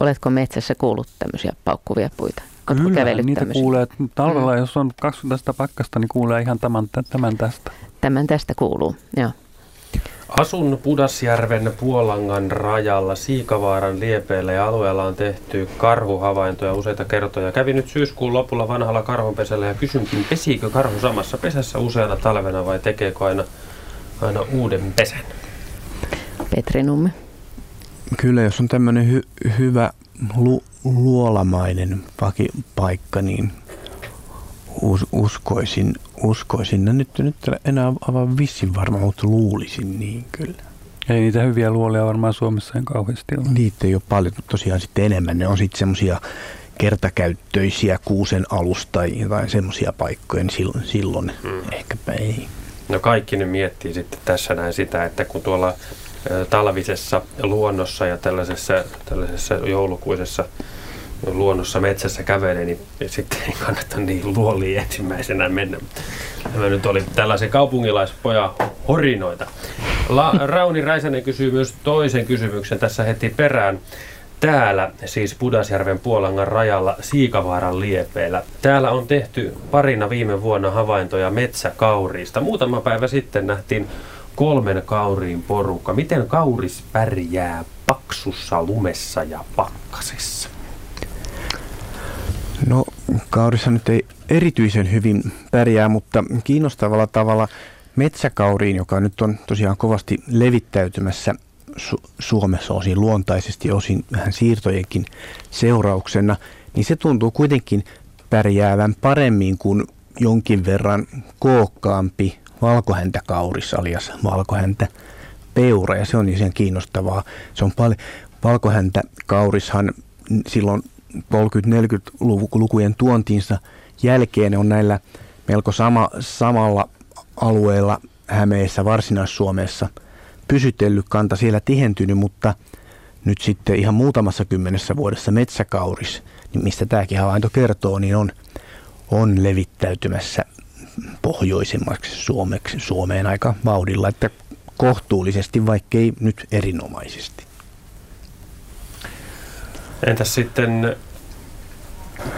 Oletko metsässä kuullut tämmöisiä paukkuvia puita? Oletko Kyllä, niitä tämmöisiä? kuulee. Talvella, mm. jos on 20 pakkasta, niin kuulee ihan tämän, tämän tästä. Tämän tästä kuuluu, joo. Asun Pudasjärven Puolangan rajalla Siikavaaran liepeillä ja alueella on tehty karhuhavaintoja useita kertoja. Kävin nyt syyskuun lopulla vanhalla karhunpesällä ja kysynkin, pesiikö karhu samassa pesässä useana talvena vai tekeekö aina, aina uuden pesän? Petri Numme. Kyllä, jos on tämmöinen hy- hyvä lu- luolamainen paikka, niin us- uskoisin, uskoisin. No nyt, nyt enää aivan vissin varma, mutta luulisin niin kyllä. Ei niitä hyviä luolia varmaan Suomessa en kauheasti ole. Niitä ei ole paljon, mutta tosiaan sitten enemmän. Ne on sitten semmoisia kertakäyttöisiä kuusen alusta tai semmoisia paikkoja, niin silloin, silloin hmm. ehkäpä ei. No kaikki ne miettii sitten tässä näin sitä, että kun tuolla talvisessa luonnossa ja tällaisessa, tällaisessa joulukuisessa luonnossa metsässä kävelee, niin sitten ei kannata niin luoliin ensimmäisenä mennä. Tämä nyt oli tällaisen kaupungilaispoja horinoita. La, Rauni Räisänen kysyy myös toisen kysymyksen tässä heti perään. Täällä, siis Pudasjärven Puolangan rajalla Siikavaaran liepeillä. Täällä on tehty parina viime vuonna havaintoja metsäkauriista. Muutama päivä sitten nähtiin kolmen kauriin porukka. Miten kauris pärjää paksussa lumessa ja pakkasessa? No kaurissa nyt ei erityisen hyvin pärjää, mutta kiinnostavalla tavalla metsäkauriin, joka nyt on tosiaan kovasti levittäytymässä Su- Suomessa osin luontaisesti, osin vähän siirtojenkin seurauksena, niin se tuntuu kuitenkin pärjäävän paremmin kuin jonkin verran kookkaampi valkohäntäkauris alias valkohäntä peura ja se on sen kiinnostavaa. Se on paljon, valkohäntäkaurishan silloin 30-40-lukujen tuontiinsa jälkeen on näillä melko sama, samalla alueella Hämeessä, Varsinais-Suomessa pysytellyt kanta siellä tihentynyt, mutta nyt sitten ihan muutamassa kymmenessä vuodessa metsäkauris, niin mistä tämäkin havainto kertoo, niin on, on levittäytymässä pohjoisemmaksi Suomeksi, Suomeen aika vauhdilla, että kohtuullisesti, vaikkei nyt erinomaisesti. Entäs sitten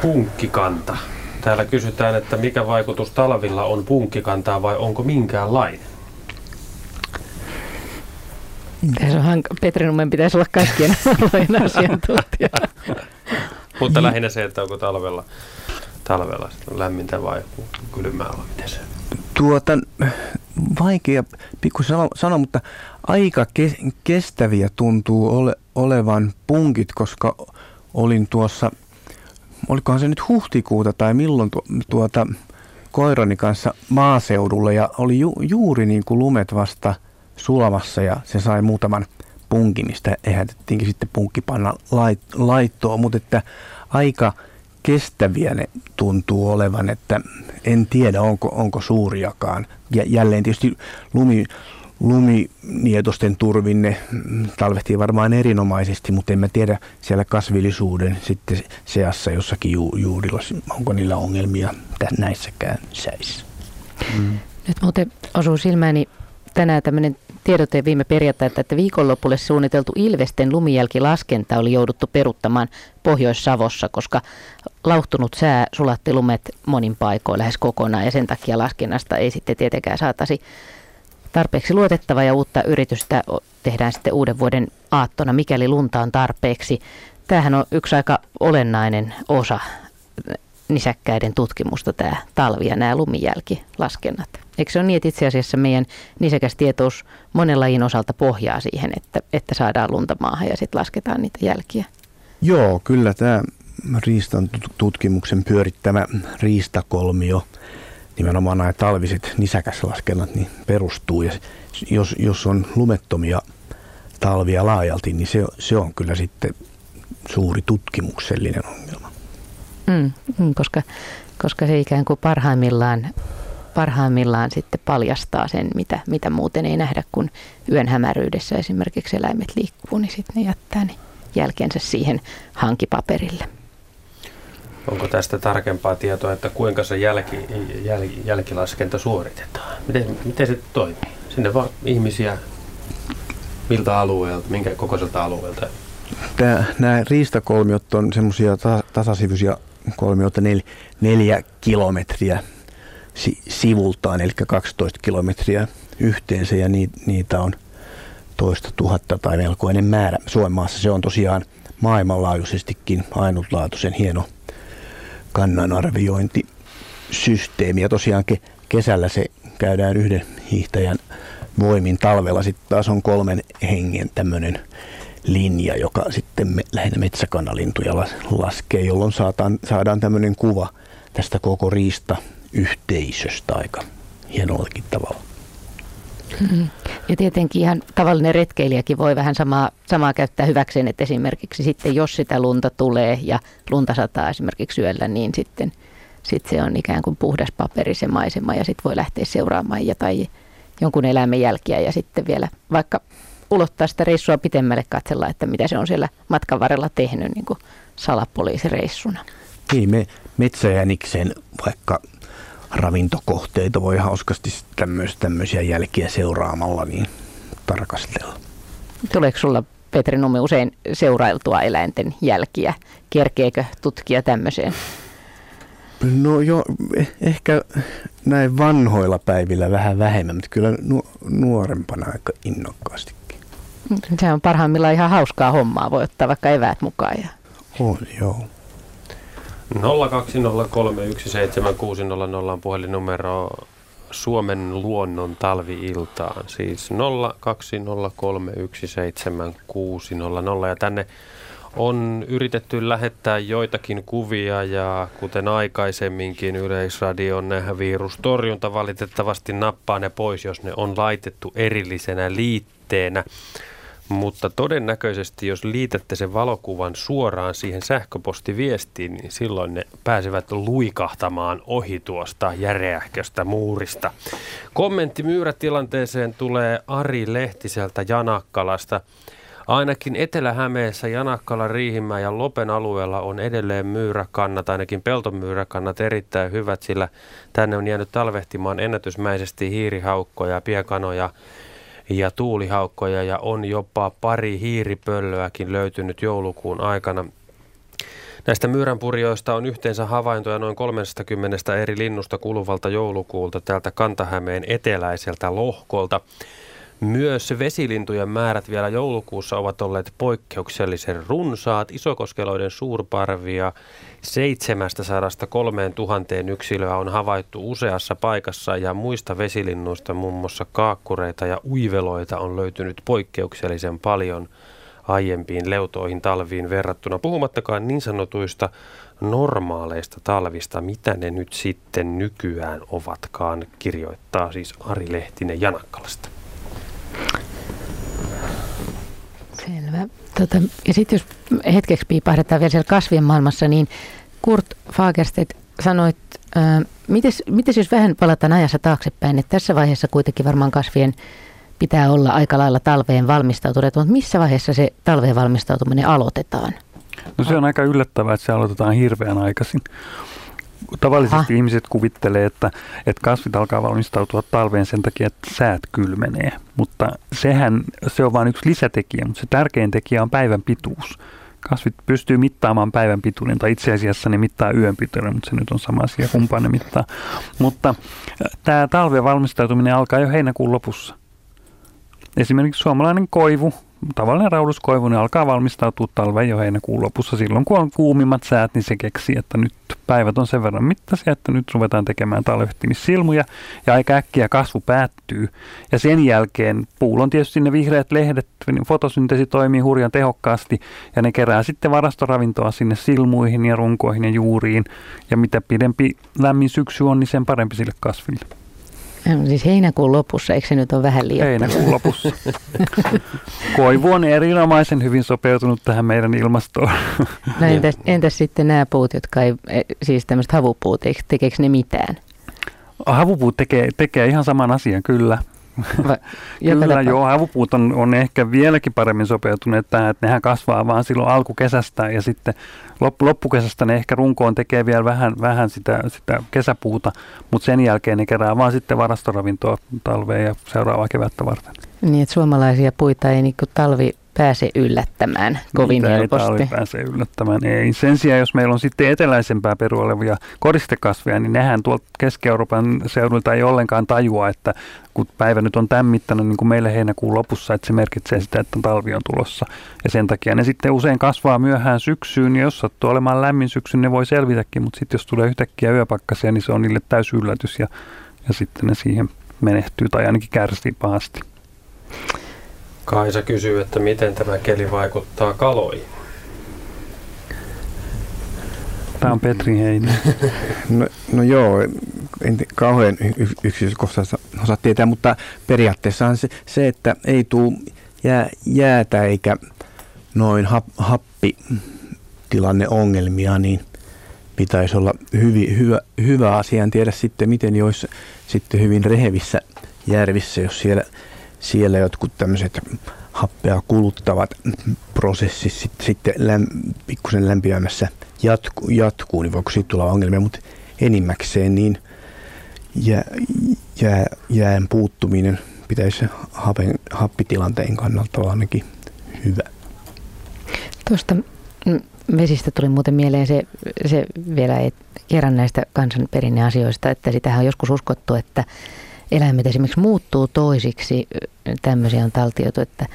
punkkikanta? Täällä kysytään, että mikä vaikutus talvilla on punkkikantaa vai onko minkäänlainen? Tässä on Petri Nummen pitäisi olla kaikkien *laughs* alojen asiantuntija. *laughs* Mutta lähinnä se, että onko talvella, talvella lämmintä vai kylmää vai miten se? Tuota, vaikea pikku sanoa, mutta aika ke- kestäviä tuntuu ole, olevan punkit, koska olin tuossa, olikohan se nyt huhtikuuta tai milloin tu, tuota, koirani kanssa maaseudulla ja oli ju, juuri niin kuin lumet vasta sulamassa ja se sai muutaman punkin, mistä ehätettiinkin sitten punkkipanna lait, laittoon, mutta että aika kestäviä ne tuntuu olevan, että en tiedä onko, onko suuriakaan. Ja jälleen tietysti lumi, luminietosten turvin ne talvehtii varmaan erinomaisesti, mutta en mä tiedä siellä kasvillisuuden sitten seassa jossakin ju, juurilla, onko niillä ongelmia näissäkään säissä. Mm. Nyt muuten osuu silmääni tänään tämmöinen tiedote viime perjantailta, että viikonlopulle suunniteltu Ilvesten lumijälkilaskenta oli jouduttu peruttamaan Pohjois-Savossa, koska lauhtunut sää sulatti lumet monin paikoin lähes kokonaan ja sen takia laskennasta ei sitten tietenkään saataisi tarpeeksi luotettava ja uutta yritystä tehdään sitten uuden vuoden aattona, mikäli lunta on tarpeeksi. Tämähän on yksi aika olennainen osa nisäkkäiden tutkimusta, tämä talvi ja nämä lumijälkilaskennat. Eikö se ole niin, että itse asiassa meidän nisäkästietous monen lajin osalta pohjaa siihen, että, että saadaan lunta maahan ja sitten lasketaan niitä jälkiä? Joo, kyllä tämä riistan tutkimuksen pyörittämä riistakolmio, nimenomaan nämä talviset nisäkäslaskennat, niin perustuu. Ja jos, jos on lumettomia talvia laajalti, niin se, se on kyllä sitten suuri tutkimuksellinen ongelma. Mm, mm, koska, koska se ikään kuin parhaimmillaan, parhaimmillaan sitten paljastaa sen, mitä, mitä muuten ei nähdä, kun yön hämäryydessä esimerkiksi eläimet liikkuu, niin sitten ne jättää ne jälkensä siihen hankipaperille. Onko tästä tarkempaa tietoa, että kuinka se jälki, jäl, jälkilaskenta suoritetaan? Miten, miten se toimii? Sinne vaan ihmisiä miltä alueelta, minkä kokoiselta alueelta? Tämä, nämä riistakolmiot on semmoisia ta- tasasivuisia kolmiota nel, neljä kilometriä si, sivultaan, eli 12 kilometriä yhteensä, ja ni, niitä on toista tuhatta tai melkoinen määrä Suomen maassa. Se on tosiaan maailmanlaajuisestikin ainutlaatuisen hieno kannanarviointisysteemi. Ja tosiaan ke, kesällä se käydään yhden hiihtäjän voimin. Talvella sitten taas on kolmen hengen tämmöinen linja, joka sitten me, lähinnä metsäkanalintuja laskee, jolloin saadaan, saadaan tämmöinen kuva tästä koko riista yhteisöstä aika hienollakin tavalla. Ja tietenkin ihan tavallinen retkeilijäkin voi vähän samaa, samaa käyttää hyväkseen, että esimerkiksi sitten jos sitä lunta tulee ja lunta sataa esimerkiksi yöllä, niin sitten sitten se on ikään kuin puhdas paperi se maisema ja sitten voi lähteä seuraamaan ja tai jonkun eläimen jälkiä ja sitten vielä vaikka ulottaa sitä reissua pitemmälle katsella, että mitä se on siellä matkan varrella tehnyt niin kuin salapoliisireissuna. Niin, me metsäjäniksen vaikka ravintokohteita voi hauskasti tämmöisiä jälkiä seuraamalla niin tarkastella. Tuleeko sulla Petri Nummi usein seurailtua eläinten jälkiä? Kerkeekö tutkia tämmöiseen? No jo, ehkä näin vanhoilla päivillä vähän vähemmän, mutta kyllä nuorempana aika innokkaasti. Se on parhaimmillaan ihan hauskaa hommaa. Voi ottaa vaikka eväät mukaan. Ja... On, joo. 020317600 on puhelinnumero Suomen luonnon talviiltaan. Siis 020317600 ja tänne on yritetty lähettää joitakin kuvia ja kuten aikaisemminkin Yleisradion virustorjunta valitettavasti nappaa ne pois, jos ne on laitettu erillisenä liitteenä. Mutta todennäköisesti, jos liitätte sen valokuvan suoraan siihen sähköpostiviestiin, niin silloin ne pääsevät luikahtamaan ohi tuosta järeähköstä muurista. Kommentti myyrätilanteeseen tulee Ari Lehtiseltä Janakkalasta. Ainakin Etelä-Hämeessä, Janakkala, Riihimäen ja Lopen alueella on edelleen myyräkannat, ainakin peltomyyräkannat erittäin hyvät, sillä tänne on jäänyt talvehtimaan ennätysmäisesti hiirihaukkoja, piekanoja, ja tuulihaukkoja ja on jopa pari hiiripöllöäkin löytynyt joulukuun aikana. Näistä myyränpurjoista on yhteensä havaintoja noin 30 eri linnusta kuluvalta joulukuulta täältä Kantahämeen eteläiseltä lohkolta. Myös vesilintujen määrät vielä joulukuussa ovat olleet poikkeuksellisen runsaat. Isokoskeloiden suurparvia 703 000 yksilöä on havaittu useassa paikassa ja muista vesilinnuista muun muassa kaakkureita ja uiveloita on löytynyt poikkeuksellisen paljon aiempiin leutoihin talviin verrattuna. Puhumattakaan niin sanotuista normaaleista talvista, mitä ne nyt sitten nykyään ovatkaan, kirjoittaa siis Ari Lehtinen Janakkalasta. Selvä. Tota, ja sitten jos hetkeksi piipahdetaan vielä siellä kasvien maailmassa, niin Kurt Fagerstedt sanoit, äh, mites jos vähän palataan ajassa taaksepäin, että tässä vaiheessa kuitenkin varmaan kasvien pitää olla aika lailla talveen valmistautuneet, mutta missä vaiheessa se talveen valmistautuminen aloitetaan? No se on aika yllättävää, että se aloitetaan hirveän aikaisin tavallisesti Aha. ihmiset kuvittelee, että, että kasvit alkaa valmistautua talveen sen takia, että säät kylmenee. Mutta sehän, se on vain yksi lisätekijä, mutta se tärkein tekijä on päivän pituus. Kasvit pystyy mittaamaan päivän pituuden, tai itse asiassa ne mittaa yön pituuden, mutta se nyt on sama asia, kumpaan ne mittaa. Mutta tämä talven valmistautuminen alkaa jo heinäkuun lopussa. Esimerkiksi suomalainen koivu tavallinen rauduskoivu niin alkaa valmistautua talven jo heinäkuun lopussa. Silloin kun on kuumimmat säät, niin se keksii, että nyt päivät on sen verran mittaisia, että nyt ruvetaan tekemään talvehtimissilmuja ja aika äkkiä kasvu päättyy. Ja sen jälkeen puulon tietysti ne vihreät lehdet, niin fotosynteesi toimii hurjan tehokkaasti ja ne kerää sitten varastoravintoa sinne silmuihin ja runkoihin ja juuriin. Ja mitä pidempi lämmin syksy on, niin sen parempi sille kasville. Siis heinäkuun lopussa, eikö se nyt ole vähän liian? Heinäkuun *laughs* lopussa. Koivu on erinomaisen hyvin sopeutunut tähän meidän ilmastoon. No entäs, entäs sitten nämä puut, jotka ei, e, siis tämmöiset havupuut, tekeekö ne mitään? Havupuut tekee, tekee ihan saman asian, kyllä. *laughs* Kyllä joo, havupuut on, on ehkä vieläkin paremmin sopeutuneet tähän, että nehän kasvaa vaan silloin alkukesästä ja sitten loppu, loppukesästä ne ehkä runkoon tekee vielä vähän, vähän sitä, sitä kesäpuuta, mutta sen jälkeen ne kerää vaan sitten varastoravintoa talveen ja seuraavaa kevättä varten. Niin, että suomalaisia puita ei niin talvi pääse yllättämään kovin Niitä helposti. Ei pääse yllättämään, ei. Sen sijaan, jos meillä on sitten eteläisempää peru olevia koristekasveja, niin nehän tuolta Keski-Euroopan seudulta ei ollenkaan tajua, että kun päivä nyt on tämän mittainen niin kuin meille heinäkuun lopussa, että se merkitsee sitä, että talvi on tulossa. Ja sen takia ne sitten usein kasvaa myöhään syksyyn, ja jos sattuu olemaan lämmin syksy, ne voi selvitäkin, mutta sitten jos tulee yhtäkkiä yöpakkasia, niin se on niille täysi yllätys, ja, ja sitten ne siihen menehtyy tai ainakin kärsii pahasti. Kaisa kysyy, että miten tämä keli vaikuttaa kaloihin. Tämä on Petri Heini. *laughs* No, no joo, en kauhean yksityiskohtaisesti osaa tietää, mutta periaatteessa on se, se että ei tule jää, jäätä eikä noin hap, happitilanne ongelmia, niin pitäisi olla hyvi, hyvä, hyvä asia. En tiedä sitten, miten jos sitten hyvin rehevissä järvissä, jos siellä, siellä jotkut tämmöiset happea kuluttavat prosessit sitten, sitten läm, pikkusen lämpimässä jatku, jatkuu, niin voiko siitä tulla ongelmia, mutta enimmäkseen niin jää, jää, jään puuttuminen pitäisi hapen, happitilanteen kannalta olla ainakin hyvä. Tuosta vesistä tuli muuten mieleen se, se vielä et, kerran näistä kansanperinneasioista, että sitähän on joskus uskottu, että eläimet esimerkiksi muuttuu toisiksi. Tämmöisiä on taltioitu, että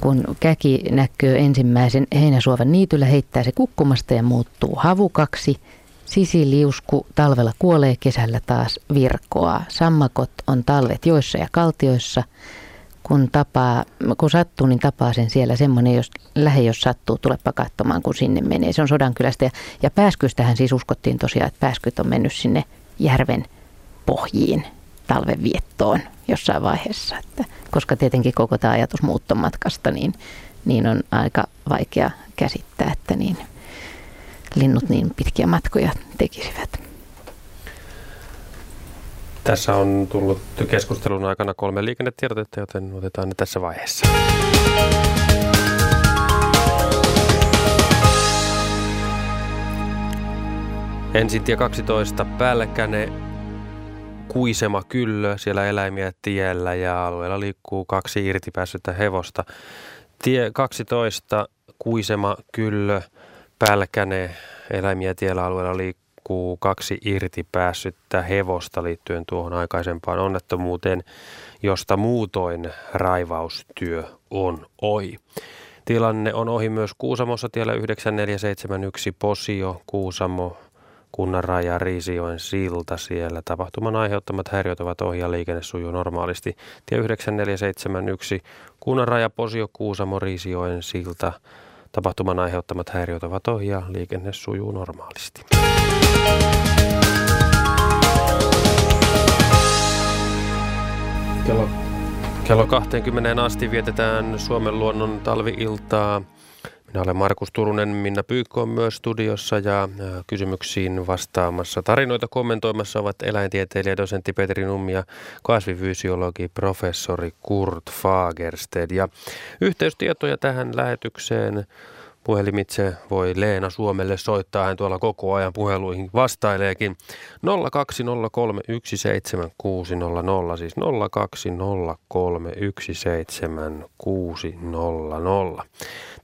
kun käki näkyy ensimmäisen heinäsuovan niityllä, heittää se kukkumasta ja muuttuu havukaksi. Sisiliusku talvella kuolee, kesällä taas virkoaa. Sammakot on talvet joissa ja kaltioissa – kun, tapaa, kun sattuu, niin tapaa sen siellä semmoinen, jos lähe jos sattuu, tulepa katsomaan, kun sinne menee. Se on Sodankylästä ja, ja pääskystähän siis uskottiin tosiaan, että pääskyt on mennyt sinne järven pohjiin talvenviettoon jossain vaiheessa. Että, koska tietenkin koko tämä ajatus muuttomatkasta, niin, niin on aika vaikea käsittää, että niin linnut niin pitkiä matkoja tekisivät. Tässä on tullut keskustelun aikana kolme liikennetiedotetta, joten otetaan ne tässä vaiheessa. Ensin tie 12 päällekkäinen kuisema kyllö, siellä eläimiä tiellä ja alueella liikkuu kaksi irti päässyttä hevosta. Tie 12 kuisema kyllö, päällekkäinen eläimiä tiellä alueella liikkuu kaksi irti päässyttä hevosta liittyen tuohon aikaisempaan onnettomuuteen, josta muutoin raivaustyö on ohi. Tilanne on ohi myös Kuusamossa tiellä 9471 Posio, Kuusamo, kunnan raja Riisijoen silta siellä. Tapahtuman aiheuttamat häiriöt ovat ohi ja liikenne sujuu normaalisti. Tie 9471 kunnan raja Posio, Kuusamo, Riisijoen silta. Tapahtuman aiheuttamat häiriöt ovat ohi ja liikenne sujuu normaalisti. Kello, kello 20 asti vietetään Suomen luonnon talviiltaa. Minä olen Markus Turunen, Minna Pyykko on myös studiossa ja kysymyksiin vastaamassa. Tarinoita kommentoimassa ovat eläintieteilijä, dosentti Petri Nummi ja kasvifysiologi professori Kurt Fagersted. Ja yhteystietoja tähän lähetykseen Puhelimitse voi Leena Suomelle soittaa, hän tuolla koko ajan puheluihin vastaileekin. 020317600, siis 020317600.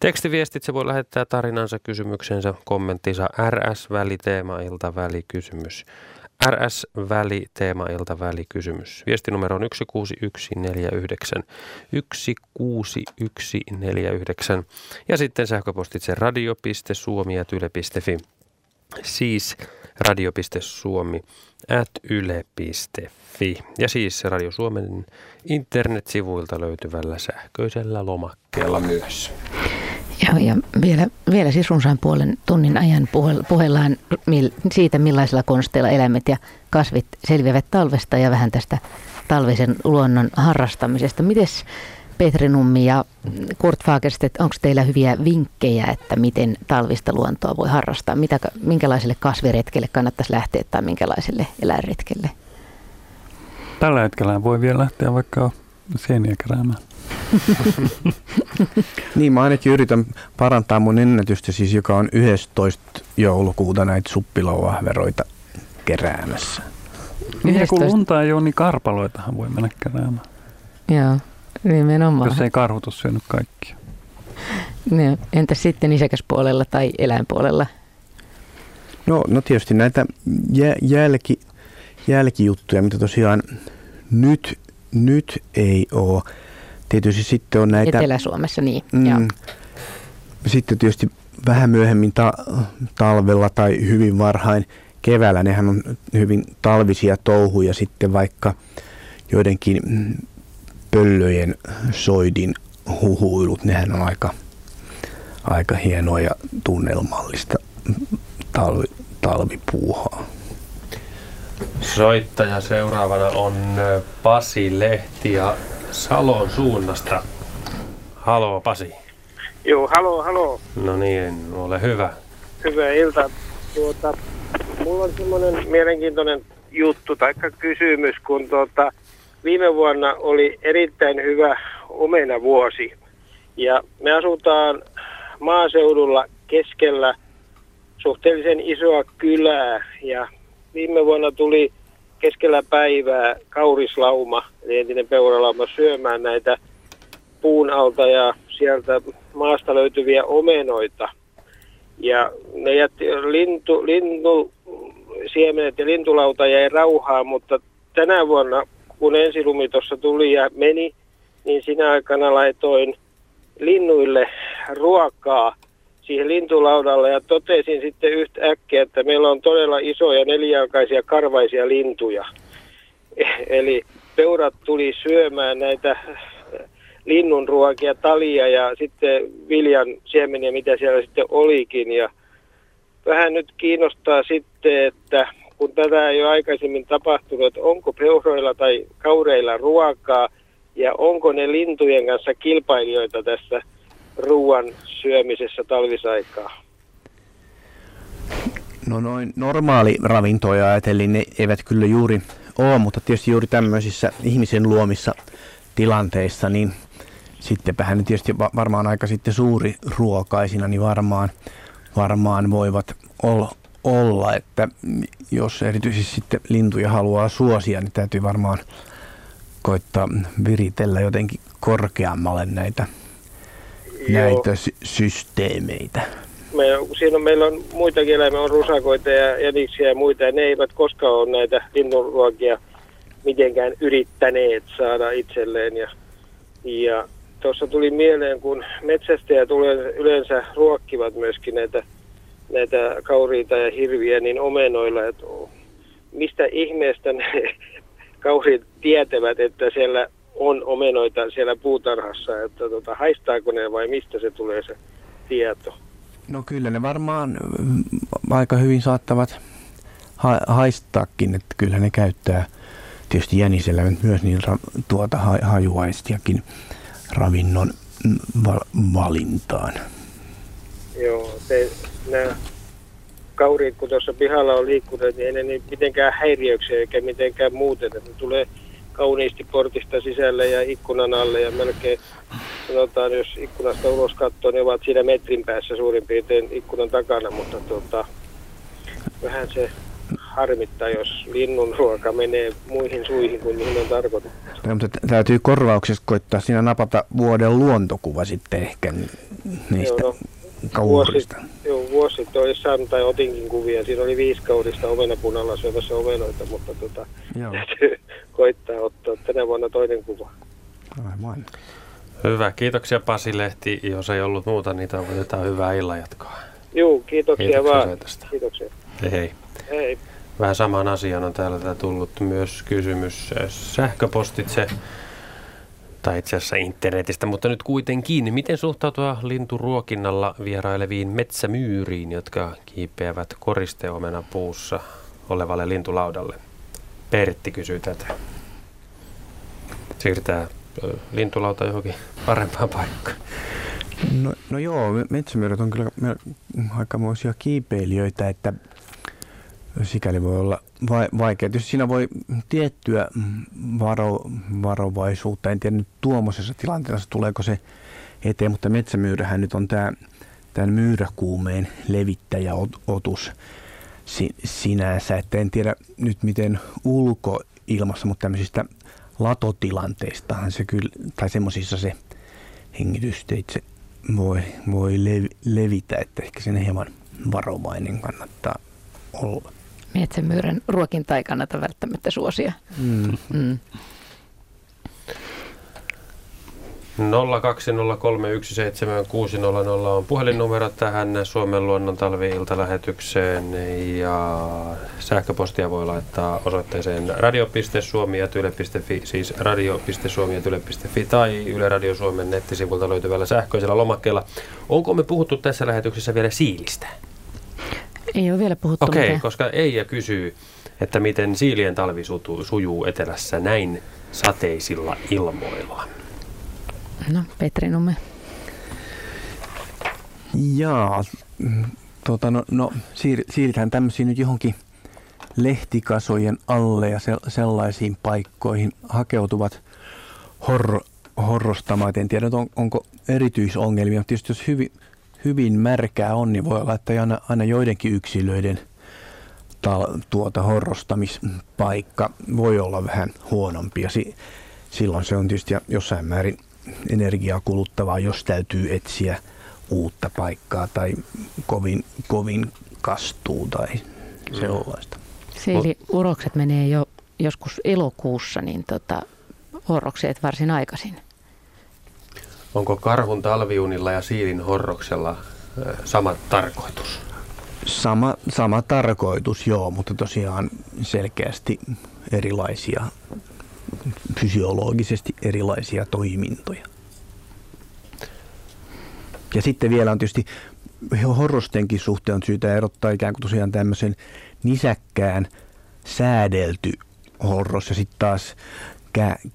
Tekstiviestitse voi lähettää tarinansa, kysymyksensä, kommenttinsa RS-väliteema, ilta, välikysymys. RS-väli, teema-ilta, välikysymys. Viestinumero on 16149. 16149. Ja sitten sähköpostitse radio.suomi.yle.fi. Siis radio.suomi at yle.fi. Ja siis Radio Suomen internetsivuilta löytyvällä sähköisellä lomakkeella myös. Ja, ja vielä, vielä siis runsaan puolen tunnin ajan puhellaan siitä, millaisilla konsteilla eläimet ja kasvit selviävät talvesta ja vähän tästä talvisen luonnon harrastamisesta. Mites Petri Nummi ja Kurt Fagerstedt, onko teillä hyviä vinkkejä, että miten talvista luontoa voi harrastaa? Mitä, minkälaiselle kasviretkelle kannattaisi lähteä tai minkälaiselle eläinretkelle? Tällä hetkellä voi vielä lähteä vaikka sieniä keräämään. *laughs* niin, mä ainakin yritän parantaa mun ennätystä, siis joka on 11. joulukuuta näitä suppilouahveroita keräämässä. Niin, ja kun lunta ei ole, niin karpaloitahan voi mennä keräämään. Joo, nimenomaan. Jos ei karhutus syönyt kaikkia. No, entäs sitten isäkäspuolella tai eläinpuolella? No, no tietysti näitä jä, jälki, jälkijuttuja, mitä tosiaan nyt, nyt ei ole tietysti sitten on näitä... Etelä-Suomessa, niin. Mm, sitten tietysti vähän myöhemmin ta- talvella tai hyvin varhain keväällä, nehän on hyvin talvisia touhuja sitten vaikka joidenkin pöllöjen soidin huhuilut, nehän on aika, aika hienoa ja tunnelmallista talvi, talvipuuhaa. Soittaja seuraavana on Pasi Lehti ja Salon suunnasta. Halo Pasi. Joo, halo, halo. No niin, ole hyvä. Hyvää iltaa. Tuota, mulla on semmoinen mielenkiintoinen juttu tai kysymys, kun tuota, viime vuonna oli erittäin hyvä omenavuosi. Ja me asutaan maaseudulla keskellä suhteellisen isoa kylää ja viime vuonna tuli keskellä päivää kaurislauma, eli entinen peuralauma, syömään näitä puun alta ja sieltä maasta löytyviä omenoita. Ja ne jätti lintu, lintu, siemenet ja lintulauta jäi rauhaan, mutta tänä vuonna, kun ensilumi tuossa tuli ja meni, niin sinä aikana laitoin linnuille ruokaa siihen lintulaudalle ja totesin sitten yhtä äkkiä, että meillä on todella isoja nelijalkaisia karvaisia lintuja. *laughs* Eli peurat tuli syömään näitä linnunruokia, talia ja sitten viljan siemeniä, mitä siellä sitten olikin. Ja vähän nyt kiinnostaa sitten, että kun tätä ei ole aikaisemmin tapahtunut, että onko peuroilla tai kaureilla ruokaa ja onko ne lintujen kanssa kilpailijoita tässä ruoan syömisessä talvisaikaa? No noin normaali ravintoja ajatellen ne eivät kyllä juuri ole, mutta tietysti juuri tämmöisissä ihmisen luomissa tilanteissa, niin sittenpähän ne tietysti varmaan aika sitten suuri ruokaisina, niin varmaan, varmaan voivat olla, olla, että jos erityisesti sitten lintuja haluaa suosia, niin täytyy varmaan koittaa viritellä jotenkin korkeammalle näitä, näitä sy- systeemeitä. Me, siinä on, meillä on muitakin eläimiä, on rusakoita ja jäniksiä ja muita, ja ne eivät koskaan ole näitä linnunruokia mitenkään yrittäneet saada itselleen. Ja, ja tuossa tuli mieleen, kun metsästäjät yleensä ruokkivat myöskin näitä, näitä kauriita ja hirviä niin omenoilla, että mistä ihmeestä ne *laughs* kauriit tietävät, että siellä on omenoita siellä puutarhassa, että tota, haistaako ne vai mistä se tulee se tieto? No kyllä ne varmaan mm, aika hyvin saattavat ha- haistaakin, että kyllä ne käyttää tietysti jänisellä myös niin ra- tuota ha- hajuaistiakin ravinnon val- valintaan. Joo, se, nämä kauriit, kun tuossa pihalla on liikkunut, niin ei ne niin mitenkään häiriöksiä eikä mitenkään muuten. Että ne tulee kauniisti portista sisälle ja ikkunan alle ja melkein sanotaan, jos ikkunasta ulos katsoo, niin ovat siinä metrin päässä suurin piirtein ikkunan takana, mutta tuota, vähän se harmittaa, jos linnun ruoka menee muihin suihin kuin mihin on tarkoitettu. No, mutta täytyy korvauksessa koittaa siinä napata vuoden luontokuva sitten ehkä niistä Joo, no. Vuosi, joo, vuosi sitten olisi saanut tai otinkin kuvia. Siinä oli viisi kaurista omenapunalla syömässä omenoita, mutta tota, Joo. täytyy koittaa ottaa tänä vuonna toinen kuva. Aivan. Hyvä, kiitoksia Pasi Lehti. Jos ei ollut muuta, niin toivotetaan hyvää illanjatkoa. Joo, kiitoksia, Kiitoksia vaan. soitosta. Kiitoksia. Hei hei. Hei. Vähän samaan asiaan on täällä tullut myös kysymys äh, sähköpostitse, tai itse asiassa internetistä, mutta nyt kuitenkin. Miten suhtautua linturuokinnalla vieraileviin metsämyyriin, jotka kiipeävät koristeomena puussa olevalle lintulaudalle? Pertti kysyy tätä. Siirtää lintulauta johonkin parempaan paikkaan. No, no joo, me- metsämyyrät on kyllä aikamoisia kiipeilijöitä, että sikäli voi olla vai, vaikea. Tietysti siinä voi tiettyä varo, varovaisuutta, en tiedä nyt tuommoisessa tilanteessa tuleeko se eteen, mutta metsämyyrähän nyt on tämä tämän myyräkuumeen levittäjäotus si, sinänsä, että en tiedä nyt miten ulkoilmassa, mutta tämmöisistä latotilanteistahan se kyllä, tai semmoisissa se hengitysteitse voi, voi lev, levitä, että ehkä sen hieman varovainen kannattaa olla. Metsämyyrän ruokinta ei kannata välttämättä suosia. Mm. Mm. 020317600 on puhelinnumero tähän Suomen luonnon talvi-iltalähetykseen ja sähköpostia voi laittaa osoitteeseen radio.suomi.yle.fi, siis radio.suomi.yle.fi tai Yle Radio Suomen nettisivulta löytyvällä sähköisellä lomakkeella. Onko me puhuttu tässä lähetyksessä vielä siilistä? Ei ole vielä puhuttu Okei, okay, koska Eija kysyy, että miten siilien talvi sujuu etelässä näin sateisilla ilmoilla. No, Petri Numme. Jaa, mm, tota, no, no siir, siirrytään tämmöisiin nyt johonkin lehtikasojen alle ja sellaisiin paikkoihin hakeutuvat horro, horrostamaan. En tiedä, on, onko erityisongelmia, mutta tietysti jos hyvin, hyvin märkää on, niin voi olla, että aina, aina joidenkin yksilöiden tal, tuota horrostamispaikka voi olla vähän huonompi. Ja si, silloin se on tietysti jossain määrin energiaa kuluttavaa, jos täytyy etsiä uutta paikkaa tai kovin, kovin kastuu tai sellaista. Siili, urokset menee jo joskus elokuussa, niin tota, horrokseet varsin aikaisin. Onko karhun talviunilla ja siilin horroksella sama tarkoitus? Sama, sama tarkoitus, joo, mutta tosiaan selkeästi erilaisia, fysiologisesti erilaisia toimintoja. Ja sitten vielä on tietysti horrostenkin suhteen on syytä erottaa ikään kuin tosiaan tämmöisen nisäkkään säädelty horros ja sitten taas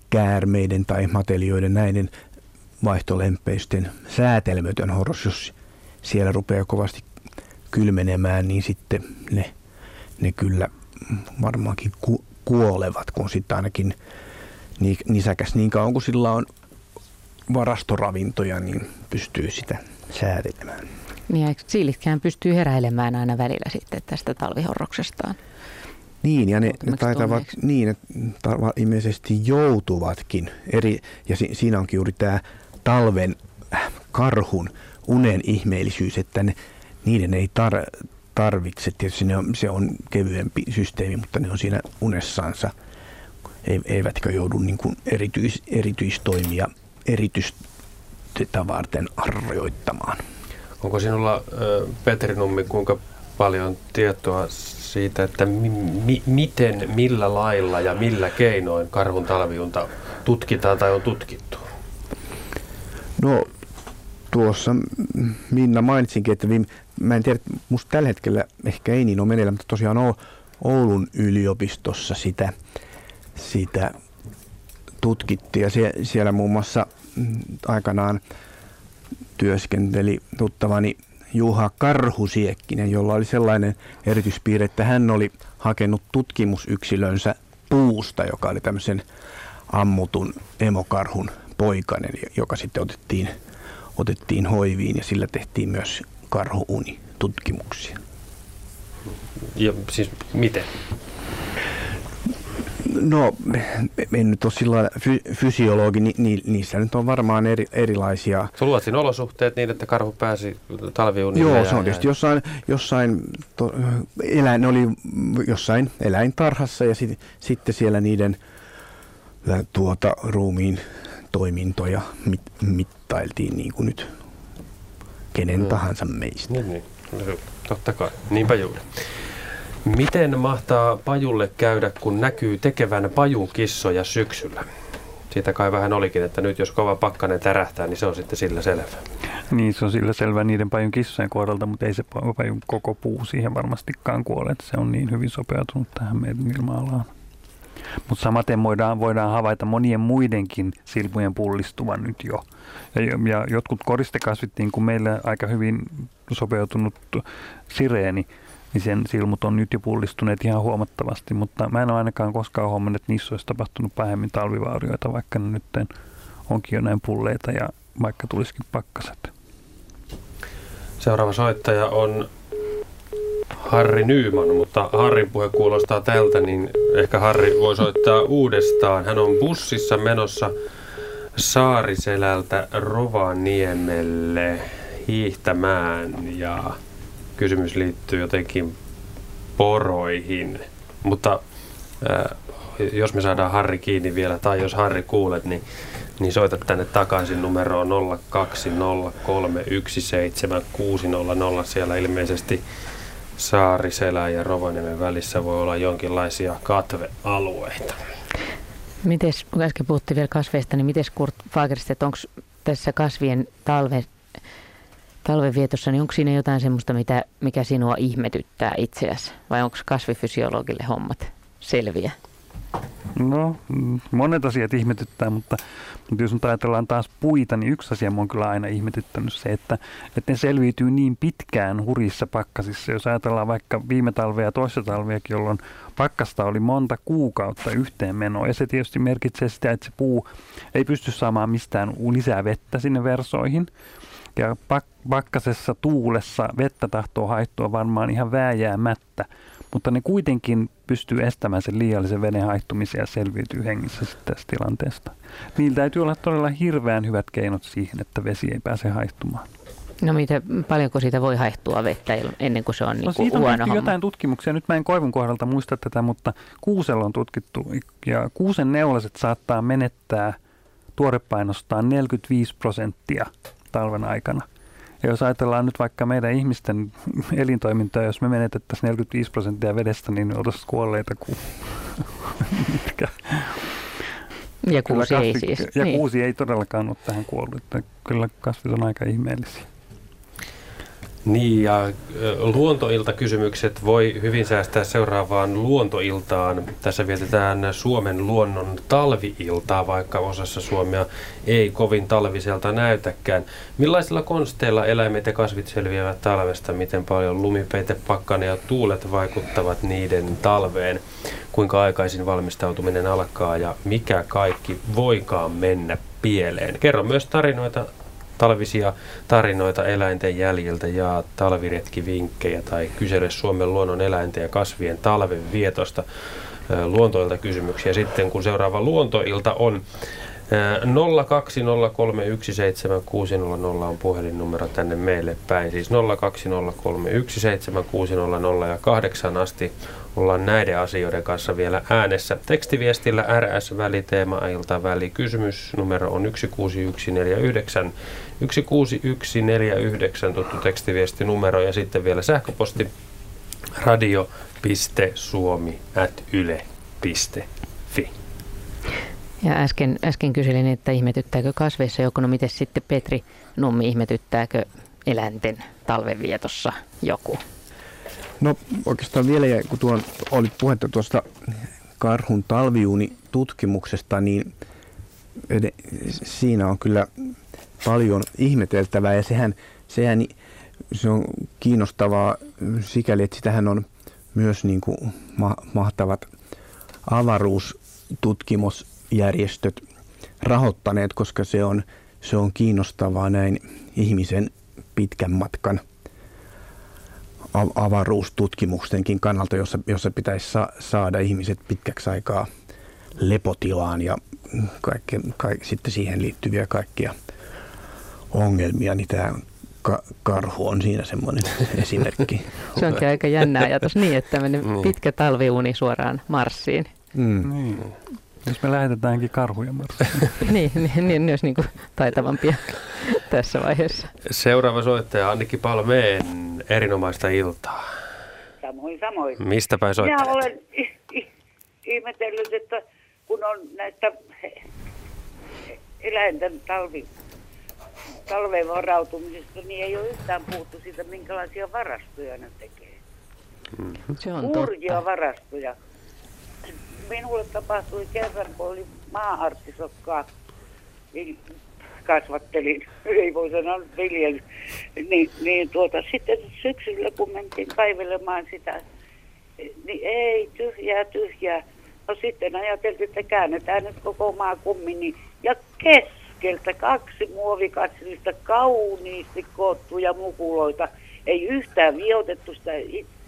käärmeiden tai matelioiden näiden vaihtolempeisten säätelmätön horros, jos siellä rupeaa kovasti kylmenemään, niin sitten ne, ne kyllä varmaankin ku, kuolevat, kun sitten ainakin nisäkäs niin kauan kuin sillä on varastoravintoja, niin pystyy sitä säätelemään. Niin ja siilitkään pystyy heräilemään aina välillä sitten tästä talvihorroksestaan. Niin, ja ne, ne taitavat, niin, ne ilmeisesti joutuvatkin eri, ja si, siinä onkin juuri tämä talven karhun unen ihmeellisyys, että ne, niiden ei tar, tarvitse, tietysti ne on, se on kevyempi systeemi, mutta ne on siinä unessaansa, eivätkö joudu niin kuin erityis, erityistoimia erityistä varten harjoittamaan. Onko sinulla, Petri Nummi, kuinka paljon tietoa siitä, että mi- miten, millä lailla ja millä keinoin karhun talviunta tutkitaan tai on tutkittu? No tuossa Minna mainitsinkin, että viime, mä en tiedä, musta tällä hetkellä ehkä ei niin ole meneillä, mutta tosiaan Oulun yliopistossa sitä, sitä tutkittiin ja sie, siellä muun muassa mm, aikanaan työskenteli tuttavani Juha Karhusiekkinen, jolla oli sellainen erityispiirre, että hän oli hakenut tutkimusyksilönsä puusta, joka oli tämmöisen ammutun emokarhun poikainen, joka sitten otettiin, otettiin hoiviin ja sillä tehtiin myös karhuuni tutkimuksia. Ja siis miten? No, en nyt ole sillä fy- fysiologi, ni, ni, niissä nyt on varmaan eri, erilaisia. Sä luot siinä olosuhteet niin, että karhu pääsi talviunille. Joo, se on tietysti jossain, jossain to, eläin, ne oli jossain eläintarhassa ja sit, sitten siellä niiden tuota, ruumiin toimintoja mit, mittailtiin niin kuin nyt kenen hmm. tahansa meistä. Niin, niin. Totta kai, niinpä juuri. Miten mahtaa pajulle käydä, kun näkyy tekevän pajun kissoja syksyllä? Siitä kai vähän olikin, että nyt jos kova pakkanen tärähtää, niin se on sitten sillä selvä. Niin, se on sillä selvä niiden pajun kissojen kohdalta, mutta ei se pajun koko puu siihen varmastikaan kuole. Että se on niin hyvin sopeutunut tähän meidän ilma-alaan. Mutta samaten voidaan, voidaan havaita monien muidenkin silmujen pullistuvan nyt jo. Ja, ja jotkut koristekasvit, niin kuin meillä aika hyvin sopeutunut sireeni, niin sen silmut on nyt jo pullistuneet ihan huomattavasti, mutta mä en ole ainakaan koskaan huomannut, että niissä olisi tapahtunut pahemmin talvivaurioita, vaikka ne nyt onkin jo näin pulleita ja vaikka tulisikin pakkaset. Seuraava soittaja on Harri Nyyman, mutta Harrin puhe kuulostaa tältä, niin ehkä Harri voi soittaa uudestaan. Hän on bussissa menossa Saariselältä Rovaniemelle hiihtämään ja kysymys liittyy jotenkin poroihin. Mutta äh, jos me saadaan Harri kiinni vielä, tai jos Harri kuulet, niin, niin soita tänne takaisin numeroon 020317600. Siellä ilmeisesti Saariselän ja Rovaniemen välissä voi olla jonkinlaisia katvealueita. Mites, kun äsken puhuttiin vielä kasveista, niin miten Kurt Fagerstedt, onko tässä kasvien talve, talvenvietossa, niin onko siinä jotain semmoista, mitä, mikä sinua ihmetyttää itseäsi? Vai onko kasvifysiologille hommat selviä? No, monet asiat ihmetyttää, mutta, mutta jos nyt ajatellaan taas puita, niin yksi asia on kyllä aina ihmetyttänyt se, että, että ne selviytyy niin pitkään hurissa pakkasissa. Jos ajatellaan vaikka viime talvea ja toista talveakin, jolloin pakkasta oli monta kuukautta yhteen menoa. Ja se tietysti merkitsee sitä, että se puu ei pysty saamaan mistään lisää vettä sinne versoihin. Ja pakkasessa tuulessa vettä tahtoo haittua varmaan ihan vääjäämättä mutta ne kuitenkin pystyy estämään sen liiallisen veden haihtumisen ja selviytyy hengissä tästä tilanteesta. Niillä täytyy olla todella hirveän hyvät keinot siihen, että vesi ei pääse haihtumaan. No miten, paljonko siitä voi haihtua vettä ennen kuin se on no, niin siitä huono on homma? jotain tutkimuksia. Nyt mä en koivun kohdalta muista tätä, mutta kuusella on tutkittu ja kuusen neulaset saattaa menettää tuorepainostaan 45 prosenttia talven aikana. Ja jos ajatellaan nyt vaikka meidän ihmisten elintoimintaa, jos me menetettäisiin 45 prosenttia vedestä, niin oltaisiin kuolleita kuin mitkä. Ja kuusi kasvi, ei siis. Ja niin. kuusi ei todellakaan ole tähän kuollut. Että kyllä kasvit on aika ihmeellisiä. Niin ja luontoilta-kysymykset voi hyvin säästää seuraavaan luontoiltaan. Tässä vietetään Suomen luonnon talviiltaa, vaikka osassa Suomea ei kovin talviselta näytäkään. Millaisilla konsteilla eläimet ja kasvit selviävät talvesta? Miten paljon lumipeite, pakkane ja tuulet vaikuttavat niiden talveen? Kuinka aikaisin valmistautuminen alkaa ja mikä kaikki voikaan mennä pieleen? Kerro myös tarinoita talvisia tarinoita eläinten jäljiltä ja talviretkivinkkejä tai kysele Suomen luonnon eläinten ja kasvien talven vietosta luontoilta kysymyksiä. Sitten kun seuraava luontoilta on 020317600 on puhelinnumero tänne meille päin. Siis 020317600 ja kahdeksan asti ollaan näiden asioiden kanssa vielä äänessä. Tekstiviestillä RS-väli, teema-ilta väli. Kysymysnumero on 16149. 16149 tuttu tekstiviestinumero ja sitten vielä sähköposti radio.suomi.yle.fi. Ja äsken, äsken kyselin, että ihmetyttääkö kasveissa joku, no miten sitten Petri Nummi, ihmetyttääkö eläinten talvenvietossa joku? No oikeastaan vielä, kun tuon, oli puhetta tuosta karhun talviuunitutkimuksesta, niin siinä on kyllä paljon ihmeteltävää ja sehän, sehän se on kiinnostavaa sikäli, että sitähän on myös niin kuin ma- mahtavat avaruustutkimusjärjestöt rahoittaneet, koska se on, se on kiinnostavaa näin ihmisen pitkän matkan avaruustutkimuksenkin kannalta, jossa, jossa pitäisi sa- saada ihmiset pitkäksi aikaa lepotilaan ja kaikke, kaikke, sitten siihen liittyviä kaikkia ongelmia, niin tämä ka- karhu on siinä semmoinen *laughs* esimerkki. Se onkin aika jännä ajatus niin, että tämmöinen mm. pitkä talviuni suoraan Marsiin. Mm. Niin. Jos me lähetetäänkin karhuja Marsiin. *laughs* niin, niin, niin olisi niin kuin taitavampia *laughs* tässä vaiheessa. Seuraava soittaja Annikki Palmeen, erinomaista iltaa. Samoin, samoin. Mistä päin soittaa? Minä olen ihmetellyt, että kun on näistä eläinten talvi talven varautumisesta, niin ei ole yhtään puhuttu siitä, minkälaisia varastoja ne tekee. Mm-hmm. Se on Hurjia totta. varastoja. Minulle tapahtui kerran, kun oli maa-artisokkaa, niin kasvattelin, *laughs* ei voi sanoa viljen, niin, niin tuota, sitten syksyllä kun mentiin kaivelemaan sitä, niin ei, tyhjää, tyhjää. No sitten ajateltiin, että käännetään nyt koko maa kummin, niin, ja kes keskeltä kaksi muovikatsellista kauniisti koottuja mukuloita. Ei yhtään viotettu sitä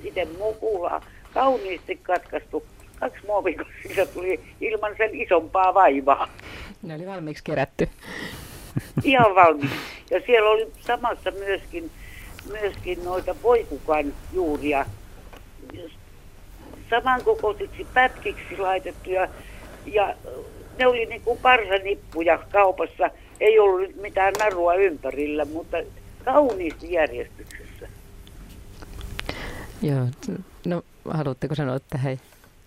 itse mukulaa, kauniisti katkaistu. Kaksi muovikatsellista tuli ilman sen isompaa vaivaa. Ne oli valmiiksi kerätty. Ihan valmiiksi. Ja siellä oli samassa myöskin, myöskin noita voikukan juuria samankokoisiksi pätkiksi laitettuja ja ne oli niin kuin parsanippuja kaupassa. Ei ollut nyt mitään narua ympärillä, mutta kauniisti järjestyksessä. Joo, no haluatteko sanoa tähän?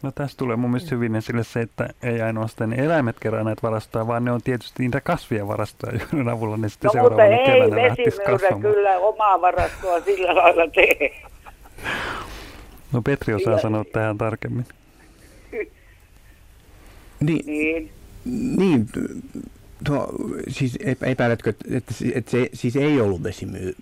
No tässä tulee mun mielestä hyvin esille se, että ei ainoastaan ne eläimet kerää näitä varastoja, vaan ne on tietysti niitä kasvien varastoja, joiden avulla ne sitten no, seuraavana mutta keväänä ei kyllä omaa varastoa sillä lailla tee. No Petri osaa sanoa tähän tarkemmin. Niin, Niin. Niin tuo, siis epäiletkö, että, että, että se siis ei ollut vesimyy?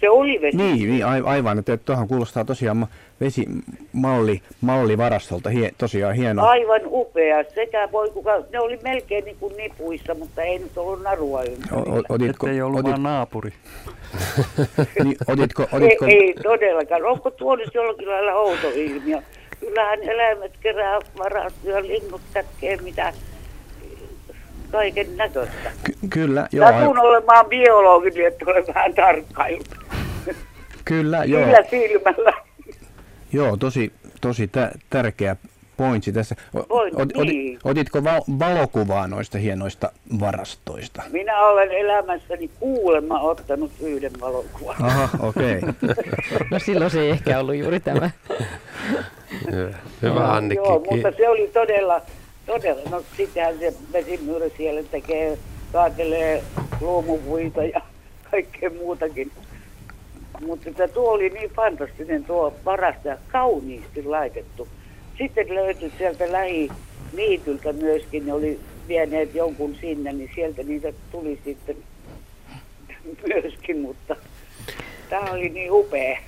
Se oli vesi. Niin, niin ai- aivan. Että tuohon kuulostaa tosiaan ma- vesimalli malli varastolta. Hie, tosiaan hieno. Aivan upea. Sekä voi kuka, ne oli melkein niin kuin nipuissa, mutta ei nyt ollut narua ympärillä. O, o, otitko, ei ollut otit, vaan naapuri. niin, otitko, *laughs* otitko, Ei, ei todellakaan. Onko tuo nyt jollakin lailla outo ilmiö? Kyllähän eläimet kerää varastoja, linnut kätkee mitä kaiken näköistä. ky- kyllä, joo, Satun olemaan biologi, niin että olen vähän tarkkaillut. kyllä, joo, Sillä silmällä. joo, tosi, tosi tä, tärkeä pointsi tässä. O, Pointti, niin. otitko val, valokuvaa noista hienoista varastoista? Minä olen elämässäni kuulemma ottanut yhden valokuvan. Aha, okei. *laughs* No silloin se ei ehkä ollut juuri tämä. *laughs* Hyvä Annikki. Joo, mutta se oli todella, todella, no sitähän se vesimyyrä siellä tekee, kaatelee luomupuita ja *laughs* kaikkea muutakin. Mutta että tuo oli niin fantastinen tuo varasto ja kauniisti laitettu. Sitten löytyi sieltä lähi niityltä myöskin, ne oli vieneet jonkun sinne, niin sieltä niitä tuli sitten *laughs* myöskin, mutta tämä oli niin upea.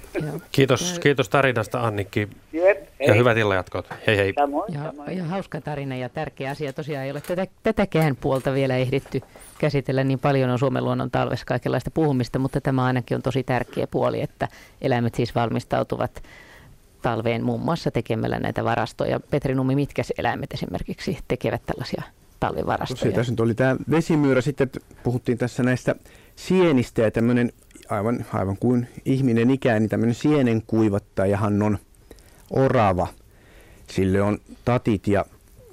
Kiitos, kiitos tarinasta Annikki Jep, ja hei. hyvät illanjatkot. Hei hei. Samoin, Ja, samoin. ja hauska tarina ja tärkeä asia. Tosiaan ei ole tätä, tätäkään puolta vielä ehditty käsitellä. Niin paljon on Suomen luonnon talvessa kaikenlaista puhumista, mutta tämä ainakin on tosi tärkeä puoli, että eläimet siis valmistautuvat talveen muun muassa tekemällä näitä varastoja. Petri Nummi, mitkä eläimet esimerkiksi tekevät tällaisia talvivarastoja? Se tässä nyt oli tämä vesimyyrä. Sitten puhuttiin tässä näistä sienistä ja tämmöinen aivan, aivan kuin ihminen ikään, niin tämmöinen sienen kuivattajahan on orava. Sille on tatit ja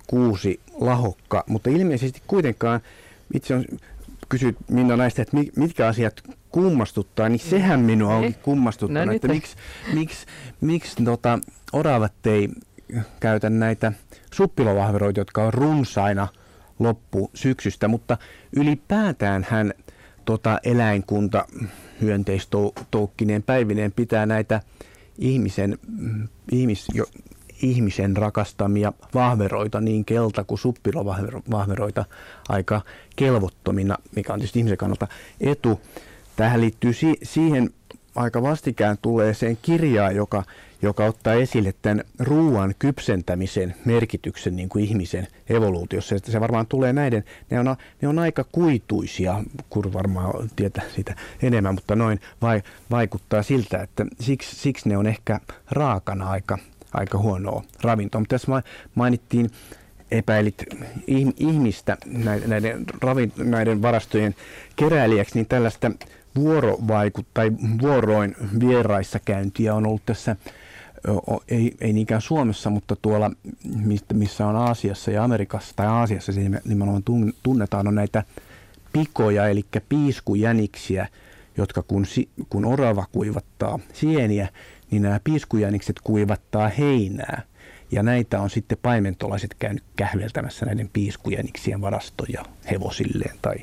kuusi lahokka, mutta ilmeisesti kuitenkaan itse on kysyt Minna näistä, että mi- mitkä asiat kummastuttaa, niin sehän minua onkin kummastuttanut, No että nyt. miksi, miksi, miksi tota, oravat ei käytä näitä suppilovahveroita, jotka on runsaina loppu syksystä, mutta ylipäätään hän tota, eläinkunta hyönteistoukkinen päivineen pitää näitä ihmisen, ihmis, jo, ihmisen rakastamia vahveroita, niin kelta- kuin suppilovahveroita aika kelvottomina, mikä on tietysti ihmisen kannalta etu. Tähän liittyy si- siihen aika vastikään tulleeseen kirjaan, joka, joka ottaa esille tämän ruoan kypsentämisen merkityksen niin kuin ihmisen evoluutiossa. Se varmaan tulee näiden, ne on, ne on aika kuituisia, kun varmaan tietää sitä enemmän, mutta noin vai, vaikuttaa siltä, että siksi, siksi ne on ehkä raakana aika, aika huonoa ravintoa. Mutta tässä ma- mainittiin epäilit ih- ihmistä näiden, ravin, näiden varastojen keräilijäksi, niin tällaista vuorovaikut tai vuoroin vieraissa käyntiä on ollut tässä, ei, ei niinkään Suomessa, mutta tuolla, missä on Aasiassa ja Amerikassa, tai Aasiassa se nimenomaan tun- tunnetaan, on näitä pikoja, eli piiskujäniksiä, jotka kun, kun orava kuivattaa sieniä, niin nämä piiskujänikset kuivattaa heinää. Ja näitä on sitten paimentolaiset käynyt kähveltämässä näiden piiskujäniksien varastoja hevosilleen tai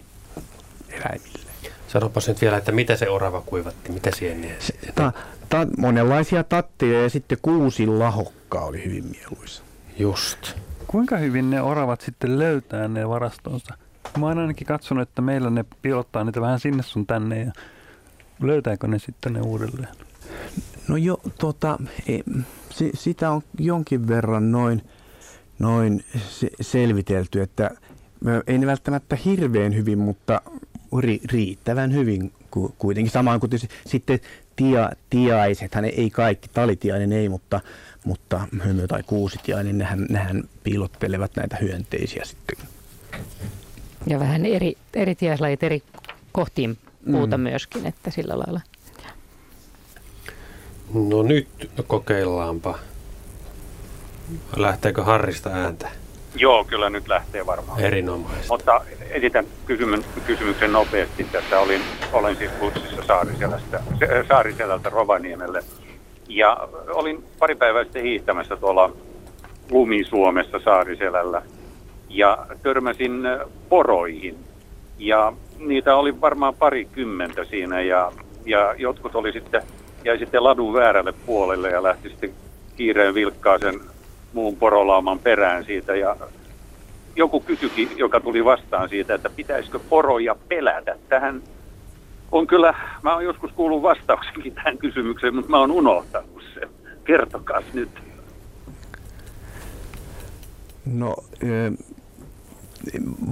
eläimille. Sanopas nyt vielä, että mitä se orava kuivatti, mitä sieniä? Ta, ta, monenlaisia tatteja ja sitten kuusi lahokkaa oli hyvin mieluisa. Just. Kuinka hyvin ne oravat sitten löytää ne varastonsa? Mä oon ainakin katsonut, että meillä ne piilottaa niitä vähän sinne sun tänne ja löytääkö ne sitten ne uudelleen? No jo, tota, e, si, sitä on jonkin verran noin, noin se, selvitelty, että ei ne välttämättä hirveän hyvin, mutta ri, riittävän hyvin ku, kuitenkin. Samaan kuin tietysti sitten tia, tiaisethan ei kaikki, talitiainen ei, mutta, mutta hömö tai kuusitiainen, nehän, nehän piilottelevat näitä hyönteisiä sitten. Ja vähän eri, eri tiaislajit eri kohtiin puuta Mm. myöskin, että sillä lailla. No nyt kokeillaanpa. Lähteekö Harrista ääntä? Joo, kyllä nyt lähtee varmaan. Erinomaisesti. Mutta esitän kysymyn, kysymyksen nopeasti. Tässä olin, olen siis bussissa Saariselästä, Se- Saariselältä Rovaniemelle. Ja olin pari päivää sitten hiihtämässä tuolla Lumi-Suomessa Saariselällä. Ja törmäsin poroihin. Ja niitä oli varmaan parikymmentä siinä. Ja, ja jotkut oli sitten, jäi sitten ladun väärälle puolelle ja lähti sitten kiireen vilkkaisen muun porolauman perään siitä. Ja joku kysyikin, joka tuli vastaan siitä, että pitäisikö poroja pelätä. Tähän on kyllä, mä oon joskus kuullut vastauksenkin tähän kysymykseen, mutta mä oon unohtanut sen. Kertokaa nyt. No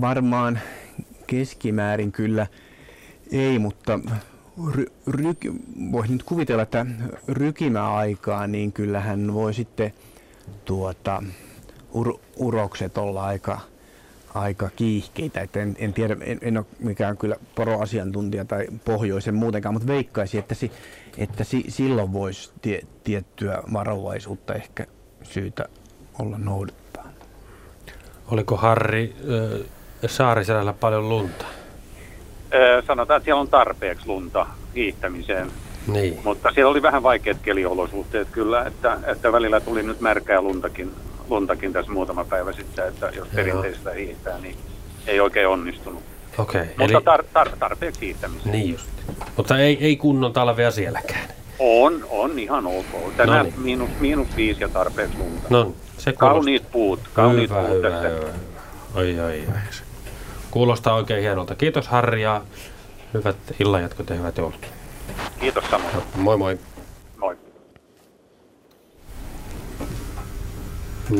varmaan keskimäärin kyllä ei, mutta ry, ry, voisi nyt kuvitella, että rykimäaikaa, niin kyllähän voi sitten tuota, ur, urokset olla aika, aika kiihkeitä. Että en, en tiedä, en, en ole mikään kyllä poroasiantuntija tai pohjoisen muutenkaan, mutta veikkaisin, että, si, että si, silloin voisi tie, tiettyä varovaisuutta ehkä syytä olla noudattaa. Oliko Harri äh, Saariselällä paljon lunta? sanotaan, että siellä on tarpeeksi lunta hiihtämiseen. Niin. Mutta siellä oli vähän vaikeat keliolosuhteet kyllä, että, että välillä tuli nyt märkää luntakin, luntakin tässä muutama päivä sitten, että jos perinteistä hiihtää, niin ei oikein onnistunut. Okei. Okay, Mutta tar, tar, tarpeeksi hiihtämiseen. Niin just. Mutta ei, ei kunnon talvea sielläkään. On, on ihan ok. Tänään Noniin. miinus, miinus viisi ja tarpeeksi lunta. No, se kauniit puut, kauniit hyvä, puut hyvä, tässä. Hyvä. Oi, oi, oi. Kuulostaa oikein hienolta. Kiitos Harri ja hyvät illanjatkot ja hyvät joulut. Kiitos samoin. Moi moi. Moi.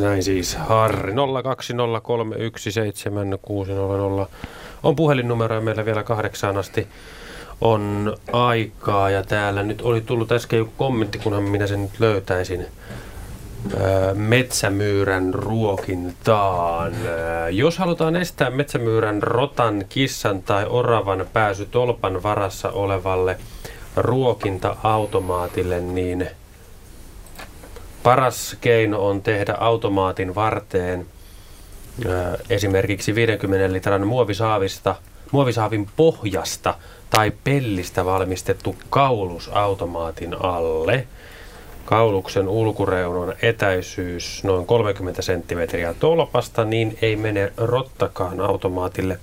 Näin siis Harri 020317600 on puhelinnumero ja meillä vielä kahdeksaan asti on aikaa ja täällä nyt oli tullut äsken joku kommentti, kunhan minä sen nyt löytäisin metsämyyrän ruokintaan. Jos halutaan estää metsämyyrän rotan, kissan tai oravan pääsy tolpan varassa olevalle ruokinta-automaatille, niin paras keino on tehdä automaatin varteen esimerkiksi 50 litran muovisaavista, muovisaavin pohjasta tai pellistä valmistettu kaulus automaatin alle – kauluksen ulkureunan etäisyys noin 30 senttimetriä tolpasta, niin ei mene rottakaan automaatille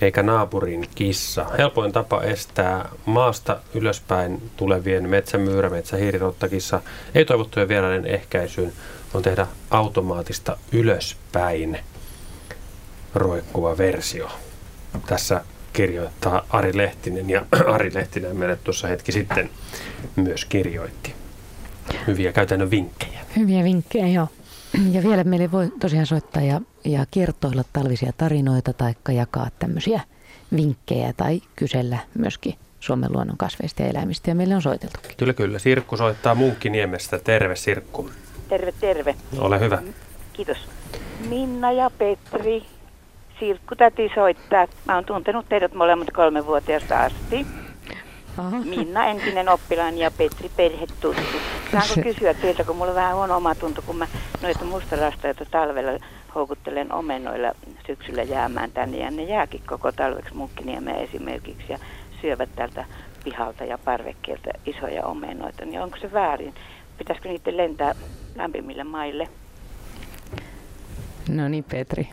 eikä naapurin kissa. Helpoin tapa estää maasta ylöspäin tulevien metsämyyrä, metsähiirirottakissa ei toivottujen vieraiden ehkäisyyn on tehdä automaattista ylöspäin roikkuva versio. Tässä kirjoittaa Ari Lehtinen ja *clears throat* Ari Lehtinen meille tuossa hetki sitten myös kirjoitti. Hyviä käytännön vinkkejä. Hyviä vinkkejä, joo. Ja vielä meille voi tosiaan soittaa ja, ja kertoilla talvisia tarinoita tai jakaa tämmöisiä vinkkejä tai kysellä myöskin Suomen luonnon kasveista ja eläimistä ja meille on soiteltu. Kyllä, kyllä. Sirkku soittaa Munkkiniemestä. Terve Sirkku. Terve, terve. Ole hyvä. Kiitos. Minna ja Petri. Sirkku täti soittaa. Mä oon tuntenut teidät molemmat kolmevuotiaasta asti. Aha. Minna entinen oppilaan ja Petri perhetuttu. Saanko kysyä teiltä, kun mulla on vähän huono oma tunto, kun mä noita mustarastoja talvella houkuttelen omenoilla syksyllä jäämään tänne ja ne jääkin koko talveksi munkkiniemeen esimerkiksi ja syövät tältä pihalta ja parvekkeelta isoja omenoita, niin onko se väärin? Pitäisikö niiden lentää lämpimille maille? No niin, Petri.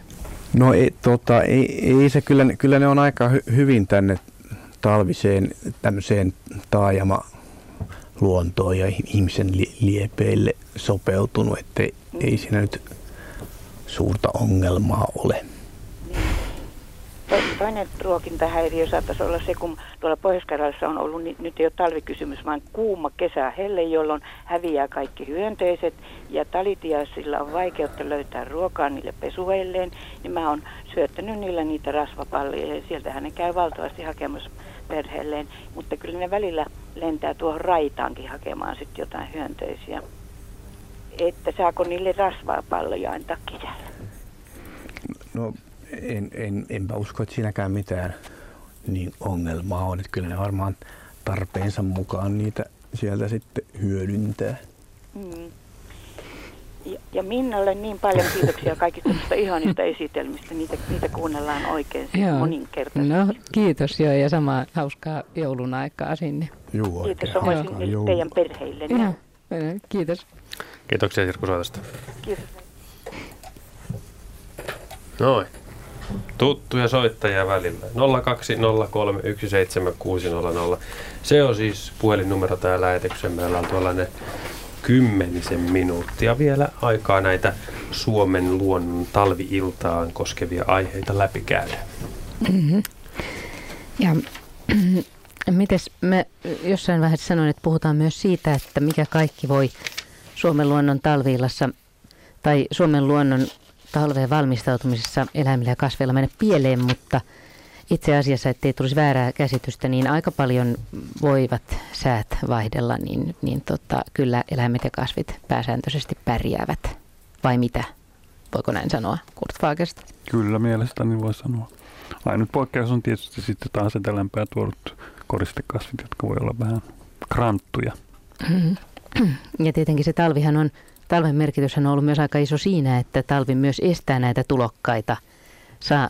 No ei, tota, ei, ei se, kyllä, kyllä ne on aika hy, hyvin tänne talviseen tämmöiseen taajama luontoon ja ihmisen liepeille sopeutunut, että ei siinä nyt suurta ongelmaa ole. Toinen ruokintahäiriö saattaisi olla se, kun tuolla pohjois on ollut, niin nyt ei ole talvikysymys, vaan kuuma kesä helle, jolloin häviää kaikki hyönteiset ja talitiaisilla on vaikeutta löytää ruokaa niille pesuheilleen, niin mä oon syöttänyt niillä niitä rasvapalloja ja sieltähän ne käy valtavasti hakemassa perheelleen, mutta kyllä ne välillä lentää tuohon raitaankin hakemaan sitten jotain hyönteisiä. Että saako niille rasvaa palloja antaa kesällä? No en, en, enpä usko, että siinäkään mitään niin ongelmaa on. Että kyllä ne varmaan tarpeensa mukaan niitä sieltä sitten hyödyntää. Mm. Ja, ja Minnalle niin paljon kiitoksia kaikista ihanista esitelmistä. Niitä, niitä kuunnellaan oikein joo. moninkertaisesti. No kiitos joo ja samaa hauskaa joulun aikaa sinne. Joo, kiitos samoin teidän perheille. Joo. Kiitos. Kiitoksia Sirkku Soitosta. Kiitos. Noin. Tuttuja soittajia välillä. 020317600. Se on siis puhelinnumero täällä lähetyksessä. Meillä on tuollainen kymmenisen minuuttia vielä aikaa näitä Suomen luonnon talviiltaan koskevia aiheita läpikäydä. Mm-hmm. Ja *clears throat* mites me jossain vaiheessa sanoin, että puhutaan myös siitä, että mikä kaikki voi Suomen luonnon talviillassa tai Suomen luonnon talveen valmistautumisessa eläimillä ja kasveilla mennä pieleen, mutta itse asiassa, ettei tulisi väärää käsitystä, niin aika paljon voivat säät vaihdella, niin, niin tota, kyllä eläimet ja kasvit pääsääntöisesti pärjäävät. Vai mitä? Voiko näin sanoa Kurt Fagersta? Kyllä mielestäni voi sanoa. Ainut poikkeus on tietysti sitten taas etelämpää tuodut koristekasvit, jotka voi olla vähän kranttuja. Ja tietenkin se talvihan on, talven merkitys on ollut myös aika iso siinä, että talvi myös estää näitä tulokkaita, saa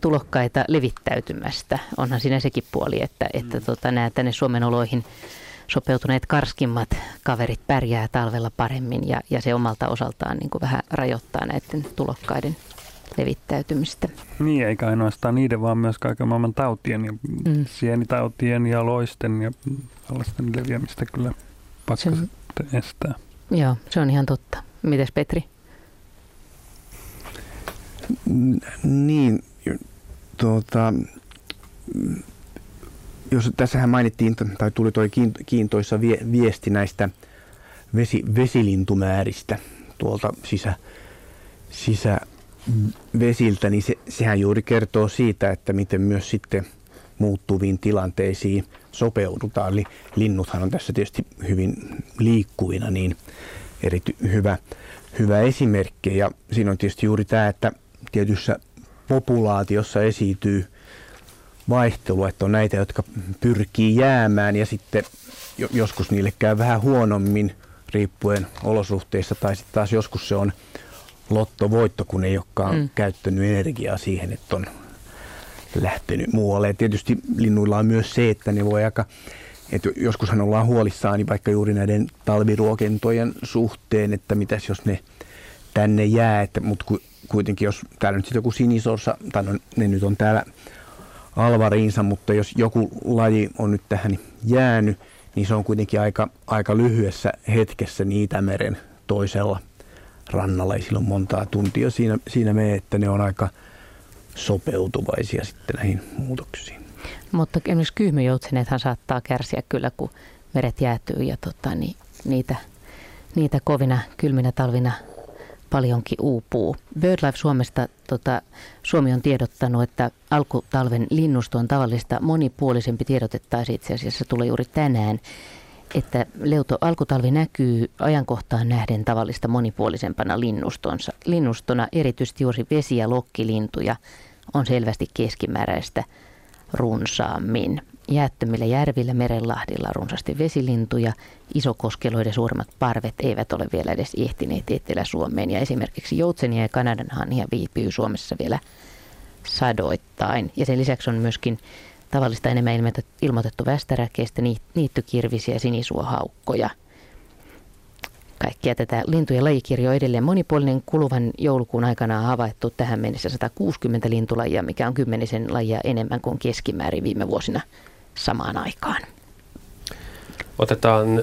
tulokkaita levittäytymästä. Onhan siinä sekin puoli, että, että mm. tota, nämä tänne Suomen oloihin sopeutuneet karskimmat kaverit pärjää talvella paremmin ja, ja se omalta osaltaan niin kuin vähän rajoittaa näiden tulokkaiden levittäytymistä. Niin, eikä ainoastaan niiden, vaan myös kaiken maailman tautien ja mm. sienitautien ja loisten ja tällaisten leviämistä kyllä pakkaset se, estää. Joo, se on ihan totta. Mites Petri? Niin, tuota, jos tässähän mainittiin, tai tuli tuo kiintoissa viesti näistä vesi, vesilintumääristä tuolta sisä, sisävesiltä, niin se, sehän juuri kertoo siitä, että miten myös sitten muuttuviin tilanteisiin sopeudutaan. Eli linnuthan on tässä tietysti hyvin liikkuvina, niin erity, hyvä, hyvä esimerkki. Ja siinä on tietysti juuri tämä, että tietyssä populaatiossa esiintyy vaihtelu, että on näitä, jotka pyrkii jäämään ja sitten joskus niille käy vähän huonommin riippuen olosuhteista tai sitten taas joskus se on lottovoitto, kun ei olekaan mm. käyttänyt energiaa siihen, että on lähtenyt muualle. Ja tietysti linnuilla on myös se, että ne voi aika, että joskushan ollaan huolissaan niin vaikka juuri näiden talviruokentojen suhteen, että mitäs jos ne tänne jää, että, mutta kuitenkin jos täällä nyt sitten joku sinisorsa, tai no, ne nyt on täällä alvariinsa, mutta jos joku laji on nyt tähän jäänyt, niin se on kuitenkin aika, aika lyhyessä hetkessä Itämeren toisella rannalla. Ei silloin montaa tuntia siinä, siinä me, että ne on aika sopeutuvaisia sitten näihin muutoksiin. Mutta esimerkiksi kyhmyjoutsenethan saattaa kärsiä kyllä, kun meret jäätyy ja tota, niin niitä, niitä kovina kylminä talvina paljonkin uupuu. BirdLife Suomesta tota, Suomi on tiedottanut, että alkutalven linnusto on tavallista monipuolisempi tiedotettaisiin itse asiassa tulee juuri tänään että leuto alkutalvi näkyy ajankohtaan nähden tavallista monipuolisempana linnustonsa. Linnustona erityisesti juuri vesi- ja lokkilintuja on selvästi keskimääräistä runsaammin. Jäättömillä järvillä merenlahdilla runsaasti vesilintuja, isokoskeloiden suurimmat parvet eivät ole vielä edes ehtineet Etelä-Suomeen ja esimerkiksi joutsenia ja Kanadan hanhia viipyy Suomessa vielä sadoittain. Ja sen lisäksi on myöskin tavallista enemmän ilmoitettu västäräkeistä, niittykirvisiä, sinisuohaukkoja. Kaikkia tätä lintujen lajikirjo on edelleen monipuolinen. Kuluvan joulukuun aikana on havaittu tähän mennessä 160 lintulajia, mikä on kymmenisen lajia enemmän kuin keskimäärin viime vuosina samaan aikaan. Otetaan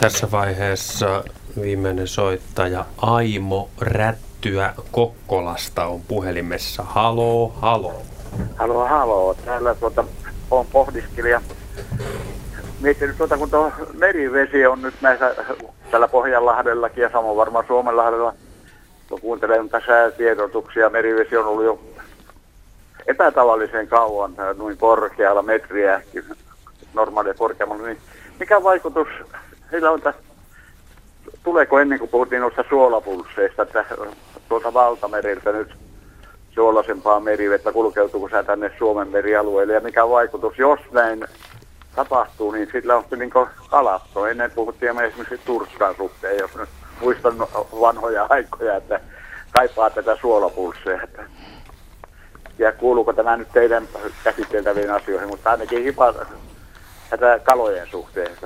tässä vaiheessa viimeinen soittaja Aimo Rättyä Kokkolasta on puhelimessa. Halo, halo. Halo, halo. Täällä tuota, on pohdiskelija. Miettinyt tuota, kun tuo merivesi on nyt näissä tällä Pohjanlahdellakin ja samoin varmaan Suomenlahdella. Kun kuuntelen tässä tiedotuksia, merivesi on ollut jo epätavallisen kauan noin korkealla metriä normaalia korkeammalla, niin mikä vaikutus heillä on tässä, tuleeko ennen kuin puhuttiin noista suolapulsseista, että tuolta valtameriltä nyt suolaisempaa merivettä, kulkeutuuko se tänne Suomen merialueelle ja mikä vaikutus, jos näin tapahtuu, niin sillä on niin kalatto. Ennen puhuttiin esimerkiksi Turskan suhteen, jos nyt muistan vanhoja aikoja, että kaipaa tätä suolapulsseja. Että ja kuuluuko tämä nyt teidän käsiteltäviin asioihin, mutta ainakin hipa tätä kalojen suhteen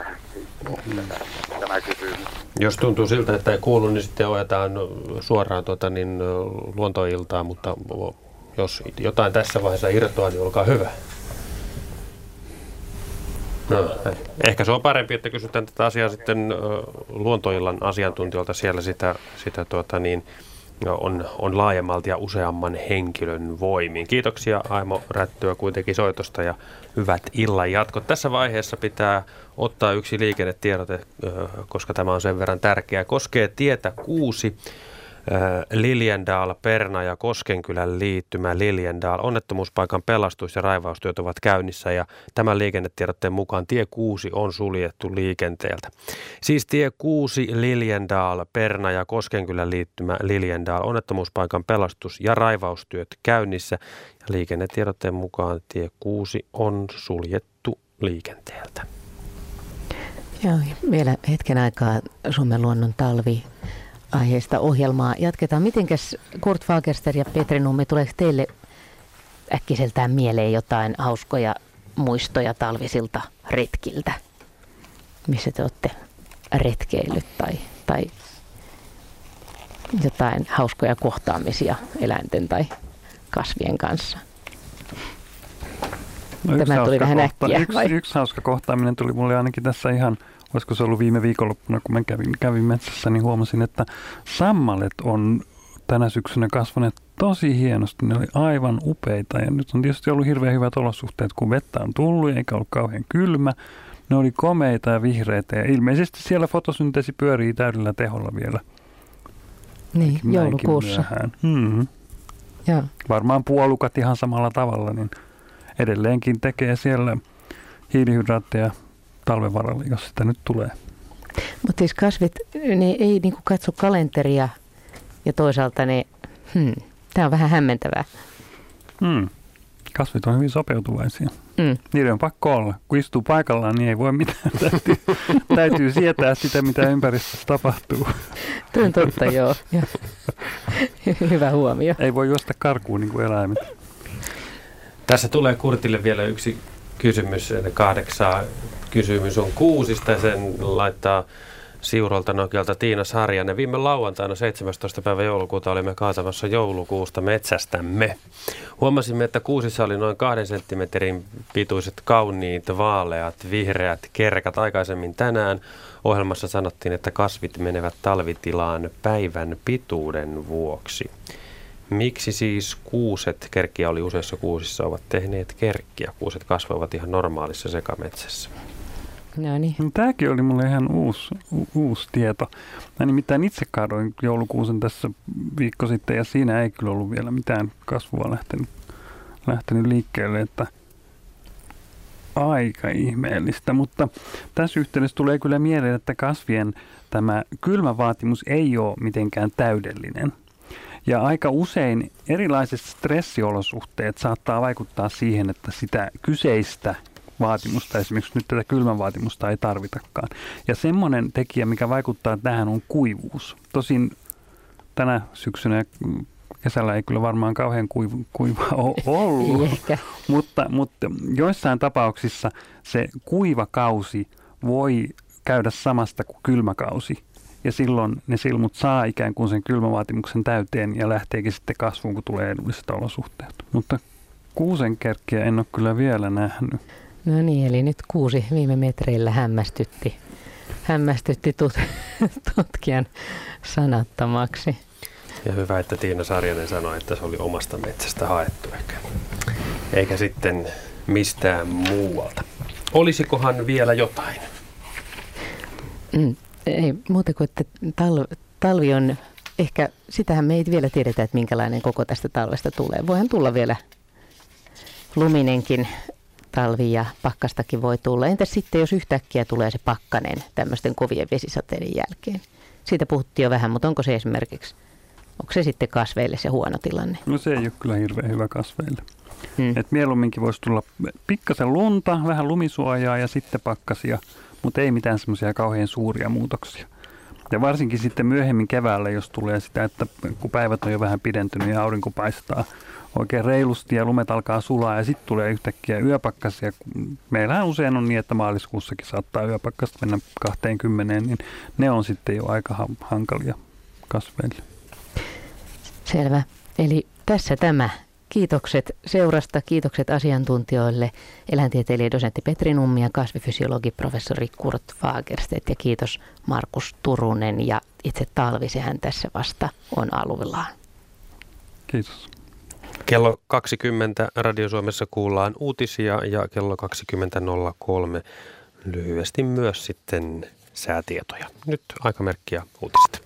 tämä, kysymys. Jos tuntuu siltä, että ei kuulu, niin sitten ojetaan suoraan tuota, niin, luontoiltaa, mutta jos jotain tässä vaiheessa irtoaa, niin olkaa hyvä. No, ehkä se on parempi, että kysytään tätä asiaa sitten luontoillan asiantuntijoilta siellä sitä, sitä tuota niin, on, on laajemmalti ja useamman henkilön voimin. Kiitoksia Aimo Rättyä kuitenkin soitosta ja hyvät illan jatkot. Tässä vaiheessa pitää ottaa yksi liikennetiedote, koska tämä on sen verran tärkeää. Koskee tietä kuusi Liljendal, Perna ja Koskenkylän liittymä Liljendal. Onnettomuuspaikan pelastus- ja raivaustyöt ovat käynnissä ja tämän liikennetiedotteen mukaan tie 6 on suljettu liikenteeltä. Siis tie 6 Liljendal, Perna ja Koskenkylän liittymä Liljendal. Onnettomuuspaikan pelastus- ja raivaustyöt käynnissä ja liikennetiedotteen mukaan tie 6 on suljettu liikenteeltä. Joo, vielä hetken aikaa Suomen luonnon talvi aiheesta ohjelmaa jatketaan. Mitenkäs Kurt Fagerster ja Petri Numme, tuleeko teille äkkiseltään mieleen jotain hauskoja muistoja talvisilta retkiltä? Missä te olette retkeillyt tai, tai jotain hauskoja kohtaamisia eläinten tai kasvien kanssa? No Tämä tuli vähän kohta, äkkiä. Yksi, yksi hauska kohtaaminen tuli mulle ainakin tässä ihan olisiko se ollut viime viikonloppuna, kun mä kävin, kävin metsässä, niin huomasin, että sammalet on tänä syksynä kasvaneet tosi hienosti. Ne oli aivan upeita ja nyt on tietysti ollut hirveän hyvät olosuhteet, kun vettä on tullut eikä ollut kauhean kylmä. Ne oli komeita ja vihreitä ja ilmeisesti siellä fotosynteesi pyörii täydellä teholla vielä. Niin, joulukuussa. Mm-hmm. Ja. Varmaan puolukat ihan samalla tavalla, niin edelleenkin tekee siellä hiilihydraatteja talven varalle, jos sitä nyt tulee. Mutta siis kasvit, ne ei niinku katso kalenteria ja toisaalta ne, hmm, tämä on vähän hämmentävää. Hmm. Kasvit on hyvin sopeutuvaisia. Mm. Niiden on pakko olla. Kun istuu paikallaan, niin ei voi mitään. *laughs* Täytyy, täytyy sietää sitä, mitä ympäristössä tapahtuu. Tuo on totta, joo. Ja. *laughs* Hyvä huomio. Ei voi juosta karkuun niin kuin eläimet. Tässä tulee Kurtille vielä yksi kysymys. Kahdeksaa kysymys on kuusista sen laittaa Siurolta Nokialta Tiina Sarjanen. Viime lauantaina 17. päivä joulukuuta olimme kaatamassa joulukuusta metsästämme. Huomasimme, että kuusissa oli noin kahden senttimetrin pituiset kauniit, vaaleat, vihreät kerkat. Aikaisemmin tänään ohjelmassa sanottiin, että kasvit menevät talvitilaan päivän pituuden vuoksi. Miksi siis kuuset, kerkkiä oli useissa kuusissa, ovat tehneet kerkkiä? Kuuset kasvavat ihan normaalissa sekametsässä. No niin. No, tämäkin oli mulle ihan uusi, u- uusi tieto. Mä nimittäin itse kaadoin joulukuusen tässä viikko sitten ja siinä ei kyllä ollut vielä mitään kasvua lähtenyt, lähtenyt liikkeelle, että aika ihmeellistä, mutta tässä yhteydessä tulee kyllä mieleen, että kasvien tämä kylmävaatimus ei ole mitenkään täydellinen. Ja aika usein erilaiset stressiolosuhteet saattaa vaikuttaa siihen, että sitä kyseistä vaatimusta, esimerkiksi nyt tätä kylmän vaatimusta ei tarvitakaan. Ja semmoinen tekijä, mikä vaikuttaa tähän, on kuivuus. Tosin tänä syksynä kesällä ei kyllä varmaan kauhean kuiva, kuiva ole *laughs* ollut, mutta, mutta joissain tapauksissa se kuiva kausi voi käydä samasta kuin kylmäkausi. Ja silloin ne silmut saa ikään kuin sen kylmävaatimuksen täyteen ja lähteekin sitten kasvuun, kun tulee edulliset olosuhteet. Mutta kuusenkerkkiä en ole kyllä vielä nähnyt. No niin, eli nyt kuusi viime metreillä hämmästytti, hämmästytti tut, *laughs* tutkijan sanattomaksi. Ja hyvä, että Tiina Sarjanen sanoi, että se oli omasta metsästä haettu eikä, eikä sitten mistään muualta. Olisikohan vielä jotain? Mm, ei muuta kuin, että tal- talvi on ehkä, sitähän me ei vielä tiedetä, että minkälainen koko tästä talvesta tulee. Voihan tulla vielä luminenkin talvi ja pakkastakin voi tulla. Entä sitten, jos yhtäkkiä tulee se pakkanen tämmöisten kovien vesisateiden jälkeen? Siitä puhuttiin jo vähän, mutta onko se esimerkiksi, onko se sitten kasveille se huono tilanne? No se ei ole kyllä hirveän hyvä kasveille. Hmm. Et mieluumminkin voisi tulla pikkasen lunta, vähän lumisuojaa ja sitten pakkasia, mutta ei mitään semmoisia kauhean suuria muutoksia. Ja varsinkin sitten myöhemmin keväällä, jos tulee sitä, että kun päivät on jo vähän pidentynyt ja aurinko paistaa, oikein reilusti ja lumet alkaa sulaa ja sitten tulee yhtäkkiä yöpakkasia. Meillähän usein on niin, että maaliskuussakin saattaa yöpakkasta mennä 20, niin ne on sitten jo aika hankalia kasveille. Selvä. Eli tässä tämä kiitokset seurasta, kiitokset asiantuntijoille, eläintieteilijä dosentti Petri Nummi ja kasvifysiologi professori Kurt Fagerstedt ja kiitos Markus Turunen ja itse Talvisehän tässä vasta on aluillaan. Kiitos. Kello 20 Radio Suomessa kuullaan uutisia ja kello 20.03 lyhyesti myös sitten säätietoja. Nyt aikamerkkiä uutiset.